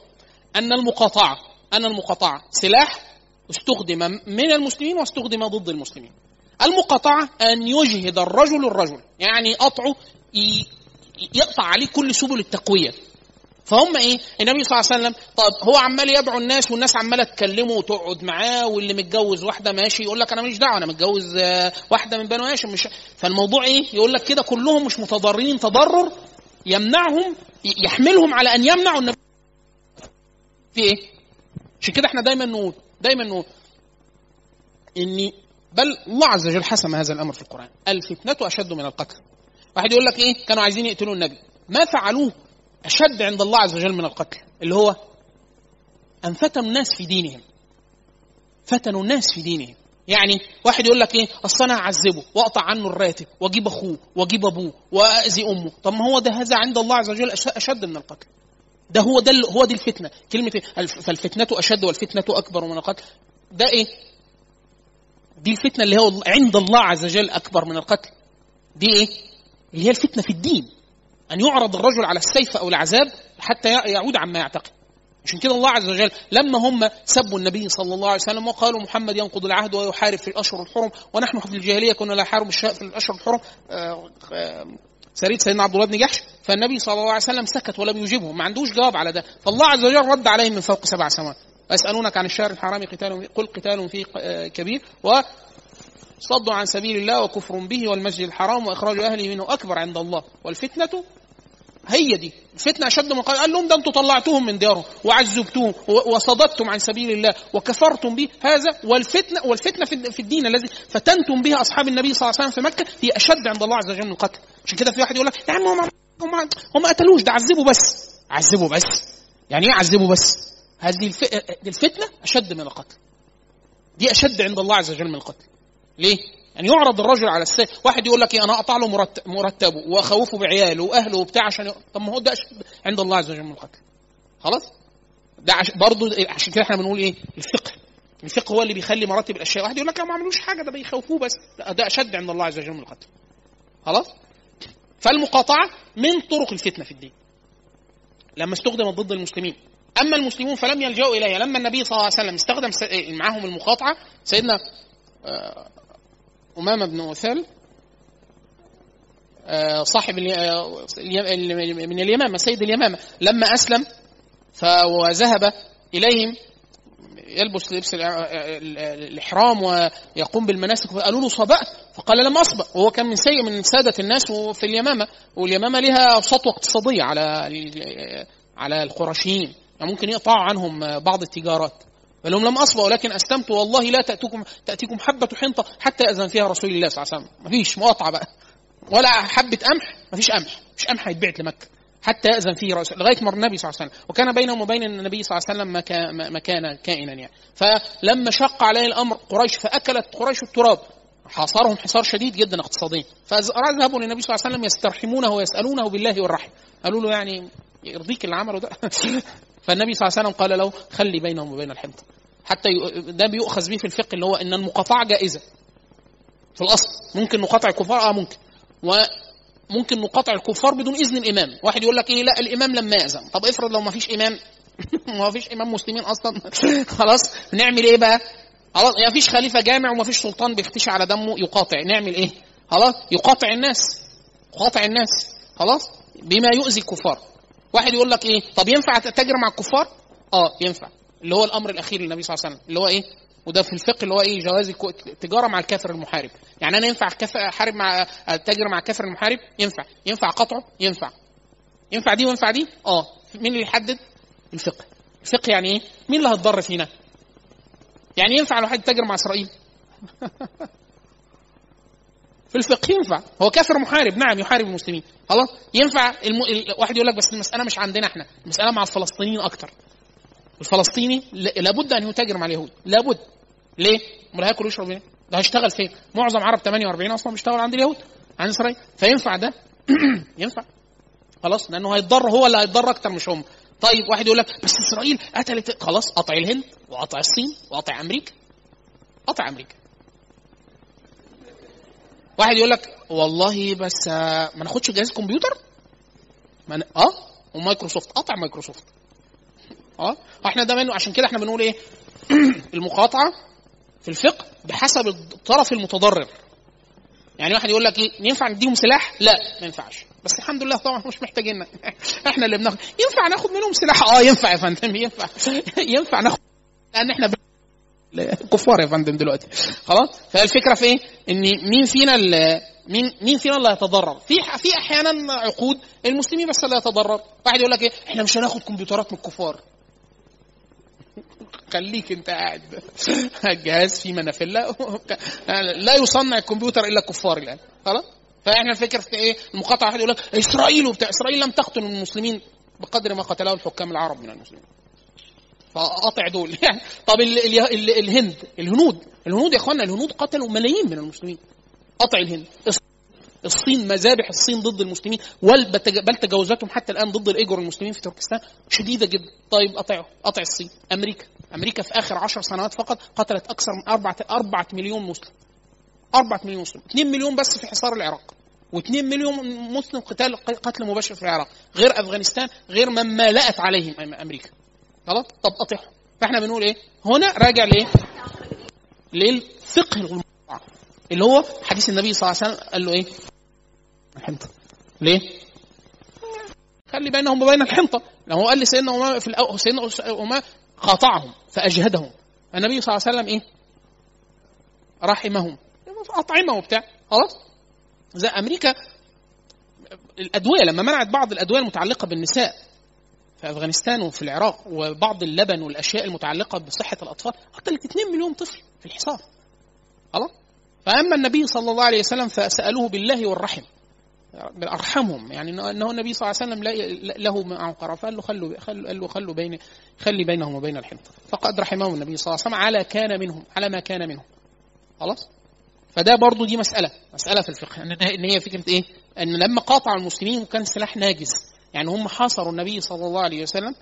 أن المقاطعة أن المقاطعة سلاح استخدم من المسلمين واستخدم ضد المسلمين. المقاطعة أن يجهد الرجل الرجل يعني قطعه يقطع عليه كل سبل التقوية فهم إيه؟ النبي صلى الله عليه وسلم طب هو عمال يدعو الناس والناس عمالة تكلمه وتقعد معاه واللي متجوز واحدة ماشي يقول لك أنا ماليش دعوة أنا متجوز آه، واحدة من بنو هاشم مش فالموضوع إيه؟ يقول لك كده كلهم مش متضررين تضرر يمنعهم يحملهم على أن يمنعوا النبي في إيه؟ عشان كده إحنا دايما نقول دايما نقول إني بل الله عز وجل حسم هذا الأمر في القرآن الفتنة أشد من القتل واحد يقول لك إيه؟ كانوا عايزين يقتلوا النبي. ما فعلوه. أشد عند الله عز وجل من القتل. اللي هو أن فتنوا الناس في دينهم. فتنوا الناس في دينهم. يعني واحد يقول لك إيه؟ اصل أنا هعذبه وأقطع عنه الراتب وأجيب أخوه وأجيب أبوه واذي أمه. طب ما هو ده هذا عند الله عز وجل أشد من القتل. ده هو ده هو دي الفتنة. كلمة فالفتنة أشد والفتنة أكبر من القتل. ده إيه؟ دي الفتنة اللي هو عند الله عز وجل أكبر من القتل. دي إيه؟ اللي هي الفتنة في الدين. أن يعرض الرجل على السيف أو العذاب حتى يعود عما يعتقد. عشان كده الله عز وجل لما هم سبوا النبي صلى الله عليه وسلم وقالوا محمد ينقض العهد ويحارب في الأشهر الحرم ونحن في الجاهلية كنا لا نحارب في الأشهر الحرم آه، آه، سريد سيدنا عبد الله بن جحش. فالنبي صلى الله عليه وسلم سكت ولم يجبهم ما عندوش جواب على ده. فالله عز وجل رد عليهم من فوق سبع سماوات. يسالونك عن الشهر الحرام قتال قل قتال فيه آه، كبير. و صد عن سبيل الله وكفر به والمسجد الحرام وإخراج أهله منه أكبر عند الله. والفتنة هي دي. الفتنه أشد من قال قال لهم ده أنتم طلعتوهم من ديارهم وعذبتوهم وصددتم عن سبيل الله وكفرتم به. هذا والفتنة والفتنة في الدين الذي فتنتم به أصحاب النبي صلى الله عليه وسلم في مكة هي أشد عند الله عز وجل من القتل. عشان كده في واحد يقول لك يا عم هم هم هم قتلوش ده عذبوا بس. عذبوا بس. يعني إيه عذبوا بس؟ هذه الفتنة أشد من القتل. دي أشد عند الله عز وجل من القتل. ليه؟ يعني يعرض الرجل على السيف. واحد يقول لك إيه أنا أقطع له مرتب مرتبه وأخوفه بعياله وأهله وبتاع عشان. طب ما هو ده عند الله عز وجل من القتل. خلاص؟ ده عش... برضه عشان كده إحنا بنقول إيه؟ الفقه. الفقه هو اللي بيخلي مراتب الأشياء. واحد يقول لك ما عملوش حاجة ده بيخوفوه بس. لا ده أشد عند الله عز وجل من القتل. خلاص؟ فالمقاطعة من طرق الفتنة في الدين. لما استخدمت ضد المسلمين. أما المسلمون فلم يلجأوا إليها. لما النبي صلى الله عليه وسلم استخدم س- معهم المقاطعة سيدنا أمامة بن وثال آه، صاحب آه، من اليمامة سيد اليمامة. لما أسلم فذهب إليهم يلبس لبس الإع- ال- ال- الإحرام ويقوم بالمناسك فقالوا له صبأت فقال لم أصبأ. وهو كان من سيء من سادة الناس في اليمامة. واليمامة لها سطوه اقتصادية على على القرشيين يعني ممكن يقطعوا عنهم بعض التجارات. قال لهم لم اصبأ ولكن اسلمت والله لا تاتيكم تأتيكم حبة حنطة حتى اذن فيها رسول الله صلى الله عليه وسلم. مفيش مقاطعة بقى. ولا حبة قمح مفيش قمح مش قمح هيتبعت لمكة حتى يأذن فيه رسول لغاية ما النبي صلى الله عليه وسلم. وكان بينهم وبين النبي صلى الله عليه وسلم مكا- مكان كائنا يعني. فلما شق عليه الأمر قريش فأكلت قريش التراب. حاصرهم حصار شديد جدا اقتصاديا. فذهبوا للنبي صلى الله عليه وسلم يسترحمونه ويسألونه بالله والرحم قالوا له يعني يرضيك اللي عمله ده. *laughs* فالنبي صلى الله عليه وسلم قال له خلي بينهم وبين الحنطه حتى ده بيؤخذ به في الفقه اللي هو إن المقاطعة جائزة. في الأصل. ممكن نقاطع الكفار؟ آه ممكن. وممكن نقاطع الكفار بدون إذن الإمام. واحد يقول لك إيه؟ لا الإمام لما يأذن. طب افرض لو ما فيش إمام. *laughs* ما فيش إمام مسلمين أصلا. *laughs* خلاص. نعمل إيه بقى؟ خلاص. ما فيش خليفة جامع وما فيش سلطان بيختشي على دمه يقاطع. نعمل إيه؟ خلاص. يقاطع الناس. يقاطع الناس. خلاص. بما يؤذي الكفار. واحد يقول لك إيه؟ طب ينفع تتاجر مع الكفار؟ آه ينفع. اللي هو الأمر الأخير للنبي صلى الله عليه وسلم. اللي هو إيه؟ وده في الفقه اللي هو إيه؟ جواز التجاره مع الكافر المحارب. يعني أنا ينفع أحارب مع اتاجر مع الكافر المحارب؟ ينفع. ينفع قطعه؟ ينفع. ينفع دي وينفع دي؟ آه. مين اللي يحدد؟ الفقه. الفقه يعني إيه؟ مين اللي هتضر فينا؟ يعني ينفع الواحد يتاجر مع إسرائيل؟ *laughs* في الفقه ينفع. هو كافر محارب. نعم يحارب المسلمين. خلاص؟ ينفع الم... ال- واحد يقول لك بس المسألة مش عندنا إحنا. المسألة مع الفلسطينيين أكتر. الفلسطيني لابد أن يتاجر مع اليهود. لابد. ليه؟ امال هياكل ويشرب إيه؟ ده هيشتغل فين؟ معظم عرب 48 أصلا بيشتغلوا عند اليهود عند إسرائيل. فينفع ده؟ *clears throat* ينفع. خلاص؟ لأنه هيتضر هو اللي هيتضر أكتر مش هم. طيب واحد يقول لك بس إسرائيل قتلت خلاص قطع الهند وقطع الصين وقطع أمريكا. قطع أمريكا. واحد يقول لك والله بس آه، ما ناخدش جهاز كمبيوتر ما ن... آه ومايكروسوفت قطع مايكروسوفت. آه إحنا ده منه عشان كده إحنا بنقول إيه؟ *clears throat* المقاطعة في الفقه بحسب الطرف المتضرر. يعني واحد يقول لك إيه؟ ينفع نديهم سلاح؟ لا ما ينفعش. بس الحمد لله طبعا مش محتاجين. *laughs* إحنا اللي بناخد. ينفع ناخد منهم سلاح؟ آه ينفع يا فندم ينفع. *laughs* ينفع ناخد. لأن إحنا كفار يا فندم دلوقتي. خلاص؟ فالفكرة في إيه؟ إن مين فينا اللي مين مين فينا اللي هيتضرر؟ في في أحيانا عقود المسلمين بس اللي هيتضرر. واحد يقول لك إيه؟ إحنا مش هناخد كمبيوترات من الكفار. خليك أنت قاعد. الجهاز فيه منافلة. *laughs* لا يصنع الكمبيوتر إلا الكفار الآن. خلاص؟ فإحنا الفكرة في إيه؟ المقاطعة واحد يقول لك إسرائيل وبتاع إسرائيل لم تقتل المسلمين بقدر ما قتله الحكام العرب من المسلمين. فقاطع دول. *laughs* يعني طب ال ال ال الهند الهنود الهنود يا إخوانا الهنود قتلوا ملايين من المسلمين. قطع الهند. الصين مذابح الصين ضد المسلمين بل تجاوزاتهم حتى الآن ضد الإيجور المسلمين في تركستان. شديدة جدا. طيب قطعوا قطع الصين. أمريكا. أمريكا في آخر عشر سنوات فقط قتلت أكثر من أربعة أربعة مليون مسلم. أربعة مليون مسلم. 2 مليون بس في حصار العراق. و2 مليون مسلم قتال قتل مباشر في العراق. غير أفغانستان غير مما لأت عليهم أمريكا. خلاص؟ طب قطعهم فإحنا بنقول إيه؟ هنا راجع لإيه؟ للفقه اللي هو حديث النبي صلى الله عليه وسلم قال له إيه؟ الحنطة. ليه؟ خلي بينهم وبين الحنطة. لو هو قال لسيدنا امامه في الأول سيدنا امامه قاطعهم فأجهدهم. النبي صلى الله عليه وسلم إيه؟ رحمهم. اطعمه وبتاع. خلاص؟ زي أمريكا الأدوية لما منعت بعض الأدوية المتعلقة بالنساء في أفغانستان وفي العراق وبعض اللبن والأشياء المتعلقة بصحة الأطفال قتلت 2 مليون طفل في الحصار خلاص؟ فأما النبي صلى الله عليه وسلم فسألوه بالله والرحم ارحمهم يعني انه النبي صلى الله عليه وسلم له معه قرار. فقال له خلوا قال له خلوا بين خلي بينهم وبين الحنطة. فقد رحمهم النبي صلى الله عليه وسلم على كان منهم على ما كان منهم. خلاص؟ فده برضو دي مسألة مسألة في الفقه. ان هي فكرة إيه؟ إن لما قاطع المسلمين وكان سلاح ناجز يعني هم حاصروا النبي صلى الله عليه وسلم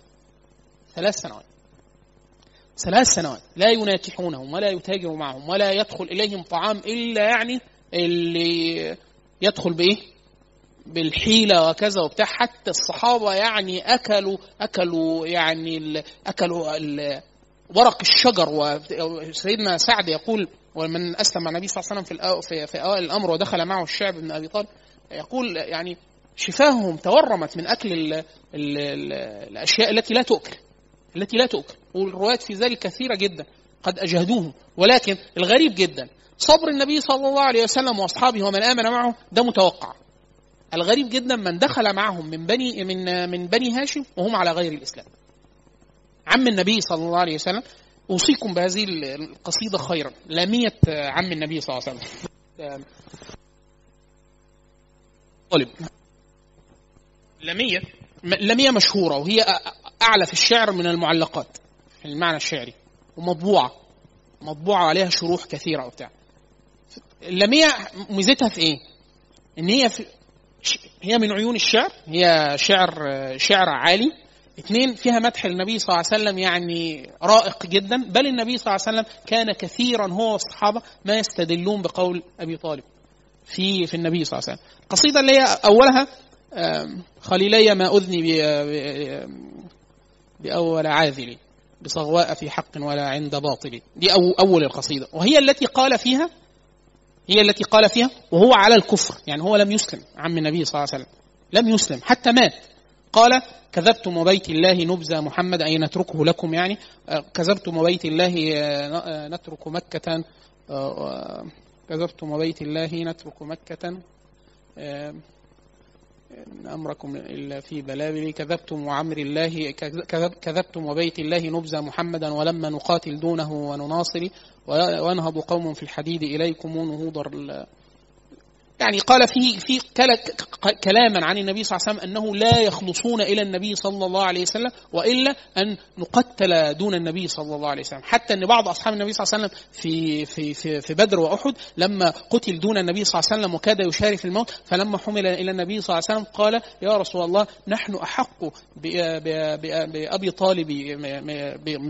ثلاث سنوات. ثلاث سنوات لا يناكحونهم ولا يتاجروا معهم ولا يدخل إليهم طعام إلا يعني اللي يدخل بإيه؟ بالحيلة وكذا وبتاع. حتى الصحابة يعني اكلوا أكلوا يعني أكلوا ورق الشجر. وسيدنا سعد يقول ومن أسلم مع النبي صلى الله عليه وسلم في في أوائل الأمر ودخل معه الشعب بن أبي طالب يقول يعني شفاههم تورمت من أكل ال ال ال الأشياء التي لا تؤكل التي لا تؤكل. والروايات في ذلك كثيرة جدا قد أجهدوهم. ولكن الغريب جدا صبر النبي صلى الله عليه وسلم وأصحابه ومن آمن معه ده متوقع. الغريب جدا من دخل معهم من بني من من بني هاشم وهم على غير الإسلام. عم النبي صلى الله عليه وسلم أوصيكم بهذه القصيدة خيرا. لاميه عم النبي صلى الله عليه وسلم. طالب لاميه لاميه مشهورة وهي أعلى في الشعر من المعلقات في المعنى الشعري ومطبوعة مطبوعة عليها شروح كثيرة وبتاع. اللاميه ميزتها في إيه؟ إن هي في هي من عيون الشعر هي شعر شعر عالي. اثنين فيها مدح النبي صلى الله عليه وسلم يعني رائق جدا. بل النبي صلى الله عليه وسلم كان كثيرا هو والصحابة ما يستدلون بقول أبي طالب في في النبي صلى الله عليه وسلم. القصيده اللي هي أولها خليلي ما أذني بأول عاذلي بصغواء في حق ولا عند باطل دي أو أول القصيدة. وهي التي قال فيها هي التي قال فيها وهو على الكفر يعني هو لم يسلم عم النبي صلى الله عليه وسلم. لم يسلم حتى مات. قال كذبتم وبيت الله نبذى محمد أي نتركه لكم يعني. كذبتم وبيت الله نترك مكة كذبتم وبيت الله نترك مكة إن أمركم إلا في بلابل كذبتم وعمر الله كذبتم وبيت الله نبذى محمدا ولما نقاتل دونه ونناصر وينهض قوم في الحديد إليكم نهوض يعني قال فيه في كلاما عن النبي صلى الله عليه وسلم أنه لا يخلصون إلى النبي صلى الله عليه وسلم وإلا أن نقتل دون النبي صلى الله عليه وسلم، حتى أن بعض أصحاب النبي صلى الله عليه وسلم في في في, في بدر وأحد لما قتل دون النبي صلى الله عليه وسلم وكاد يشاري في الموت فلما حمل إلى النبي صلى الله عليه وسلم قال يا رسول الله نحن أحق بأبي طالب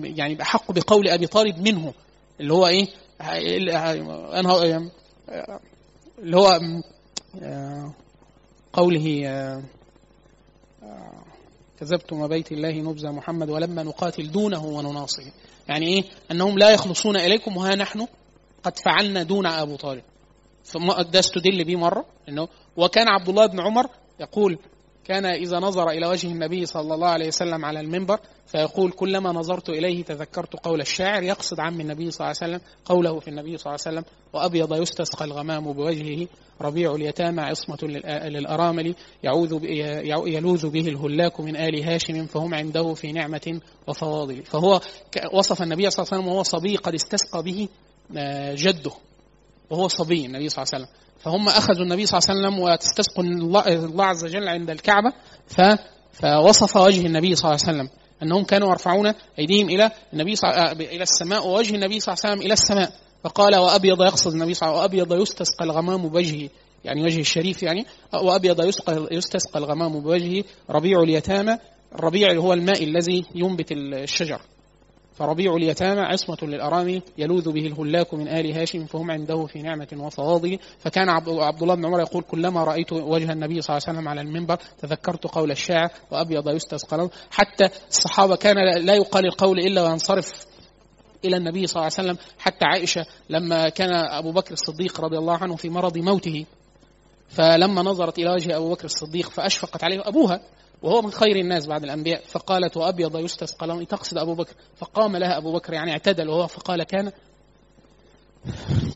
يعني أحق بقول أبي طالب منه اللي هو إيه؟ أنا اللي هو قوله كذبتم بيت الله نبذى محمد ولما نقاتل دونه ونناصره يعني إيه؟ أنهم لا يخلصون إليكم وها نحن قد فعلنا دون أبو طالب. ده استدل به مرة إنه وكان عبد الله بن عمر يقول كان إذا نظر إلى وجه النبي صلى الله عليه وسلم على المنبر فيقول كلما نظرت إليه تذكرت قول الشاعر يقصد عم النبي صلى الله عليه وسلم قوله في النبي صلى الله عليه وسلم وأبيض يستسقى الغمام بوجهه ربيع اليتامى عصمة للأرامل يعوذ يلوذ به الهلاك من آل هاشم فهم عنده في نعمة وفواضل. فهو وصف النبي صلى الله عليه وسلم وهو صبي قد استسقى به جده وهو صبي النبي صلى الله عليه وسلم. فهم أخذوا النبي صلى الله عليه وسلم وتستسقوا الله عز وجل عند الكعبة ف فوصف وجه النبي صلى الله عليه وسلم. أنهم كانوا يرفعون أيديهم إلى النبي صلى إلى السماء ووجه النبي صلى الله عليه وسلم إلى السماء. فقال وأبيض يقصد النبي صلى الله عليه وسلم وأبيض يستسقى الغمام بوجهه. يعني وجه الشريف يعني. وأبيض يسقى يستسقى الغمام بوجهه ربيع اليتامى الربيع هو الماء الذي ينبت الشجر. فربيع اليتامى عصمة للأرامل يلوذ به الهلاك من آل هاشم فهم عنده في نعمة وفواضل فكان عبد الله بن عمر يقول كلما رأيت وجه النبي صلى الله عليه وسلم على المنبر تذكرت قول الشاعر وأبيض يستسقى حتى الصحابة كان لا يقال القول إلا وينصرف إلى النبي صلى الله عليه وسلم. حتى عائشة لما كان أبو بكر الصديق رضي الله عنه في مرض موته فلما نظرت إلى وجه أبو بكر الصديق فأشفقت عليه أبوها. وهو من خير الناس بعد الأنبياء. فقالت وأبيض يستسقى لهم. تقصد أبو بكر؟ فقام لها أبو بكر يعني اعتدل وهو فقال كان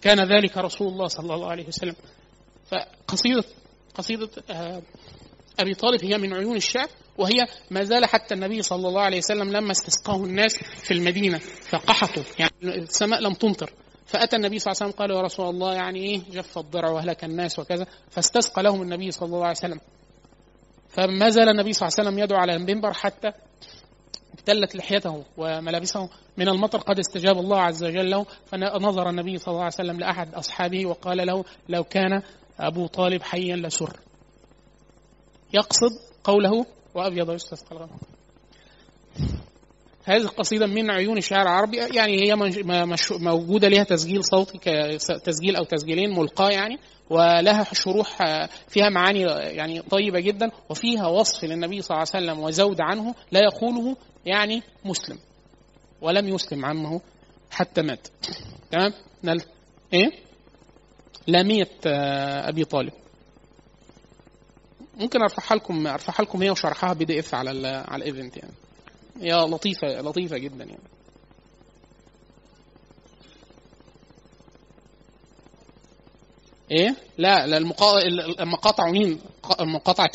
كان ذلك رسول الله صلى الله عليه وسلم. فقصيدة قصيدة آه، أبي طالب هي من عيون الشعر وهي ما زال حتى النبي صلى الله عليه وسلم لما استسقاه الناس في المدينة فقحطوا. يعني السماء لم تمطر. فأتى النبي صلى الله عليه وسلم قال يا رسول الله يعني إيه جف الضرع وهلك الناس وكذا. فاستسقى لهم النبي صلى الله عليه وسلم. فما زال النبي صلى الله عليه وسلم يدعو على المنبر حتى ابتلت لحيته وملابسه من المطر. قد استجاب الله عز وجل له فنظر النبي صلى الله عليه وسلم لأحد أصحابه وقال له لو كان أبو طالب حيا لسر. يقصد قوله وأبيض يستسقى الغمام هذه القصيدة من عيون الشعر العربي يعني هي موجودة لها تسجيل صوتي تسجيل أو تسجيلين ملقاة يعني ولها شروح فيها معاني يعني طيبة جدا وفيها وصف للنبي صلى الله عليه وسلم وزود عنه لا يقوله يعني مسلم ولم يسلم عمه حتى مات. تمام؟ نل... إيه؟ لامية أبي طالب. ممكن أرفعها لكم أرفعها لكم هي وشرحها PDF على ال على ال event يعني. هي لطيفة لطيفة جدا يعني. إيه؟ لا لا المقا... لما مين؟ مقاطعه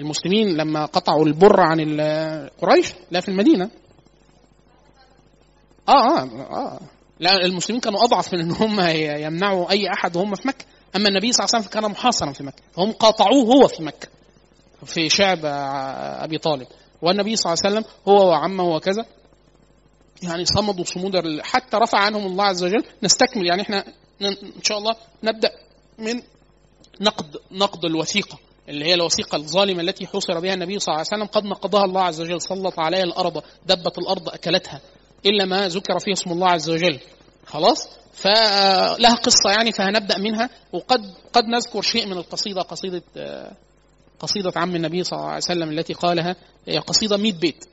المسلمين لما قطعوا البر عن قريش؟ لا في المدينة. آه آه آه. لا المسلمين كانوا أضعف من إن هم يمنعوا أي أحد وهم في مكة. أما النبي صلى الله عليه وسلم كان محاصرا في مكة. فهم قاطعوه هو في مكة في شعب أبي طالب. والنبي صلى الله عليه وسلم هو وعمه وكذا. يعني صمدوا صمودا حتى رفع عنهم الله عز وجل. نستكمل يعني إحنا إن شاء الله نبدأ من نقد نقد الوثيقة اللي هي الوثيقة الظالمة التي حصر بها النبي صلى الله عليه وسلم. قد نقضها الله عز وجل سلط عليها الأرض دبت الأرض أكلتها إلا ما ذكر فيه اسم الله عز وجل. خلاص؟ فلها قصة يعني فهنبدأ منها. وقد قد نذكر شيء من القصيدة قصيدة قصيدة عم النبي صلى الله عليه وسلم التي قالها هي قصيدة 100 بيت.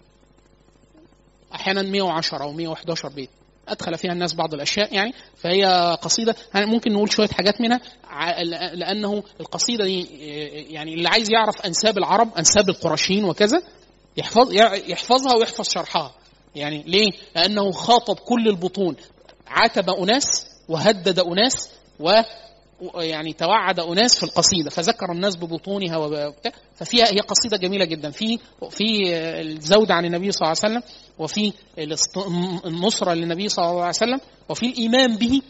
أحيانا 110 أو 111 بيت. أدخل فيها الناس بعض الأشياء يعني فهي قصيدة. ممكن نقول شوية حاجات منها لأنه القصيدة دي يعني اللي عايز يعرف أنساب العرب أنساب القرشيين وكذا يحفظ يحفظها ويحفظ شرحها. يعني ليه؟ لأنه خاطب كل البطون. عاتب أناس وهدد أناس و يعني توعد أناس في القصيدة فذكر الناس ببطونها ففيها هي قصيدة جميلة جدا. في في الزود عن النبي صلى الله عليه وسلم وفي النصرة للنبي صلى الله عليه وسلم وفي الإيمان به